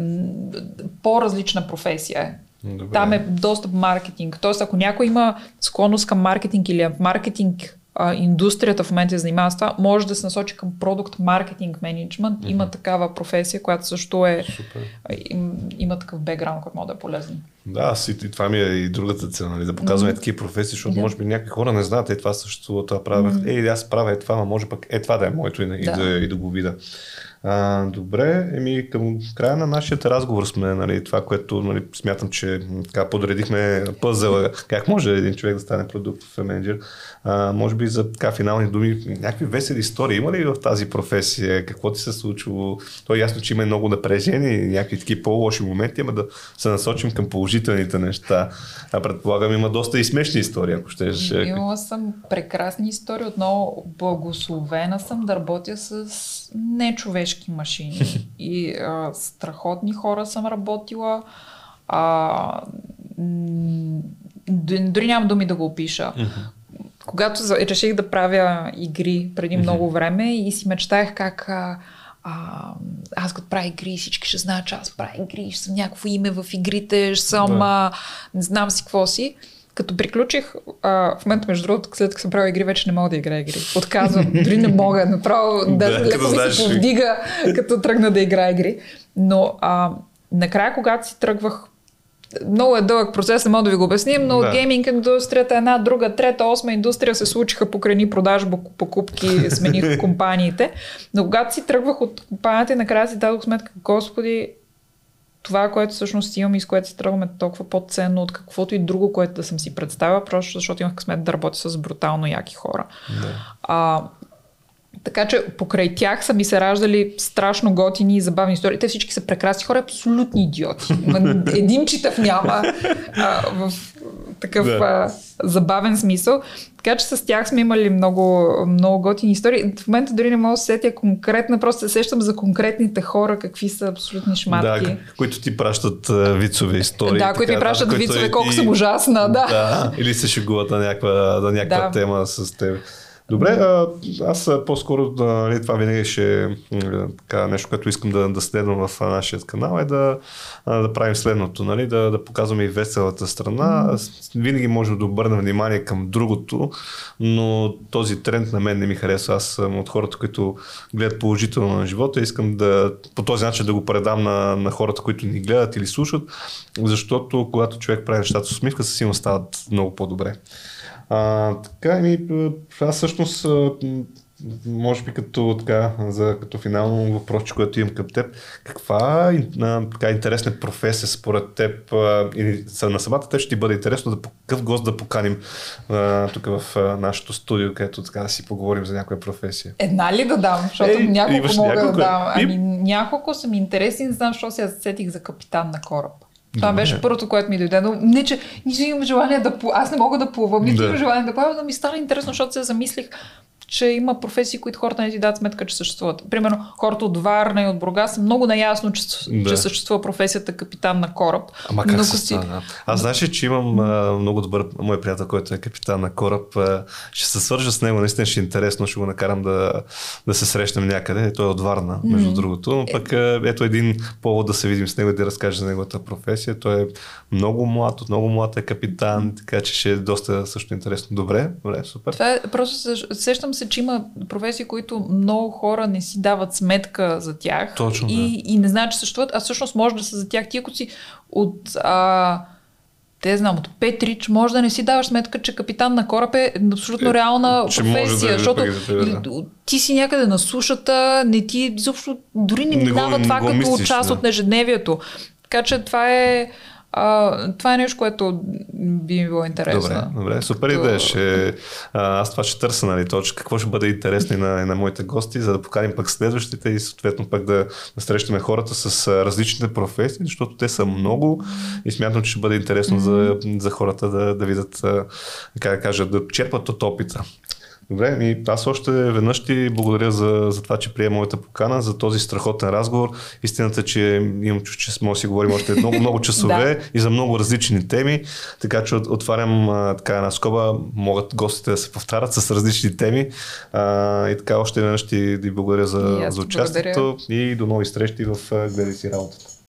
Speaker 2: по-различна професия е. Добре. Там е доста маркетинг. Тоест, ако някой има склонност към маркетинг или в маркетинг а, индустрията в момента се занимава с това, може да се насочи към продукт маркетинг менеджмент. Mm-hmm. Има такава професия, която също е. Им, има такъв бекграунд, който може да е полезен.
Speaker 1: Да, и това ми е и другата цел, нали, да показваме mm-hmm. такива професии, защото yeah. може би някакви хора не знаят, е това съществува, това правя. Mm-hmm. Е, аз правя е това, а може пък е това да е моето и, да. и, да, и да го видя. А, добре, еми към края на нашия разговор сме, нали, това, което нали, смятам, че така подредихме пъзела, как може един човек да стане продуктов менеджер. А, може би за така финални думи, някакви весели истории има ли в тази професия? Какво ти се случило? То е ясно, че има много напрежение и някакви такива по-лоши моменти, ама да се насочим към положителни положителните неща. А предполагам има доста и смешни истории, ако ще.
Speaker 2: Имала съм прекрасни истории. Отново благословена съм да работя с нечовешки машини. *laughs* И а, страхотни хора съм работила. А, дори нямам думи да го опиша. Когато реших да правя игри преди много време и си мечтаях как а, а, аз като правя игри, всички ще знаят, че аз правя игри, ще съм някакво име в игрите, ще съм, да. а, не знам си какво си. Като приключих, а, в момента, между другото, след като съм правила игри, вече не мога да играя игри. Отказвам, дори не мога, направо да, да леко ми се повдига, като тръгна да играя игри. Но а, накрая, когато си тръгвах много е дълъг процес, не мога да ви го обясним, но да. гейминг индустрията, една, друга, трета, осма индустрия се случиха покрайни продажба, покупки, смених *laughs* компаниите. Но когато си тръгвах от компанията, накрая си дадох сметка, господи, това, което всъщност имам и с което си тръгваме толкова по-ценно от каквото и друго, което да съм си представила, просто защото имах късмет да работя с брутално яки хора. Да. А, така че покрай тях са ми се раждали страшно готини и забавни истории. Те всички са прекрасни хора, абсолютни идиоти. *laughs* Един читав няма а, в такъв да. а, забавен смисъл. Така че с тях сме имали много, много готини истории. В момента дори не мога да се сетя конкретно, просто се сещам за конкретните хора, какви са абсолютни шматки.
Speaker 1: Да, които ти пращат вицове истории.
Speaker 2: Да, които ти пращат да, вицове, колко и... съм ужасна. Да. да.
Speaker 1: Или се шегуват на някаква, на някаква да. тема с теб. Добре, а, аз по-скоро нали, това винаги ще така, нещо, което искам да, да следвам в нашия канал е да, да правим следното, нали, да, да показваме и веселата страна. Винаги можем да обърнем внимание към другото, но този тренд на мен не ми харесва. Аз съм от хората, които гледат положително на живота. Искам да по този начин да го предам на, на хората, които ни гледат или слушат, защото когато човек прави нещата с усмивка, със сигурност стават много по-добре. А, така, ми, аз всъщност може би като, така, за, като финално въпрос, което имам към теб, каква а, така, интересна професия според теб а, или на самата теб ще ти бъде интересно да какъв гост да поканим а, тук в а, нашето студио, където така да си поговорим за някоя професия?
Speaker 2: Една ли да дам? Защото Ей, няколко мога няколко, да дам. Ами, няколко са ми интересни, не знам, защо се сетих за капитан на кораб. Това Добре. беше първото, което ми дойде. Но не, че нито имам желание да плувам. Аз не мога да плувам, нито да. имам желание да плувам, но ми стана интересно, защото се замислих че има професии, които хората не ти дадат сметка, че съществуват. Примерно, хората от Варна и от Бургас са много наясно, че, да. че съществува професията капитан на кораб.
Speaker 1: Ама как се си... Аз знаеш, че имам а, много добър мой приятел, който е капитан на кораб. А, ще се свържа с него, наистина ще е интересно, ще го накарам да, да се срещнем някъде. Той е от Варна, между mm. другото. Но пък а, ето един повод да се видим с него и да разкаже за неговата професия. Той е много млад, от много млад е капитан, така че ще е доста също интересно. Добре, добре, супер.
Speaker 2: Това е, просто сещам се, че има професии, които много хора не си дават сметка за тях
Speaker 1: Точно,
Speaker 2: и,
Speaker 1: да.
Speaker 2: и не знаят, че съществуват, а всъщност може да са за тях. Ти ако си от а, те знам, от Петрич, може да не си даваш сметка, че капитан на кораб е абсолютно е, реална професия, да е защото да. ти си някъде на сушата, не ти изобщо дори не, не дава това като мислиш, част да. от ежедневието. Така че това е а, това е нещо, което би ми било интересно.
Speaker 1: Добре, добре. супер идея. Ще, аз това ще търся, нали, точно какво ще бъде интересно и на, и на моите гости, за да поканим пък следващите и съответно пък да, да срещаме хората с различните професии, защото те са много и смятам, че ще бъде интересно mm-hmm. за, за хората да, да видят, как да кажа, да черпат от опита. Добре, ми, аз още веднъж ти благодаря за, за това, че приема моята покана, за този страхотен разговор. Истината, че имам чуш, че може да си говорим още много, много *laughs* часове да. и за много различни теми, така че отварям а, така една скоба, могат гостите да се повтарят с различни теми. А, и така още веднъж ти, ти благодаря за, за участието благодаря. и до нови срещи в Гледай си работата.